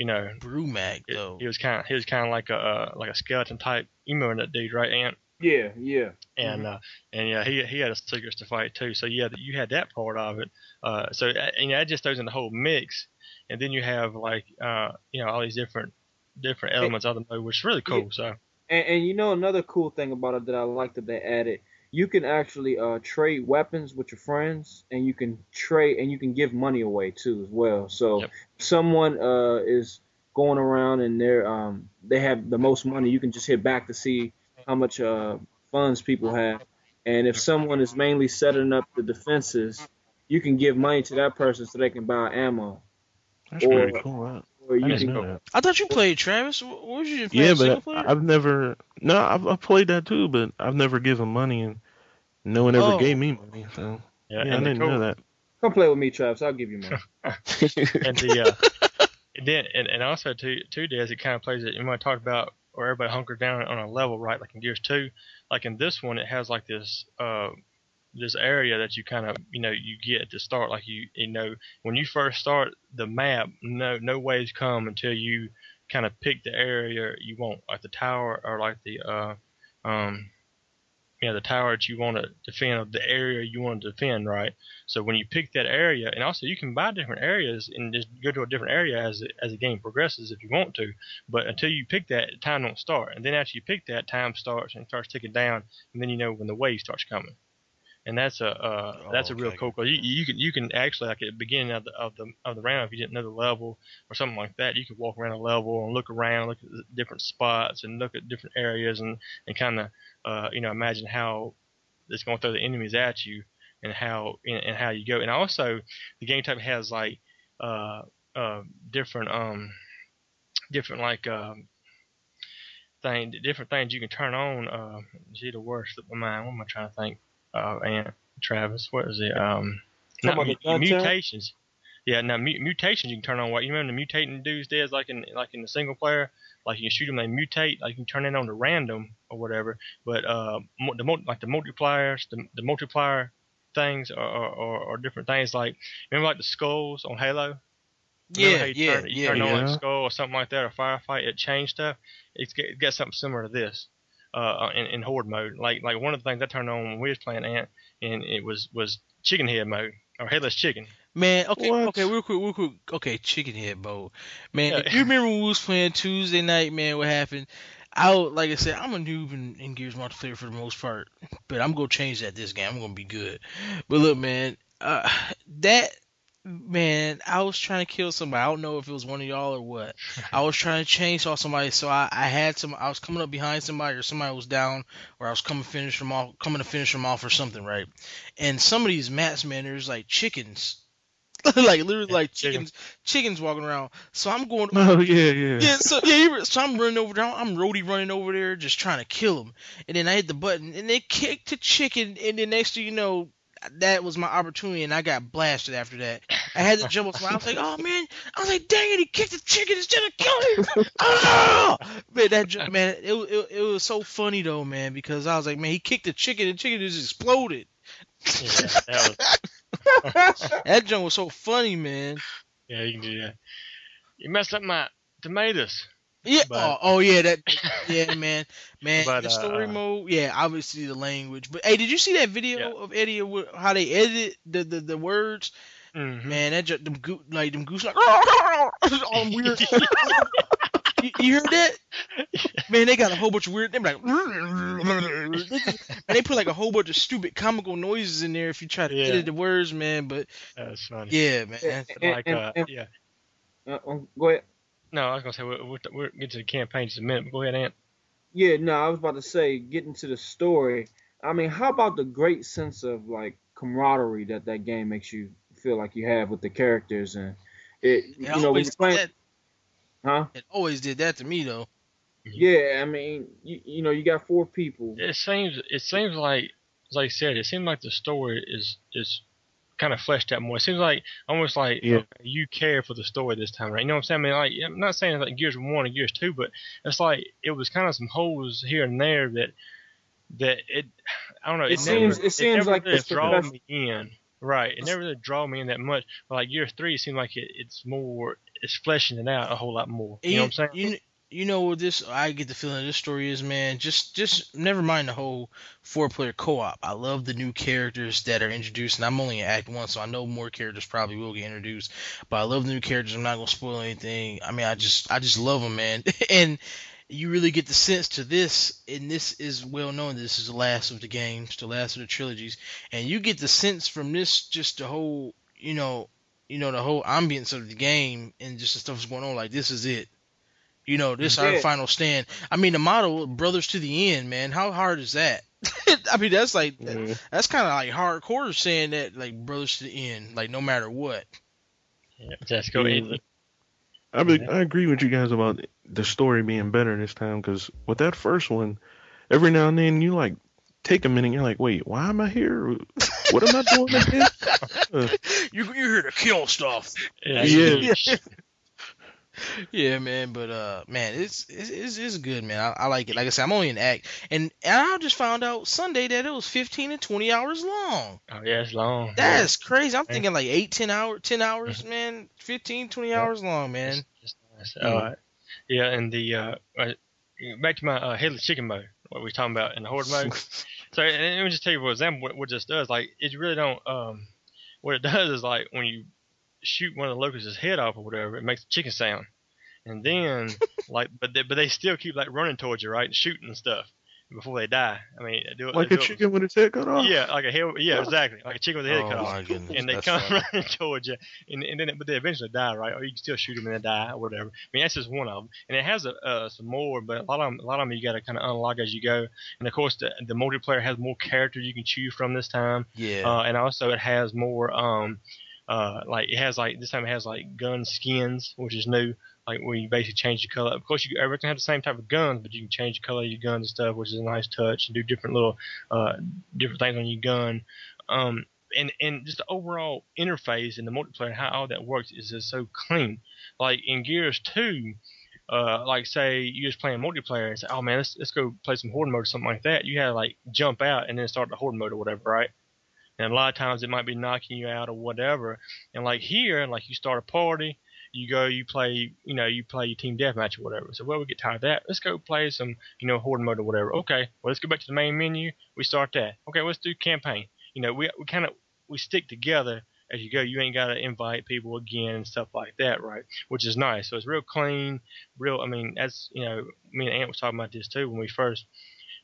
Speaker 2: you know Brumak
Speaker 1: though.
Speaker 2: he was kind of he was kind of like a uh, like a skeleton type emo in that dude, right? Ant?
Speaker 4: Yeah, yeah.
Speaker 2: and uh, and yeah, he he had a secrets to fight too. So yeah, you had that part of it. Uh, so you know, that just throws in the whole mix, and then you have like uh, you know all these different different elements of the mode, which is really cool. So
Speaker 4: And, and you know another cool thing about it that I like that they added, you can actually uh, trade weapons with your friends, and you can trade and you can give money away too as well. So
Speaker 2: Yep.
Speaker 4: someone uh, is going around and they're um, they have the most money, you can just hit back to see how much uh, funds people have. And if someone is mainly setting up the defenses, you can give money to that person so they can buy ammo.
Speaker 3: That's
Speaker 4: Or-
Speaker 3: pretty cool.
Speaker 4: Or
Speaker 3: I
Speaker 4: you
Speaker 3: didn't
Speaker 4: can
Speaker 3: know that.
Speaker 1: I thought you played Travis. What was you?
Speaker 3: Yeah,
Speaker 1: single
Speaker 3: but
Speaker 1: player?
Speaker 3: I've never. No, I've, I've played that too, but I've never given money, and No one ever
Speaker 1: Oh.
Speaker 3: gave me money, so
Speaker 2: Yeah,
Speaker 3: yeah, I didn't
Speaker 2: cool-
Speaker 3: know that.
Speaker 4: Come play with me, Travis. I'll give you money.
Speaker 2: and the uh, and then and, and also too two days it kind of plays it. You might talk about where everybody hunkers down on a level, right? Like in Gears Two, like in this one, it has like this uh this area that you kind of you know you get the start. Like you you know when you first start the map, no no ways come until you kind of pick the area you want, like the tower or like the uh um yeah the tower that you want to defend or the area you want to defend, right? So when you pick that area, and also you can buy different areas and just go to a different area as as the game progresses if you want to. But until you pick that, time don't start. And then after you pick that, time starts and starts ticking down, and then you know when the wave starts coming. And that's a uh,
Speaker 1: Oh,
Speaker 2: that's a real
Speaker 1: okay.
Speaker 2: cool. Cause you, you can you can actually like at the beginning of the of the of the round if you didn't know the level or something like that, you could walk around a level and look around, look at different spots and look at different areas and and kind of uh, you know imagine how it's going to throw the enemies at you and how and, and how you go. And also, the game type has like uh, uh, different um different like um thing different things you can turn on. Uh, gee, the worst of my mind. What am I trying to think? Uh, and Travis, what is it? Um, not mu- mutations. Yeah, now mu- mutations you can turn on. What you remember the mutating dudes does like in like in the single player, like you can shoot them, they mutate. Like you can turn it on to random or whatever. But uh, mo- the mul- like the multipliers, the, the multiplier things are, are, are, are different things. Like remember like the skulls on Halo. Remember
Speaker 1: Yeah,
Speaker 2: how you
Speaker 1: yeah,
Speaker 2: turn, you
Speaker 1: yeah.
Speaker 2: turn on like
Speaker 3: Yeah.
Speaker 2: a skull or something like that, or firefight, it changed stuff. It's it's got something similar to this, uh, in, in horde mode. Like like one of the things I turned on when we was playing Ant, and it was was chicken head mode or headless chicken.
Speaker 1: Man, okay,
Speaker 3: What?
Speaker 1: okay, real quick, real quick. Okay, chicken head, mode. Man,
Speaker 2: Yeah.
Speaker 1: if you remember when we was playing Tuesday night, man, what happened? I would- like I said, I'm a noob in, in Gears multiplayer for the most part, but I'm gonna change that this game. I'm gonna be good. But look, man, uh, that man, I was trying to kill somebody. I don't know if it was one of y'all or what. I was trying to chainsaw somebody, so I, I had some. I was coming up behind somebody, or somebody was down, or I was coming to finish them off, coming to finish them off, or something, right? And some of these mats, man, there's like chickens, like literally
Speaker 2: Yeah,
Speaker 1: like
Speaker 2: chickens.
Speaker 1: chickens, chickens walking around. So I'm going.
Speaker 3: Oh yeah, yeah.
Speaker 1: Yeah, so yeah, so I'm running over there. I'm roadie running over there, just trying to kill him. And then I hit the button, and they kicked the chicken. And then next thing you know, that was my opportunity, and I got blasted after that. I had to jump up. I was like, oh man, I was like, dang it, he kicked the chicken instead of killing him. oh! Man, that man, it, it it was so funny though, man, because I was like, man, he kicked the chicken, and the chicken just exploded.
Speaker 2: Yeah, that was
Speaker 1: That jump was so funny, man.
Speaker 2: yeah. You can do that. You messed up my tomatoes.
Speaker 1: Yeah.
Speaker 2: But-
Speaker 1: oh, oh, yeah. That. Yeah, man. Man.
Speaker 2: But,
Speaker 1: the story
Speaker 2: uh,
Speaker 1: mode. Yeah. Obviously the language. But hey, did you see that video
Speaker 2: Yeah.
Speaker 1: of Eddie of wh- how they edit the the, the words?
Speaker 2: Mm-hmm.
Speaker 1: Man, that just them goo like them goose like all them weird. you, you heard that? Man, they got a whole bunch of weird. They be like, and they put like a whole bunch of stupid comical noises in there if you try to
Speaker 2: Yeah.
Speaker 1: edit the words, man. But
Speaker 2: That's funny.
Speaker 1: yeah, man.
Speaker 4: And-
Speaker 2: Like
Speaker 4: and-
Speaker 2: uh,
Speaker 4: and-
Speaker 2: yeah.
Speaker 4: Uh, um, go ahead.
Speaker 2: No, I was gonna say we'll, we'll, we'll get to the campaign in just a minute. But go ahead, Ant.
Speaker 4: Yeah, no, I was about to say, getting to the story. I mean, how about the great sense of like camaraderie that that game makes you feel like you have with the characters and it,
Speaker 1: It
Speaker 4: you know, when
Speaker 1: always
Speaker 4: you're playing,
Speaker 1: did that,
Speaker 4: huh?
Speaker 1: it always did that to me though. Mm-hmm.
Speaker 4: Yeah, I mean, you, you know, you got four people.
Speaker 2: It seems it seems like like I said, it seems like the story is is kind of fleshed out more. It seems like almost like
Speaker 3: Yeah.
Speaker 2: okay, you care for the story this time, right? You know what I'm saying? I mean, like I'm not saying like Gears One and Gears Two, but it's like it was kind of some holes here and there that that it I don't know.
Speaker 4: It
Speaker 2: It,
Speaker 4: seems-
Speaker 2: never,
Speaker 4: it seems
Speaker 2: never
Speaker 4: like
Speaker 2: really
Speaker 4: it's
Speaker 2: draw me in. Right. It never really draw me in that much. But like Gears Three, it seemed like it, it's more it's fleshing it out a whole lot more. You know what I'm saying?
Speaker 1: You, you know what this? I get the feeling this story is, man. Just, just never mind the whole four-player co-op. I love the new characters that are introduced, and I'm only in Act One, so I know more characters probably will get introduced. But I love the new characters. I'm not gonna spoil anything. I mean, I just, I just love them, man. and you really get the sense to this, and this is well known. This is the last of the games, the last of the trilogies, and you get the sense from this, just the whole, you know, you know, the whole ambience of the game and just the stuff that's going on. Like this is it. You know, this our final stand. I mean, the model brothers to the end, man. How hard is that? I mean, that's like
Speaker 3: Yeah.
Speaker 1: that's kind of like hardcore saying that, like brothers to the end, like no matter what.
Speaker 2: Yeah, just go
Speaker 3: Yeah.
Speaker 2: ahead.
Speaker 3: I be, I agree with you guys about the story being better this time because with that first one, every now and then you like take a minute. You're like, wait, why am I here? What am I doing again? Uh,
Speaker 1: you you're here to kill stuff.
Speaker 2: Yeah.
Speaker 3: Yeah.
Speaker 1: Yeah, man, but uh, man, it's it's it's, it's good, man. I, I like it. Like I said, I'm only an act, and, and I just found out Sunday that it was 15 and 20 hours long.
Speaker 2: Oh yeah, it's long.
Speaker 1: That's crazy. I'm thinking like eight, 10 hour, 10 hours, man. 15, 20
Speaker 2: Yeah.
Speaker 1: hours long, man.
Speaker 2: It's nice. Uh, yeah, and the uh, uh, back to my uh, headless chicken mode, what we were talking about in the horde mode. so, and let me just tell you for example what, what this does. Like, it really don't. Um, what it does is like when you shoot one of the locusts' head off or whatever, it makes a chicken sound, and then like, but they, but they still keep like running towards you, right, and shooting and stuff before they die. I mean, do it
Speaker 3: like
Speaker 2: they
Speaker 3: a
Speaker 2: do it-
Speaker 3: chicken with its head cut off.
Speaker 2: Yeah, like a head. Yeah, exactly, like a chicken with a head
Speaker 1: oh
Speaker 2: cut off
Speaker 1: my goodness.
Speaker 2: and they come
Speaker 1: funny.
Speaker 2: running towards you, and, and then but they eventually die, right? Or you can still shoot them and they die, or whatever. I mean, that's just one of them, and it has a, uh, some more, but a lot of them, a lot of them you got to kind of unlock as you go. And of course, the, the multiplayer has more characters you can choose from this time,
Speaker 1: Yeah.
Speaker 2: uh, and also it has more, um, uh, like it has like this time it has like gun skins, which is new. Like where you basically change the color. Of course, you can have the same type of guns, but you can change the color of your guns and stuff, which is a nice touch, and do different little, uh, different things on your gun. Um, and and just the overall interface and the multiplayer and how all that works is just so clean. Like in Gears Two, uh, like say you just playing multiplayer and say, oh man, let's let's go play some horde mode or something like that. You had to like jump out and then start the horde mode or whatever, right? And a lot of times it might be knocking you out or whatever. And like here, like you start a party, you go, you play, you know, you play your team deathmatch or whatever. So well, we get tired of that. Let's go play some, you know, horde mode or whatever. Okay, well let's go back to the main menu. We start that. Okay, let's do campaign. You know, we we kind of we stick together as you go. You ain't got to invite people again and stuff like that, right? Which is nice. So it's real clean, real. I mean, that's you know, me and Ant was talking about this too when we first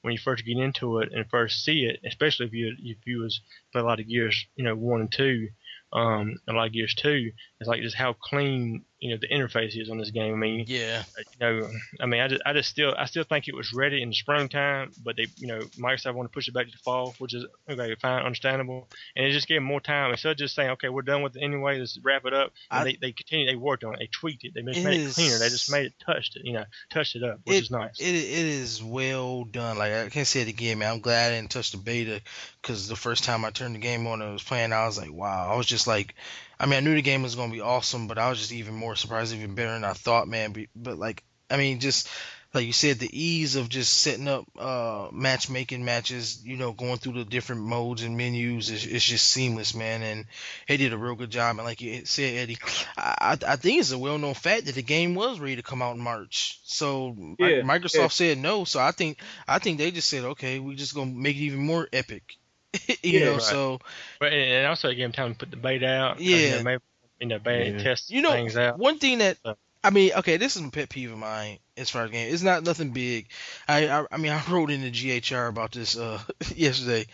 Speaker 2: when you first get into it and first see it, especially if you if you was play a lot of Gears, you know, one and two, um, a lot of Gears two, it's like just how clean you know the interface is on this game. I mean,
Speaker 1: yeah.
Speaker 2: Uh, you know, I mean, I just, I just still, I still think it was ready in the springtime, but they, you know, Microsoft wanted to push it back to the fall, which is okay, fine, understandable, and it just gave them more time instead of just saying, okay, we're done with it anyway, let's wrap it up. And
Speaker 1: I-
Speaker 2: they, they continued, they worked on it, they tweaked it, they just
Speaker 1: It
Speaker 2: made
Speaker 1: is-
Speaker 2: it cleaner, they just made it touched it, you know, touched it up, which
Speaker 1: It-
Speaker 2: is nice.
Speaker 1: It it is well done. Like I can't say it again, man. I'm glad I didn't touch the beta because the first time I turned the game on and was playing, I was like, wow. I was just like, I mean, I knew the game was gonna be awesome, but I was just even more surprised, even better than I thought, man. But, but like, I mean, just like you said, the ease of just setting up uh matchmaking matches, you know, going through the different modes and menus is it's just seamless, man. And they did a real good job. And like you said, Eddie, I I I think it's a well known fact that the game was ready to come out in March. So
Speaker 4: Yeah,
Speaker 1: Microsoft
Speaker 4: yeah.
Speaker 1: said no. So I think I think they just said okay, we're just gonna make it even more epic. you
Speaker 4: Yeah,
Speaker 1: know,
Speaker 2: right.
Speaker 1: so
Speaker 2: But and and also it gave them time to put the bait out,
Speaker 1: Yeah.
Speaker 2: you know, maybe, you know, beta
Speaker 3: Yeah.
Speaker 2: test
Speaker 1: you know
Speaker 2: things out.
Speaker 1: one thing that
Speaker 2: So-
Speaker 1: I mean, okay, this is a pet peeve of mine as far as game. It's not nothing big. I I, I mean, I wrote in the GHR about this uh yesterday.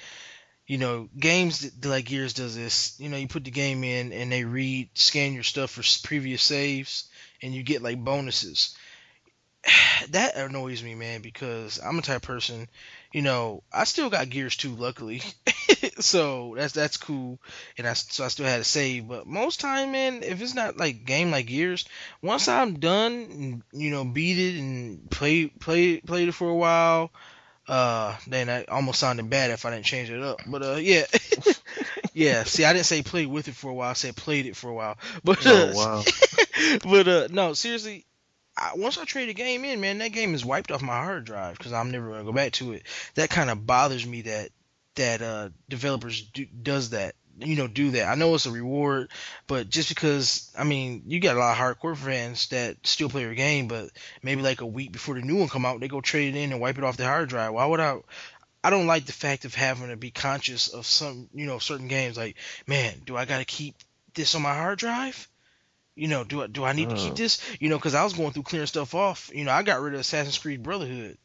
Speaker 1: You know, games that, like Gears does this. You know, you put the game in and they read, scan your stuff for previous saves, and you get like bonuses. That annoys me, man, because I'm a type of person. You know, I still got Gears 2, luckily, so that's that's cool, and I so I still had to save. But most time, man, if it's not like game like Gears, once I'm done, and, you know, beat it and play play played it for a while, uh, then I almost sounded bad if I didn't change it up. But uh, yeah, yeah. See, I didn't say played with it for a while. I said played it for a while. But uh,
Speaker 3: Oh wow.
Speaker 1: but uh, no, seriously. I, once I trade a game in, man, that game is wiped off my hard drive because I'm never gonna go back to it. That kind of bothers me that that uh developers do, does that. You know, do that. I know it's a reward, but just because I mean, you got a lot of hardcore fans that still play your game, but maybe like a week before the new one come out, they go trade it in and wipe it off the hard drive. Why would I? I don't like the fact of having to be conscious of some, you know, certain games. Like, man, do I got to keep this on my hard drive? You know, do I do I need to keep
Speaker 3: Oh.
Speaker 1: this? You know, because I was going through clearing stuff off. You know, I got rid of Assassin's Creed Brotherhood,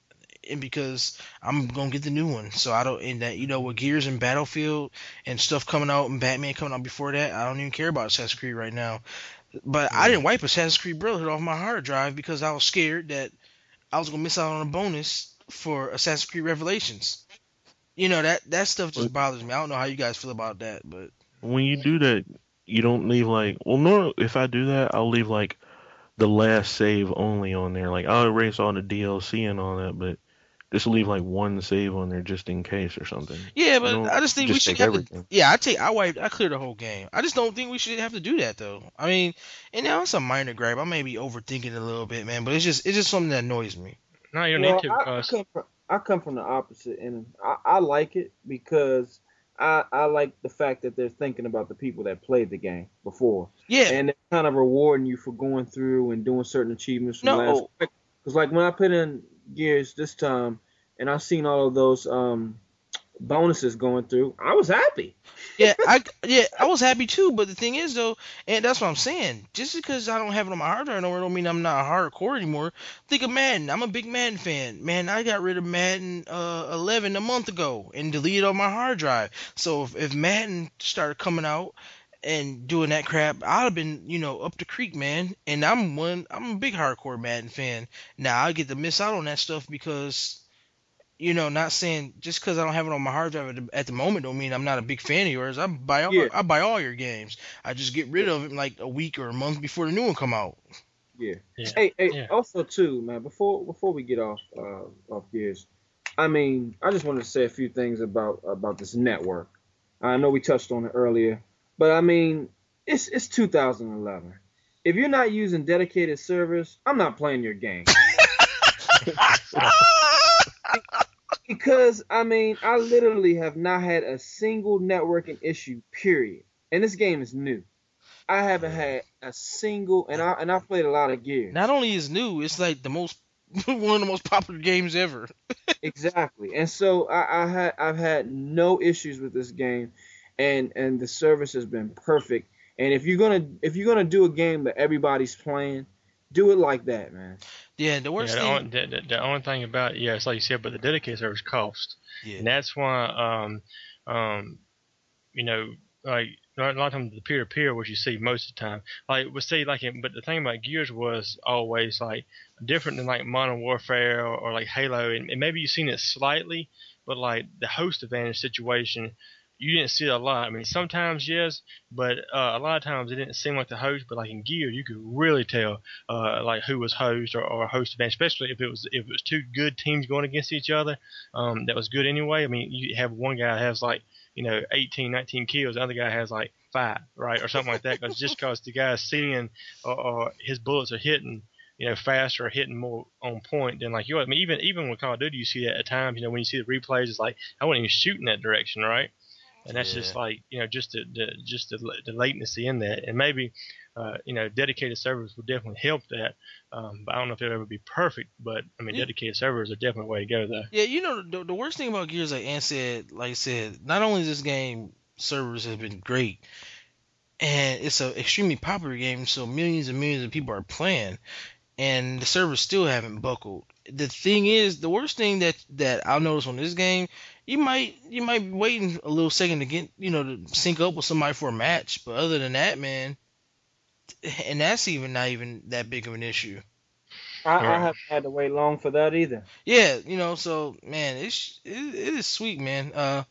Speaker 1: and because I'm gonna get the new one, so I don't. And that you know, with Gears and Battlefield and stuff coming out and Batman coming out before that, I don't even care about Assassin's Creed right now. But I hmm. didn't wipe Assassin's Creed Brotherhood off my hard drive because I was scared that I was gonna miss out on a bonus for Assassin's Creed Revelations. You know that that stuff just bothers me. I don't know how you guys feel about that, but
Speaker 3: when you do that, you don't leave like well, no. If I do that, I'll leave like the last save only on there. Like I'll erase all the DLC and all that, but just leave like one save on there just in case or something.
Speaker 1: Yeah, but
Speaker 3: don't
Speaker 1: I just think we should
Speaker 3: take
Speaker 1: have to. Yeah, I take I wiped I cleared the whole game. I just don't think we should have to do that though. I mean, and now it's a minor gripe. I may be overthinking it a little bit, man, but it's just it's just something that annoys me.
Speaker 2: No, you don't
Speaker 4: Well,
Speaker 2: need to
Speaker 4: I, I come from I come from the opposite, and I, I like it because I I like the fact that they're thinking about the people that played the game before,
Speaker 1: Yeah,
Speaker 4: and they're kind of rewarding you for going through and doing certain achievements. From
Speaker 1: No.
Speaker 4: last because like when I put in Gears this time, and I've seen all of those um bonuses going through, I was happy.
Speaker 1: yeah, I yeah I was happy too. But the thing is though, and that's what I'm saying. Just because I don't have it on my hard drive no more, don't mean I'm not hardcore anymore. Think of Madden. I'm a big Madden fan. Man, I got rid of Madden uh 11 a month ago and deleted on my hard drive. So if, if Madden started coming out and doing that crap, I'd have been, you know, up the creek, man. And I'm one, I'm a big hardcore Madden fan. Now I get to miss out on that stuff because, you know, not saying just because I don't have it on my hard drive at the, at the moment don't mean I'm not a big fan of yours. I buy all,
Speaker 4: Yeah.
Speaker 1: I buy all your games. I just get rid of it like a week or a month before the new one come out.
Speaker 4: Yeah.
Speaker 2: Yeah.
Speaker 4: Hey, hey,
Speaker 2: Yeah.
Speaker 4: also too, man. Before before we get off uh, off gears, I mean, I just wanted to say a few things about about this network. I know we touched on it earlier, but I mean, it's it's 2011. If you're not using dedicated servers, I'm not playing your game. because I mean, I literally have not had a single networking issue. Period. And this game is new. I haven't had a single, and I and I played a lot of gears.
Speaker 1: Not only is new, it's like the most one of the most popular games ever.
Speaker 4: Exactly. And so I, I had I've had no issues with this game and and the service has been perfect. And if you're gonna if you're gonna do a game that everybody's playing, do it like that, man.
Speaker 1: Yeah, the
Speaker 2: yeah,
Speaker 1: worst
Speaker 2: the,
Speaker 1: thing.
Speaker 2: only, the, the, the only thing about yeah, it's like you said, but the dedicated servers cost.
Speaker 1: yeah.
Speaker 2: And that's why, um, um, you know, like a lot of times the peer to peer, what you see most of the time, like we see like, in, but the thing about Gears was always like different than like Modern Warfare or, or like Halo, and, and maybe you've seen it slightly, but like the host advantage situation, you didn't see a lot. I mean, sometimes yes, but uh, a lot of times it didn't seem like the host. But like in Gears, you could really tell uh, like who was host or, or host advantage, especially if it was if it was two good teams going against each other. Um, that was good anyway. I mean, you have one guy that has like you know 18, 19 kills, the other guy has like five, right, or something like that. Because just because the guy's seeing or, or his bullets are hitting you know, faster or hitting more on point than like you. I mean, even even with Call of Duty, you see that at times. You know, when you see the replays, it's like I wasn't even shooting that direction, right? And that's just like you know, just the, the just the, the latency in that, and maybe uh, you know, dedicated servers would definitely help that. Um, but I don't know if it'll ever be perfect. But I mean,
Speaker 1: Yeah.
Speaker 2: dedicated servers are definitely the way to go, though.
Speaker 1: Yeah, you know the, the worst thing about Gears, like Ant said, like I said, not only is this game servers have been great, and it's an extremely popular game, so millions and millions of people are playing, and the servers still haven't buckled. The thing is, the worst thing that that I'll notice on this game, you might you might be waiting a little second to get you know to sync up with somebody for a match, but other than that, man, and that's even not even that big of an issue.
Speaker 4: I, I haven't had to wait long for that either.
Speaker 1: Yeah, you know, so man, it's it, it is sweet, man. Uh,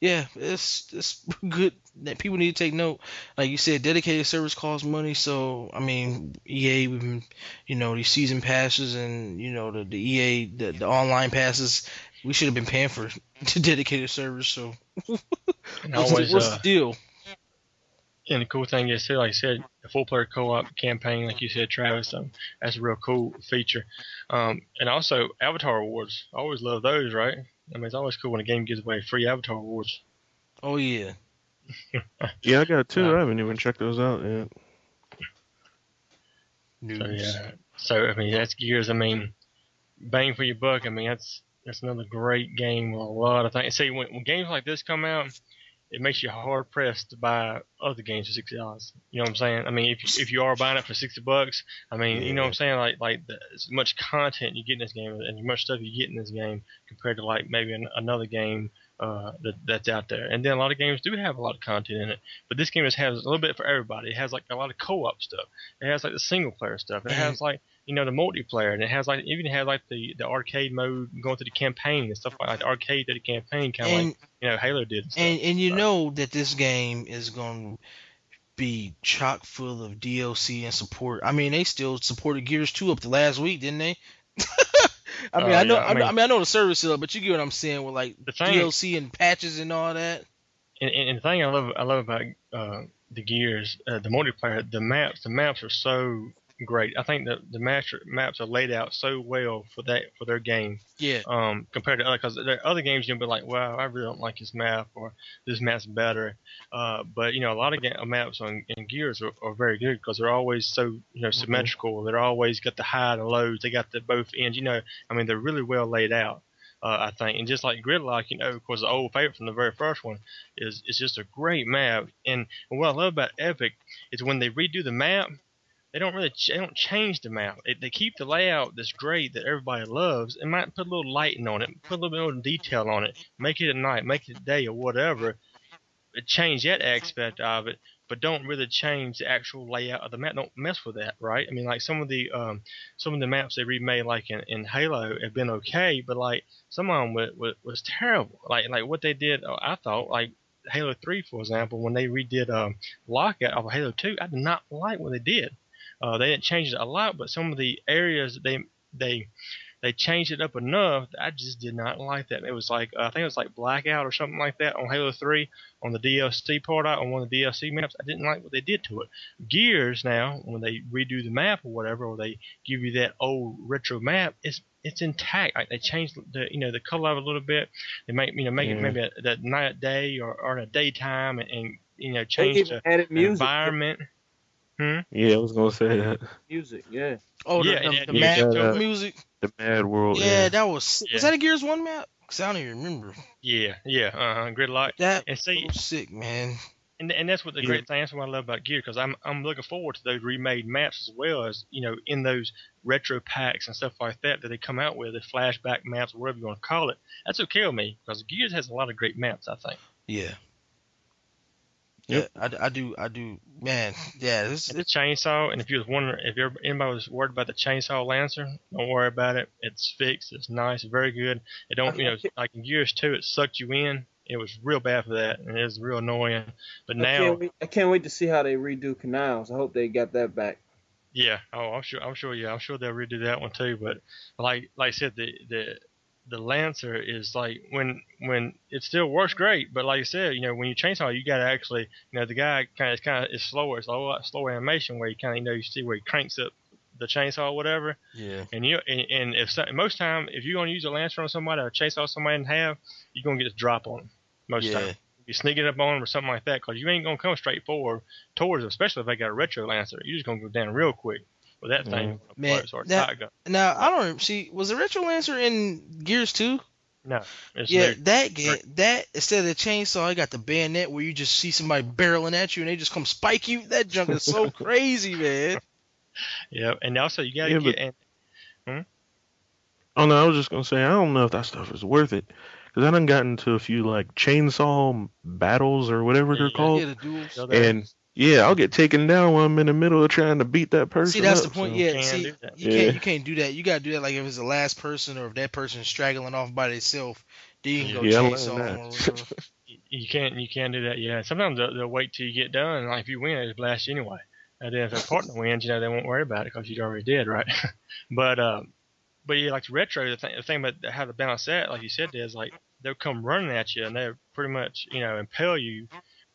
Speaker 1: yeah, it's it's good that people need to take note. Like you said, dedicated service costs money, so I mean, EA, we've been, you know, these season passes and you know the the EA the, the online passes, we should have been paying for dedicated servers. So what's,
Speaker 2: always,
Speaker 1: the, what's
Speaker 2: uh,
Speaker 1: the deal?
Speaker 2: And the cool thing is, too, like I said, the full player co-op campaign, like you said, Travis, um, that's a real cool feature. Um, and also Avatar Awards. I always love those, right? I mean, it's always cool when a game gives away free Avatar Awards.
Speaker 1: Oh yeah,
Speaker 3: Yeah, I got two.
Speaker 2: Wow.
Speaker 3: I haven't even checked those out yet.
Speaker 1: news.
Speaker 2: So yeah. So I mean, that's Gears. I mean, bang for your buck. I mean, that's that's another great game with a lot of things. See, when, when games like this come out, it makes you hard pressed to buy other games for sixty dollars. You know what I'm saying? I mean, if you, if you are buying it for sixty bucks, I mean, you know what I'm saying? Like like the, as much content you get in this game and as much stuff you get in this game compared to like maybe an, another game uh, that that's out there. And then a lot of games do have a lot of content in it, but this game just has a little bit for everybody. It has like a lot of co-op stuff. It has like the single player stuff. It has like you know the multiplayer, and it has like even has like the the arcade mode going through the campaign and stuff like, like the arcade to the campaign, kind of like you know Halo did. And, stuff.
Speaker 1: and and you
Speaker 2: So-
Speaker 1: know that this game is going to be chock full of DLC and support. I mean, they still supported Gears 2 up to last week, didn't they? I mean,
Speaker 2: Uh,
Speaker 1: I know,
Speaker 2: yeah,
Speaker 1: I, mean, I
Speaker 2: mean-
Speaker 1: mean, I know the service is up, but you get what I'm saying with like
Speaker 2: The thing-
Speaker 1: DLC and patches and all that.
Speaker 2: and, and the thing I love I love about uh, the Gears, uh, the multiplayer, the maps, the maps are so great. I think that the maps are, maps are laid out so well for that for their game.
Speaker 1: Yeah,
Speaker 2: Um, compared to other, because there are other games you'll be like, wow, I really don't like this map or this map's better. Uh, but you know, a lot of ga- maps on in Gears are, are very good because they're always so you know symmetrical. They're always got the high and lows. They got the both ends. You know, I mean, they're really well laid out. Uh, I think, and just like Gridlock, you know, of course, the old favorite from the very first one is it's just a great map. And, and what I love about Epic is when they redo the map, they don't really ch- they don't change the map. It, they keep the layout that's great that everybody loves, and might put a little lighting on it, put a little bit more detail on it, make it at night, make it at day or whatever. But change that aspect of it, but don't really change the actual layout of the map. Don't mess with that, right? I mean, like some of the um, some of the maps they remade, like in, in Halo, have been okay, but like some of them was, was, was terrible. Like like what they did, uh, I thought like Halo 3, for example, when they redid um, Lockout of Halo 2, I did not like what they did. Uh, they didn't change it a lot, but some of the areas they they they changed it up enough that I just did not like that. It was like uh, I think it was like Blackout or something like that on Halo 3 on the DLC part out on one of the DLC maps. I didn't like what they did to it. Gears now, when they redo the map or whatever, or they give you that old retro map, it's it's intact. Like they changed the you know the color of it a little bit. They make you know make it maybe a, that night day or, or in a daytime and, and you know change the,
Speaker 4: added
Speaker 2: the
Speaker 4: music.
Speaker 2: environment.
Speaker 3: Yeah, I was gonna say that.
Speaker 4: Music, yeah.
Speaker 1: Oh, the,
Speaker 2: Yeah,
Speaker 1: the,
Speaker 2: and-
Speaker 1: the
Speaker 2: and
Speaker 1: map
Speaker 3: you got, uh,
Speaker 1: music.
Speaker 3: The Mad World.
Speaker 1: Yeah,
Speaker 3: Yeah.
Speaker 1: that was.
Speaker 2: Yeah.
Speaker 1: Was that a Gears One map? Cause I don't even remember.
Speaker 2: Yeah, yeah, uh huh. Gridlock.
Speaker 1: That
Speaker 2: And see,
Speaker 1: was sick, man.
Speaker 2: and, and that's what the
Speaker 3: Yeah.
Speaker 2: great thing. That's what I love about Gear because I'm I'm looking forward to those remade maps as well as you know in those retro packs and stuff like that that they come out with the flashback maps or whatever you want to call it. That's okay with me because Gears has a lot of great maps. I think.
Speaker 1: Yeah.
Speaker 3: Yep.
Speaker 1: Yeah, I, I do, I do, man. Yeah, this
Speaker 2: And the
Speaker 1: it's
Speaker 2: chainsaw, and if you was wondering if you're, anybody was worried about the chainsaw lancer, don't worry about it. It's fixed. It's nice. Very good. It don't, you know, like in Gears 2, it sucked you in. It was real bad for that, and it was real annoying. But
Speaker 4: I
Speaker 2: now,
Speaker 4: can't, wait, I can't wait to see how they redo canals. I hope they got that back.
Speaker 2: Yeah. Oh, I'm sure. I'm sure. Yeah, I'm sure they'll redo that one too. But like, like I said, the the the Lancer is like when when it still works great. But like I said, you know, when you chainsaw, you got to actually, you know, the guy kind of kind of is slower. It's a lot slower animation where you kind of you know you see where he cranks up the chainsaw or whatever.
Speaker 1: yeah,
Speaker 2: And you and, and if so, most time if you're gonna use a Lancer on somebody or chainsaw somebody in half, you're gonna get a drop on them most
Speaker 1: yeah,
Speaker 2: time you sneak it up on them or something like that because you ain't gonna come straight forward towards them, especially if they got a retro lancer. You're just gonna go down real quick with that thing.
Speaker 1: Mm-hmm. Man,
Speaker 2: or
Speaker 1: that-
Speaker 2: shotgun.
Speaker 1: Now I don't rem- see. Was the retro lancer in Gears Two?
Speaker 2: No, it's
Speaker 1: Yeah,
Speaker 2: new.
Speaker 1: that game, that instead of the chainsaw, I got the bayonet where you just see somebody barreling at you and they just come spike you. That junk is so crazy, man.
Speaker 2: yeah, and also you gotta
Speaker 3: Yeah,
Speaker 2: get
Speaker 3: but-
Speaker 2: and
Speaker 3: Oh no, I was just gonna say I don't know if that stuff is worth it because I done gotten into a few like chainsaw battles or whatever
Speaker 2: Yeah,
Speaker 3: they're
Speaker 2: yeah.
Speaker 3: called,
Speaker 1: Yeah, the duels.
Speaker 3: and yeah, I'll get taken down while I'm in the middle of trying to beat that person.
Speaker 1: See, that's the point.
Speaker 3: so-
Speaker 1: Yeah,
Speaker 2: Can't
Speaker 1: see, you
Speaker 3: Yeah.
Speaker 1: can't you can't do that. You gotta do that like if it's the last person or if that person's straggling off by themselves. Then you can go
Speaker 3: Yeah, I learned
Speaker 1: chainsaw
Speaker 3: that.
Speaker 2: you can't you can't do that. Yeah, sometimes they'll, they'll wait till you get done. And like if you win, they just blast you anyway. And then if their partner wins, you know they won't worry about it because you already did, right? but um, but yeah, like the retro, the thing, the thing about how to balance that, like you said, is like they'll come running at you and they'll pretty much you know impale you.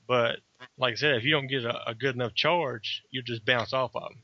Speaker 2: But like I said, if you don't get a, a good enough charge, you just bounce off of them.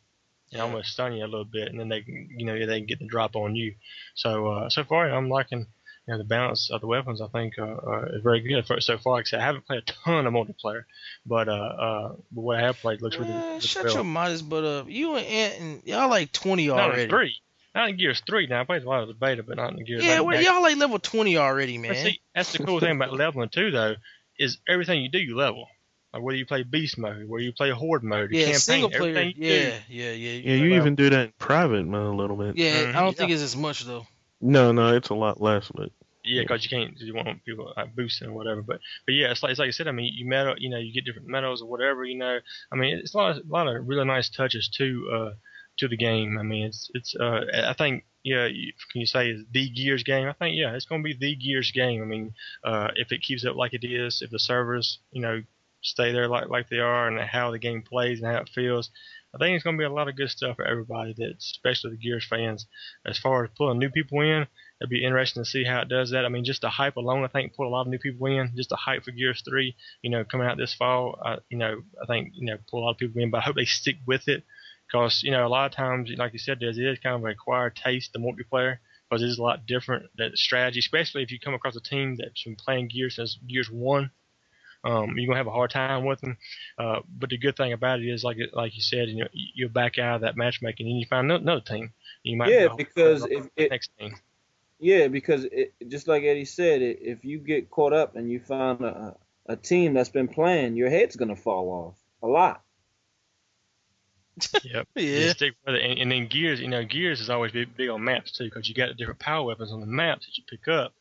Speaker 2: And
Speaker 1: Yeah.
Speaker 2: almost stun you a little bit, and then they can, you know, they can get the drop on you. So, uh, so far, I'm liking you know, the balance of the weapons, I think, uh, uh, is very good for, so far. Like I said, I haven't played a ton of multiplayer, but uh, uh, but what I have played looks really,
Speaker 1: Man, shut your modest butt up. You and Ant and y'all like twenty already.
Speaker 2: three, not in Gears three. Now I played a lot of the beta, but not in Gears.
Speaker 1: Yeah, well, y'all like level twenty already, man.
Speaker 2: see, that's the cool thing about leveling too, though, is everything you do, you level. Like whether you play beast mode, whether you play horde mode,
Speaker 1: yeah,
Speaker 2: campaign,
Speaker 1: single player.
Speaker 2: everything you
Speaker 1: Yeah,
Speaker 2: do.
Speaker 1: yeah, yeah,
Speaker 3: Yeah, you
Speaker 2: Well-
Speaker 3: even do that in private mode a little bit.
Speaker 1: Yeah,
Speaker 2: Mhm,
Speaker 1: I don't
Speaker 2: yeah.
Speaker 1: think it's as much though.
Speaker 3: No, no, it's a lot less, but
Speaker 2: Yeah, because you can't you want people like boosting or whatever. But but yeah, it's like it's like I said. I mean, you medal, you know, you get different medals or whatever. You know, I mean, it's a lot of, a lot of really nice touches to uh to the game. I mean, it's it's uh I think yeah, you, can you say it's the Gears game? I think yeah, it's going to be the Gears game. I mean, uh, if it keeps up like it is, if the servers you know stay there like like they are, and how the game plays and how it feels, I think it's going to be a lot of good stuff for everybody, that especially the Gears fans. As far as pulling new people in, it'd be interesting to see how it does that. I mean, just the hype alone, I think, pull a lot of new people in. Just the hype for Gears 3, you know, coming out this fall, uh, you know, I think, you know, pull a lot of people in, but I hope they stick with it. Because, you know, a lot of times, like you said, there's it is kind of an acquired taste, the multiplayer because it is a lot different. That strategy, especially if you come across a team that's been playing Gears since Gears One, um, you're gonna have a hard time with them. Uh, but the good thing about it is, like like you said, you know, you'll back out of that matchmaking and you find another team. You might
Speaker 4: yeah, because if it,
Speaker 2: next team.
Speaker 4: Yeah, because it, just like Eddie said, it, if you get caught up and you find a, a team that's been playing, your head's gonna fall off a lot.
Speaker 2: yep.
Speaker 1: Yeah.
Speaker 2: Stick with it. And, and then gears, you know, gears is always big, big on maps too, because you got the different power weapons on the maps that you pick up.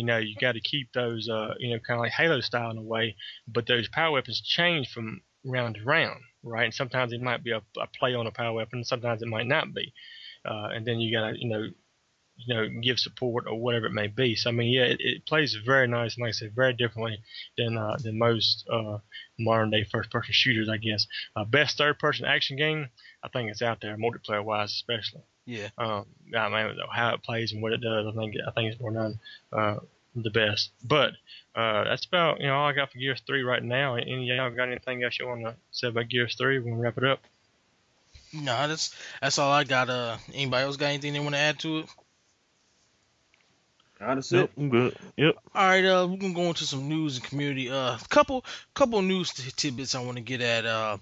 Speaker 2: You know, you got to keep those, uh, you know, kind of like Halo style in a way. But those power weapons change from round to round, right? And sometimes it might be a, a play on a power weapon, sometimes it might not be. Uh, and then you got to, you know, you know, give support or whatever it may be. So I mean, yeah, it, it plays very nice and like I said, very differently than uh, than most uh, modern day first person shooters, I guess. Uh, best third person action game, I think it's out there, multiplayer wise especially.
Speaker 1: Yeah.
Speaker 2: Um, I mean, how it plays and what it does, I think I think it's more done uh, the best. But uh, that's about you know all I got for Gears Three right now. Any y'all got anything else you want to say about Gears Three? We want to wrap it up.
Speaker 1: No, that's that's all I got. Uh, anybody else got anything they want to add to it?
Speaker 4: That's
Speaker 3: Nope,
Speaker 4: it.
Speaker 3: I'm good. Yep.
Speaker 1: All right, uh, we're gonna go into some news and community. Uh, couple couple news tidbits I want to get at. Uh,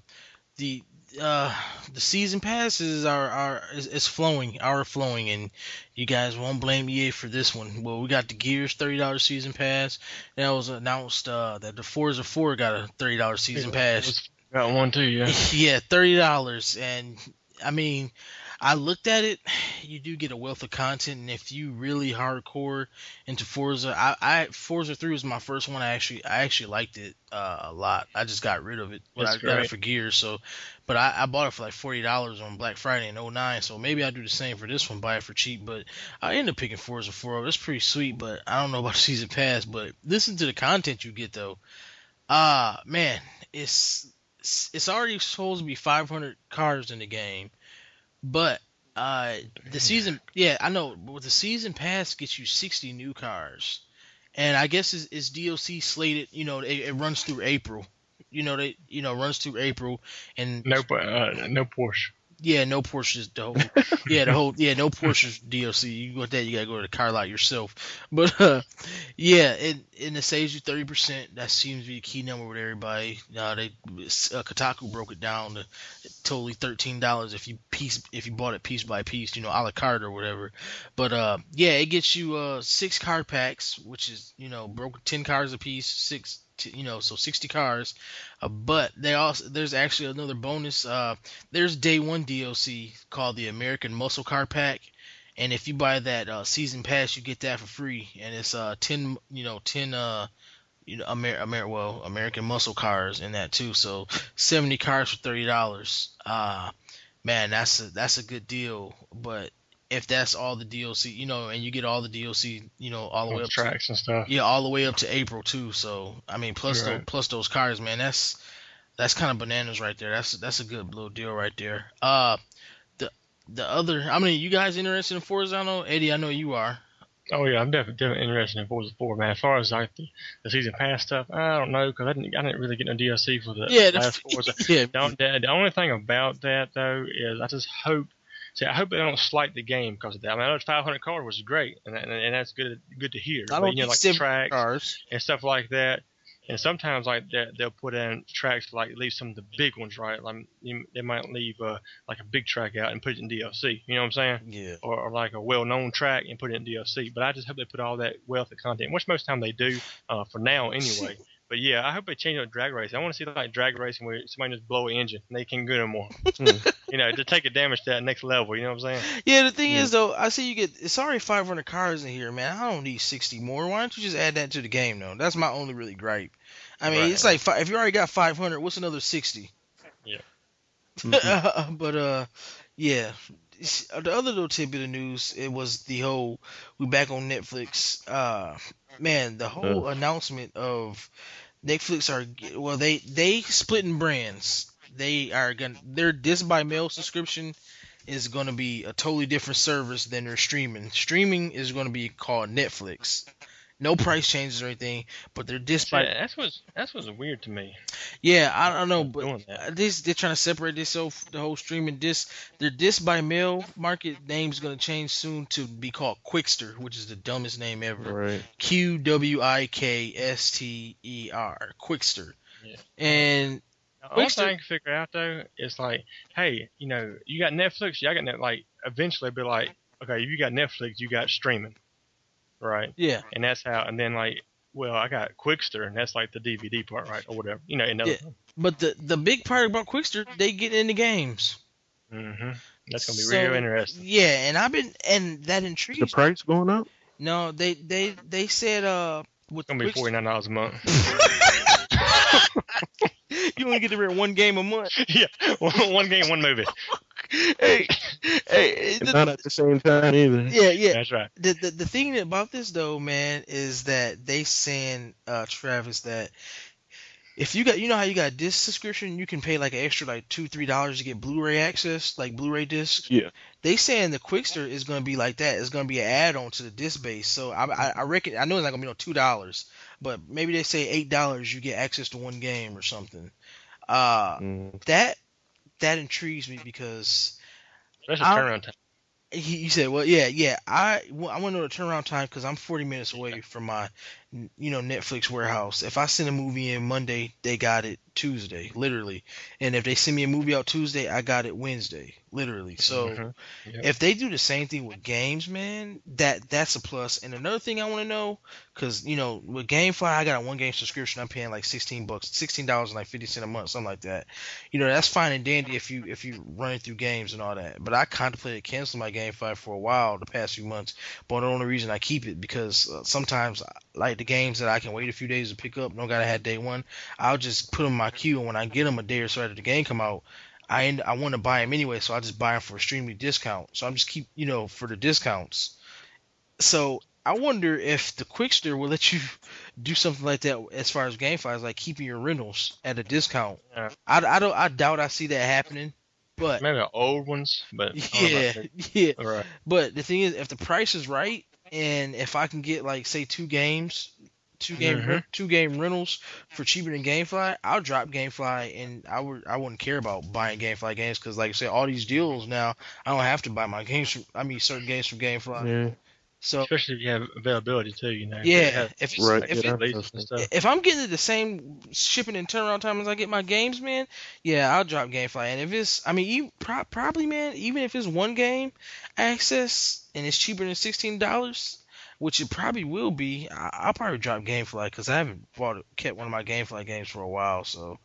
Speaker 1: the uh the season passes are are is, is flowing, are flowing, and you guys won't blame EA for this one. Well, we got the Gears thirty dollars season pass. That was announced uh that the Forza Four got a thirty dollars season pass.
Speaker 2: Got one too, yeah.
Speaker 1: Yeah, thirty dollars, and I mean, I looked at it. You do get a wealth of content, and if you really hardcore into Forza, I, I Forza Three was my first one. I actually I actually liked it uh, a lot. I just got rid of it, but
Speaker 2: That's
Speaker 1: I got it for Gears. So, but I, I bought it for like forty dollars on Black Friday in 09, So maybe I do the same for this one, buy it for cheap. But I ended up picking Forza Four. That's pretty sweet, but I don't know about the season pass. But listen to the content you get though. Ah man, it's it's it's already supposed to be 500 cars in the game, but uh, the season, yeah, I know, but the season pass gets you 60 new cars, and I guess it's, it's DLC slated. You know, it, it runs through April. You know, they you know runs through April, and
Speaker 2: No, uh, no Porsche.
Speaker 1: Yeah, no Porsches. The whole, yeah, the whole, yeah, no Porsches DLC. You want that? You gotta go to the car lot yourself. But uh, yeah, it and it saves you thirty percent. That seems to be the key number with everybody. Uh, they uh, Kotaku broke it down to totally thirteen dollars if you piece if you bought it piece by piece, you know, a la carte or whatever. But uh, yeah, it gets you uh six card packs, which is you know broken ten cards a piece, six. T- You know, so 60 cars, uh, but they also there's actually another bonus. Uh, there's day one DLC called the American Muscle Car Pack, and if you buy that uh, season pass, you get that for free, and it's uh ten you know ten uh you know Amer- Amer- well American Muscle cars in that too, so seventy cars for thirty dollars. Uh man, that's a that's a good deal, but if that's all the DLC, you know, and you get all the DLC, you know, all the way up to
Speaker 2: tracks and stuff.
Speaker 1: yeah, all the way up to April too. So I mean, plus
Speaker 2: Right.
Speaker 1: those plus those cars, man. That's that's kind of bananas right there. That's that's a good little deal right there. Uh, the the other, I mean, you guys interested in Forza? I know Eddie. I know you are.
Speaker 2: Oh yeah, I'm definitely, definitely interested in Forza 4, man. As far as like the, the season pass stuff, I don't know because I didn't I didn't really get no DLC for the
Speaker 1: Yeah,
Speaker 2: last Forza.
Speaker 1: yeah,
Speaker 2: the, the only thing about that though is I just hope. See, I hope they don't slight the game because of that. I mean, I know 500 cars was great, and, and, and that's good good to hear.
Speaker 1: I
Speaker 2: but
Speaker 1: don't
Speaker 2: you know, like the
Speaker 1: 70
Speaker 2: tracks
Speaker 1: cars.
Speaker 2: and stuff like that. And sometimes like that, they'll put in tracks like leave some of the big ones, right? Like you, they might leave uh, like a big track out and put it in DLC. You know what I'm saying?
Speaker 1: Yeah,
Speaker 2: or, or like a well-known track and put it in DLC. But I just hope they put all that wealth of content, which most of the time they do, uh, for now anyway. But yeah, I hope they change up drag racing. I want to see like drag racing where somebody just blow an engine and they can't go no more.
Speaker 3: Hmm.
Speaker 2: you know, to take a damage to that next level. You know what I'm saying?
Speaker 1: yeah. The thing
Speaker 3: Yeah.
Speaker 1: is though, I see you get it's already 500 cars in here, man. I don't need 60 more. Why don't you just add that to the game though? That's my only really gripe. I mean,
Speaker 2: Right.
Speaker 1: it's like if you already got 500, what's another 60?
Speaker 2: Yeah.
Speaker 1: but uh, yeah. It's- The other little tidbit of news, it was the whole we back on Netflix. Uh, man, the whole announcement of Netflix are well, they they splitting brands. they are gonna their disc by mail subscription is gonna be a totally different service than their streaming. Streaming is gonna be called Netflix. No price changes or anything, but their disc
Speaker 2: See,
Speaker 1: by
Speaker 2: that's what's that's what's weird to me.
Speaker 1: yeah, I don't know, but
Speaker 2: doing that.
Speaker 1: this they're trying to separate this so the whole streaming disc their disc by mail market name's gonna change soon to be called Qwikster, which is the dumbest name ever.
Speaker 3: Right.
Speaker 1: Q W I K S T E R Qwikster.
Speaker 2: Yeah.
Speaker 1: And
Speaker 2: The only
Speaker 1: Qwikster-
Speaker 2: thing I can figure out though is like, hey, you know, you got Netflix, yeah, I got net. Like, eventually, be like, okay, if you got Netflix, you got streaming, right?
Speaker 1: yeah,
Speaker 2: And that's how. And then like, well, I got Qwikster, and that's like the DVD part, right, or whatever. You know, another.
Speaker 1: Yeah. but the the big part about Qwikster, they get into games.
Speaker 2: Mm-hmm. That's gonna be
Speaker 1: So,
Speaker 2: real interesting.
Speaker 1: Yeah, and I've been and that intrigues
Speaker 3: the price going up?
Speaker 1: No, they they they said uh with
Speaker 2: It's gonna be forty nine dollars a month.
Speaker 1: you only get to rent one game a month.
Speaker 2: yeah, one, one game, one movie.
Speaker 1: hey, hey,
Speaker 3: And
Speaker 1: the-
Speaker 3: not at the same time either.
Speaker 1: yeah, yeah.
Speaker 2: That's right.
Speaker 1: The, the the thing about this though, man, is that they saying uh Travis that if you got you know how you got disc subscription, you can pay like an extra like two three dollars to get Blu-ray access, like Blu-ray discs.
Speaker 3: Yeah.
Speaker 1: They saying the Qwikster is gonna be like that. It's gonna be an add-on to the disc base. So I I, I reckon I know it's not gonna be no two dollars, but maybe they say eight dollars you get access to one game or something. Uh,
Speaker 3: Mm.
Speaker 1: that that intrigues me because
Speaker 2: That's a
Speaker 1: I'll-
Speaker 2: turnaround time.
Speaker 1: he, he said, "Well, yeah, yeah. I well, I want to know the turnaround time because I'm 40 minutes away from my, you know, Netflix warehouse. If I send a movie in Monday, they got it Tuesday, literally. And if they send me a movie out Tuesday, I got it Wednesday, literally. So
Speaker 2: Mhm. Yep.
Speaker 1: if they do the same thing with games, man, that that's a plus. And another thing I want to know, because you know, with GameFly, I got a one game subscription. I'm paying like 16 bucks, 16 dollars and like 50 cent a month, something like that. You know, that's fine and dandy if you if you run through games and all that. But I contemplated canceling my GameFly for a while the past few months. But the only reason I keep it because uh, sometimes like the games that I can wait a few days to pick up, don't gotta have day one. I'll just put them in my queue, and when I get them a day or so after the game come out, I end, I want to buy them anyway, so I just buy them for a extremely discount. So I'm just keep you know for the discounts. So I wonder if the Qwikster will let you do something like that as far as GameFly is like keeping your rentals at a discount.
Speaker 2: Yeah.
Speaker 1: I, I don't I doubt I see that happening, but
Speaker 2: Maybe the old ones, but I don't know
Speaker 1: yeah yeah.
Speaker 2: Right.
Speaker 1: But the thing is, if the price is right, and if I can get like say two games, two game
Speaker 2: Mhm.
Speaker 1: two game rentals for cheaper than GameFly, I'll drop GameFly, and I would I wouldn't care about buying GameFly games because like I said, all these deals now, I don't have to buy my games. From, I mean, certain games from GameFly.
Speaker 3: Yeah.
Speaker 1: So
Speaker 2: Especially if you have availability too, you know.
Speaker 1: Yeah,
Speaker 2: If you have
Speaker 1: if-
Speaker 3: Right,
Speaker 1: if
Speaker 3: yeah,
Speaker 1: it-
Speaker 2: releases and stuff.
Speaker 1: if I'm getting the same shipping and turnaround time as I get my games, man, yeah, I'll drop GameFly. And if it's, I mean, you pro- probably, man, even if it's one game access and it's cheaper than sixteen dollars, which it probably will be, I- I'll probably drop GameFly because I haven't bought kept one of my GameFly games for a while. So,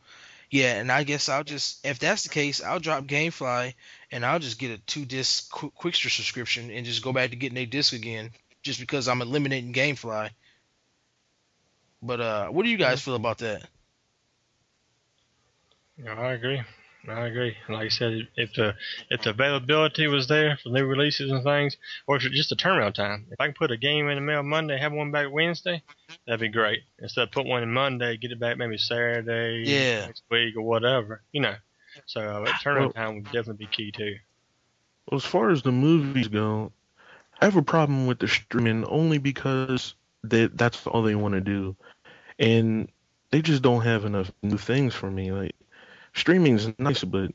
Speaker 1: yeah, and I guess I'll just, if that's the case, I'll drop GameFly and I'll just get a two disc Qu- Qwikster subscription and just go back to getting a disc again, just because I'm eliminating GameFly. But uh, what do you guys feel about that?
Speaker 2: Yeah, I agree. I agree. Like I said, if the if the availability was there for new releases and things, or if it's just a turnaround time, if I can put a game in the mail Monday, have one back Wednesday, that'd be great. Instead of put one in Monday, get it back maybe Saturday,
Speaker 1: Yeah.
Speaker 2: next week or whatever, you know. So uh, turnaround
Speaker 3: Well-
Speaker 2: time would definitely be key too.
Speaker 3: Well, as far as the movies go, I have a problem with the streaming only because they, that's all they want to do, and they just don't have enough new things for me. Like streaming's nice, but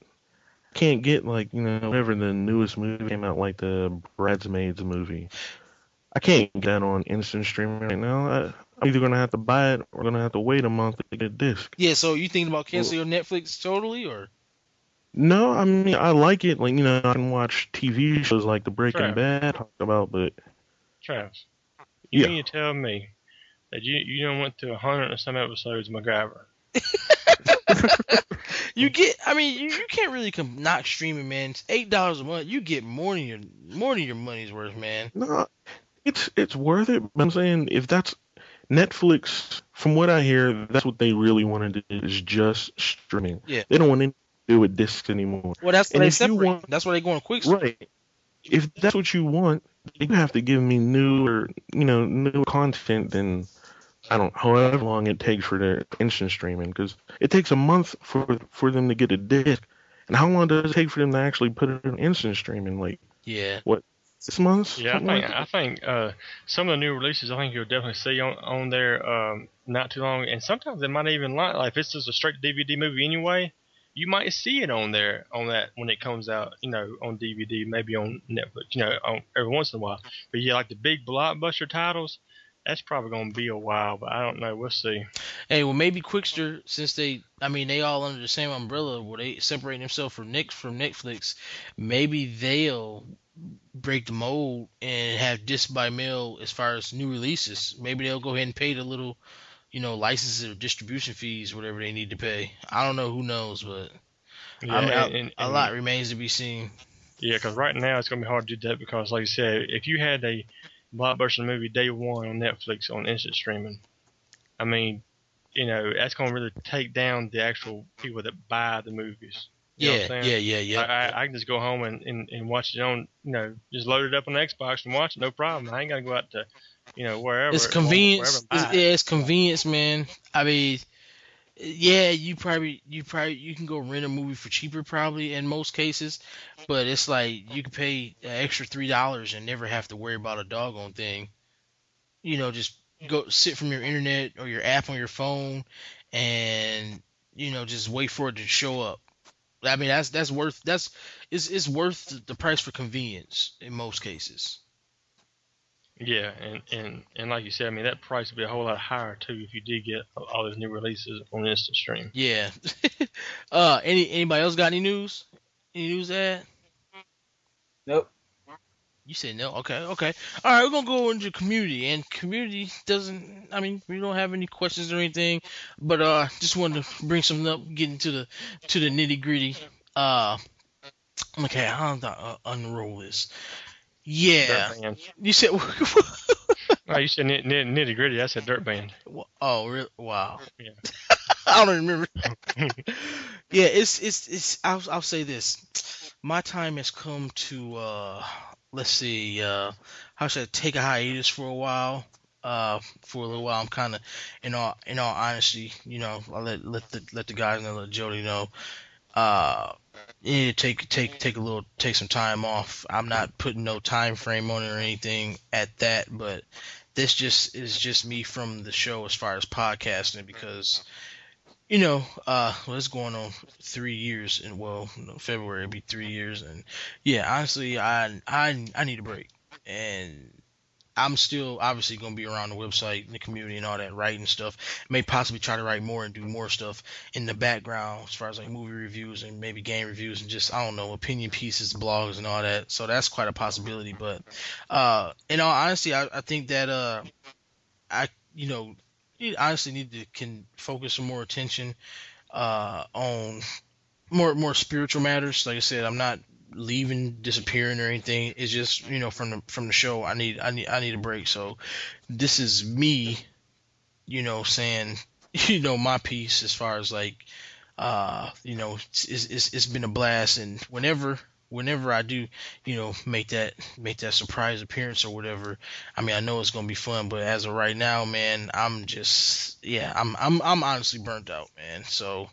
Speaker 3: I can't get like you know whatever the newest movie came out, like the Bridesmaids movie. I can't get that on instant streaming right now. I, I'm either gonna have to buy it or gonna have to wait a month to get a disc.
Speaker 1: Yeah, so you thinking about canceling your Netflix totally, or
Speaker 3: No, I mean I like it. Like you know, I can watch TV shows like The Breaking
Speaker 2: Sure.
Speaker 3: Bad talk about, but
Speaker 2: Travis, you
Speaker 3: Yeah.
Speaker 2: mean you tell me that you you don't went through a hundred and some episodes of MacGyver?
Speaker 1: you get? I mean, you, you can't really come not streaming, man. It's eight dollars a month. You get more than your more than your money's worth, man.
Speaker 3: no, it's it's worth it. But I'm saying if that's Netflix, from what I hear, that's what they really want to do is just streaming.
Speaker 1: Yeah.
Speaker 3: They don't want anything to do with discs anymore.
Speaker 1: Well, that's
Speaker 3: And
Speaker 1: they separate.
Speaker 3: want-
Speaker 1: That's why they going quick.
Speaker 3: Right. If that's what you want, you have to give me newer, you know, new content than I don't however long it takes for their instant streaming because it takes a month for for them to get a disc, and how long does it take for them to actually put it in instant streaming? Like
Speaker 1: Yeah.
Speaker 3: what six months?
Speaker 2: Yeah, I think
Speaker 3: like
Speaker 2: I think uh, some of the new releases I think you'll definitely see on on there um, not too long, and sometimes they might even like like if it's just a straight DVD movie anyway, you might see it on there on that when it comes out, you know, on DVD, maybe on Netflix, you know, on, every once in a while. But yeah, like the big blockbuster titles, that's probably gonna be a while, but I don't know. We'll see.
Speaker 1: Hey, well, maybe Qwikster, since they, I mean, they all under the same umbrella where they separate themselves from Nick from Netflix, maybe they'll break the mold and have disc by mail as far as new releases. Maybe they'll go ahead and pay the little, you know, licenses or distribution fees, whatever they need to pay. I don't know, who knows, but
Speaker 2: Yeah,
Speaker 1: I mean,
Speaker 2: and-
Speaker 1: a,
Speaker 2: and-
Speaker 1: a lot remains to be seen.
Speaker 2: Yeah, because right now it's gonna be hard to do that because, like you said, if you had a blockbuster movie day one on Netflix on instant streaming, I mean, you know, that's gonna really take down the actual people that buy the movies. You know
Speaker 1: Yeah, yeah, yeah, yeah.
Speaker 2: I, I, I can just go home and, and, and watch it on, you know, just load it up on Xbox and watch it, no problem. I ain't gotta go out to, you know, wherever.
Speaker 1: It's convenience.
Speaker 2: wherever
Speaker 1: It's,
Speaker 2: and buy it.
Speaker 1: yeah, it's convenience, man. I mean, yeah, you probably you probably you can go rent a movie for cheaper probably in most cases, but it's like you can pay an extra three dollars and never have to worry about a doggone thing. You know, just go sit from your internet or your app on your phone, and you know just wait for it to show up. I mean, that's that's worth that's it's it's worth the price for convenience in most cases.
Speaker 2: Yeah, and, and, and like you said, I mean, that price would be a whole lot higher too if you did get all those new releases on instant stream.
Speaker 1: Yeah. uh, any anybody else got any news? Any news at?
Speaker 4: Nope.
Speaker 1: You said no. Okay, okay. All right, we're gonna go into community, and community doesn't. I mean, we don't have any questions or anything, but uh, just wanted to bring something up, get into the to the nitty gritty. Uh, okay, how do I uh, unroll this? Yeah,
Speaker 2: Dirt band.
Speaker 1: you said.
Speaker 2: Oh, you said nit, nit, nitty gritty. I said dirt band.
Speaker 1: oh, really? Wow.
Speaker 2: Yeah.
Speaker 1: I don't remember. yeah, it's it's it's. I'll I'll say this. My time has come to uh, let's see, uh, how should I take a hiatus for a while? Uh, for a little while. I'm kind of, in all in all honesty, you know, I'll let let the let the guys know, let Jody know. Uh, to take take take a little take some time off. I'm not putting no time frame on it or anything at that, but this just is just me from the show as far as podcasting because you know, uh, well, it's going on three years, and well, February will be three years, and yeah, honestly, I I I need a break, and I'm still obviously gonna be around the website, and the community, and all that writing stuff. May possibly try to write more and do more stuff in the background as far as like movie reviews and maybe game reviews and just I don't know opinion pieces, blogs, and all that. So that's quite a possibility. But uh, in all honesty, I, I think that uh, I you know honestly need to can focus some more attention uh, on more more spiritual matters. Like I said, I'm not leaving, disappearing or anything. It's just you know from the from the show. I need I need I need a break. So this is me, you know, saying you know my piece as far as like uh you know it's it's, it's been a blast and whenever whenever I do, you know, make that make that surprise appearance or whatever, I mean, I know it's gonna be fun, but as of right now, man, I'm just yeah, I'm I'm I'm honestly burnt out, man. So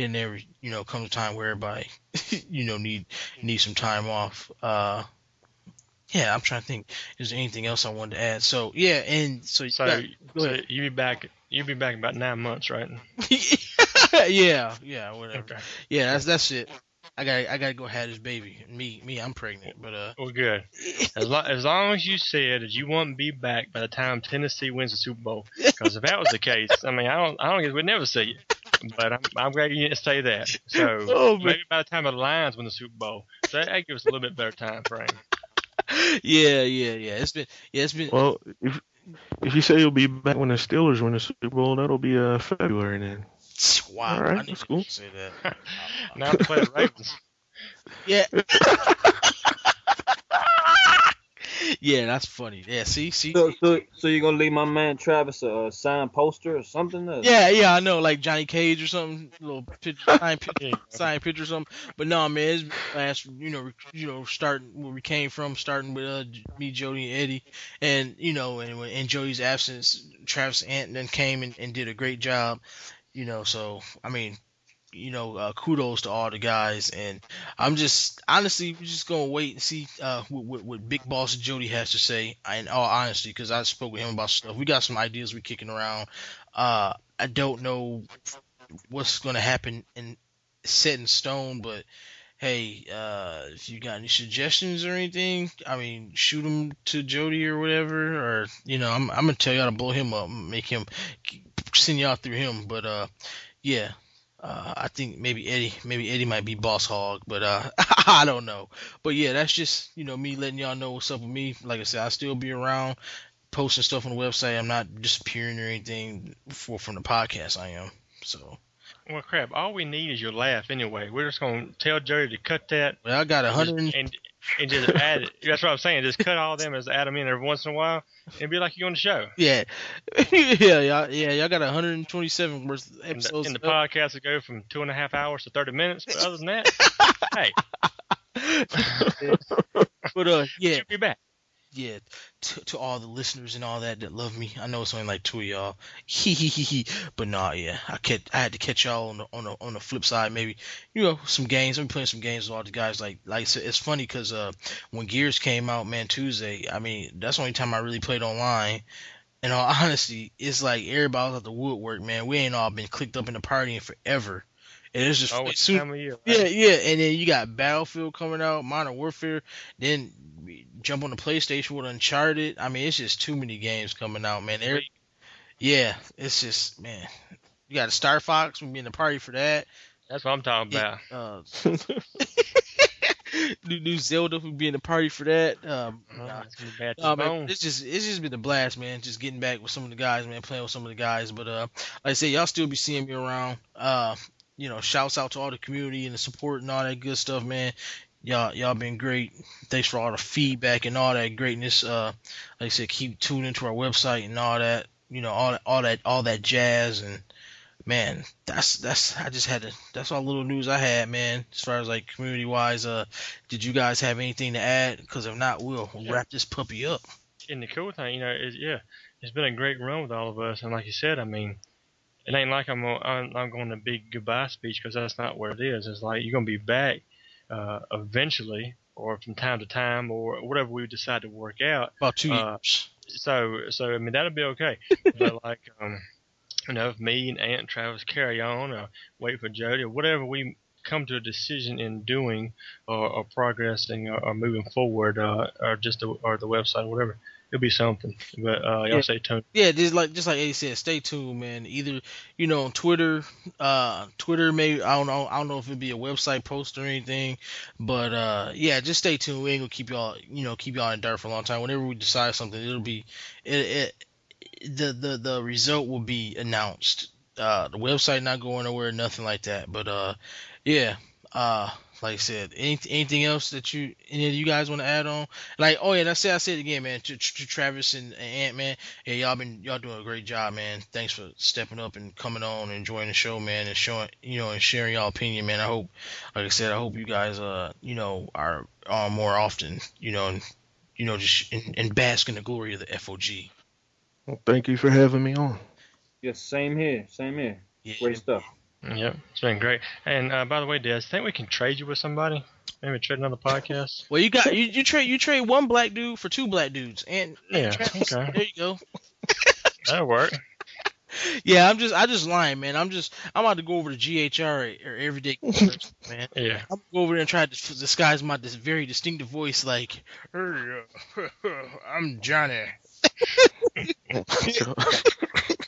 Speaker 1: then there, you know, comes a time where everybody, you know, need need some time off. Uh, yeah, I'm trying to think. Is there anything else I wanted to add? So yeah, and so,
Speaker 2: So,
Speaker 1: yeah,
Speaker 2: so you be back. You'll be back in about nine months, right?
Speaker 1: yeah, yeah, whatever.
Speaker 2: Okay.
Speaker 1: Yeah, that's that's it. I got I gotta go have this baby. Me me, I'm pregnant, but uh,
Speaker 2: Well, good. As long, as long as you said that you wouldn't be back by the time Tennessee wins the Super Bowl, because if that was the case, I mean, I don't, I don't guess we'd never see you. But I'm, I'm glad you didn't say that. So
Speaker 1: Oh,
Speaker 2: maybe by the time the Lions win the Super Bowl, so that, that gives us a little bit better time frame.
Speaker 1: yeah, yeah, yeah. It's been yeah, it's been
Speaker 3: Well, if if you say you'll be back when the Steelers win the Super Bowl, that'll be uh February then.
Speaker 1: wow.
Speaker 3: all right,
Speaker 1: I need
Speaker 3: that's
Speaker 1: to
Speaker 3: cool.
Speaker 1: say that.
Speaker 2: Now to play the Ravens.
Speaker 1: Yeah. Yeah, that's funny. Yeah, see, see.
Speaker 4: So, so, so you're gonna leave my man Travis a, a signed poster or something? Uh,
Speaker 1: Yeah, yeah, I know, like Johnny Cage or something, little picture, sign picture, sign picture or something. But no, man, it's last, you know, you know, starting where we came from, starting with uh, me, Jody, and Eddie, and you know, and in Jody's absence, Travis Ant then came and, and did a great job, you know. So I mean, you know, uh, kudos to all the guys, and I'm just honestly we're just gonna wait and see uh, what, what, Big Boss Jody has to say. In all honesty, because I spoke with him about stuff. We got some ideas we're kicking around. Uh, I don't know what's gonna happen in set in stone, but hey, uh, if you got any suggestions or anything, I mean, shoot them to Jody or whatever, or you know, I'm I'm gonna tell y'all to blow him up, make him send y'all through him. But uh, yeah, uh, I think maybe Eddie, maybe Eddie might be boss hog, but uh, I don't know. But yeah, that's just you know me letting y'all know what's up with me. Like I said, I still be around, posting stuff on the website. I'm not disappearing or anything for from the podcast. I am so.
Speaker 2: Well, crap. All we need is your laugh anyway. We're just gonna tell Jerry to cut that
Speaker 1: Well, I got a hundred. and-
Speaker 2: and just add it. That's what I'm saying. Just cut all them and add them in every once in a while, and be like you're on the show.
Speaker 1: Yeah, yeah, y'all, yeah, y'all got 127 worth of
Speaker 2: And the,
Speaker 1: episodes.
Speaker 2: and the podcast will go from two and a half hours to 30 minutes. But other than that, hey,
Speaker 1: but uh, yeah,
Speaker 2: should be back.
Speaker 1: Yeah. To, to all the listeners and all that that love me, I know it's only like two of y'all. Hee hee hee hee. But nah, yeah, I catch, I had to catch y'all on the on the on the flip side. Maybe you know some games. I'm playing some games with all the guys. Like like it's funny because uh when Gears came out, man, Tuesday. I mean, that's the only time I really played online. In all honesty, it's like everybody's at the woodwork, man. We ain't all been clicked up in the party in forever. And it's just
Speaker 2: Oh, it's
Speaker 1: soon,
Speaker 2: time of year.
Speaker 1: yeah,
Speaker 2: right?
Speaker 1: yeah, and then you got Battlefield coming out, Modern Warfare, then jump on the PlayStation with Uncharted. I mean, it's just too many games coming out, man. Every, yeah, it's just man. You got a Star Fox, we be in the party for that.
Speaker 2: That's what I'm talking about.
Speaker 1: Uh, new, new Zelda, we be in the party for that. Um,
Speaker 2: Oh,
Speaker 1: nah,
Speaker 2: it's gonna be bad to
Speaker 1: no,
Speaker 2: the
Speaker 1: man, it's just it's just been a blast, man. Just getting back with some of the guys, man, playing with some of the guys. But uh, like I say, y'all still be seeing me around. Uh, you know, shouts out to all the community and the support and all that good stuff, man. Y'all y'all been great. Thanks for all the feedback and all that greatness. Uh, like I said, keep tuning to our website and all that. You know, all that all that all that jazz and man, that's that's I just had to that's all little news I had, man. As far as like community wise, uh, did you guys have anything to add? Because if not, we'll
Speaker 2: Yeah.
Speaker 1: wrap this puppy up.
Speaker 2: and the cool thing, you know, is yeah, it's been a great run with all of us. And like you said, I mean, it ain't like I'm I'm, I'm going to big goodbye speech because that's not what it is. It's like you're gonna be back uh, eventually, or from time to time, or whatever we decide to work out.
Speaker 1: About two
Speaker 2: Uh,
Speaker 1: years.
Speaker 2: So so I mean that'll be okay. but like um, you know, if me and Ant Travis carry on, or wait for Jody, or whatever we come to a decision in doing, or, or progressing, or, or moving forward, uh, or just the, or the website, or whatever, it'll be something. But uh, y'all
Speaker 1: Yeah.
Speaker 2: stay tuned.
Speaker 1: Yeah, just like just like Eddie said, stay tuned, man. Either you know on Twitter, uh, Twitter maybe I don't know, I don't know if it'd be a website post or anything, but uh, yeah, just stay tuned. We ain't gonna keep y'all, you know, keep y'all in dark for a long time. Whenever we decide something, it'll be it, it the the the result will be announced. Uh, the website not going nowhere, nothing like that. But uh, yeah, uh, like I said, any, anything else that you any of you guys want to add on? Like, oh yeah, that's it. I said it again, man. To, to Travis and, and Ant, man. Yeah, y'all been y'all doing a great job, man. Thanks for stepping up and coming on and enjoying the show, man, and showing you know and sharing y'all opinion, man. I hope, like I said, I hope you guys uh you know are on more often, you know, and you know just and, and bask in the glory of the FOG.
Speaker 3: Well, thank you for having me on.
Speaker 4: Yes, same here, same here.
Speaker 1: Yeah,
Speaker 4: Great stuff.
Speaker 2: Yep, it's been great. And uh, by the way, Des, think we can trade you with somebody? Maybe trade another podcast.
Speaker 1: Well, you got you, you trade you trade one black dude for two black dudes, and
Speaker 2: Yeah,
Speaker 1: Travis,
Speaker 2: okay.
Speaker 1: there you go.
Speaker 2: That'll work.
Speaker 1: Yeah, I'm just I just lying, man. I'm just I'm about to go over to GHR or Everyday Person, man.
Speaker 2: Yeah.
Speaker 1: I'm gonna go over there and try to disguise my this very distinctive voice, like, "Hey, uh, I'm Johnny,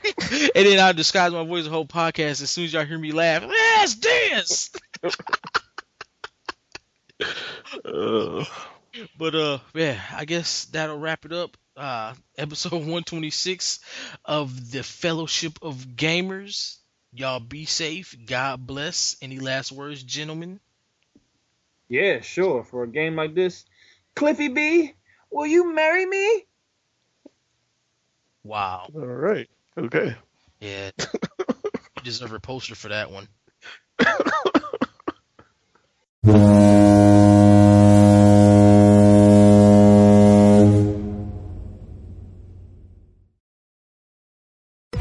Speaker 1: and then I'll disguise my voice the whole podcast. As soon as y'all hear me laugh, let's dance.
Speaker 3: Uh,
Speaker 1: But uh, yeah, I guess that'll wrap it up. Uh, episode 126 of the Fellowship of Gamers. Y'all be safe. God bless. Any last words, gentlemen?
Speaker 4: Yeah, sure. For a game like this, Cliffy B, Will you marry me?
Speaker 1: Wow.
Speaker 3: All right. Okay.
Speaker 1: Yeah. you deserve a poster for that one.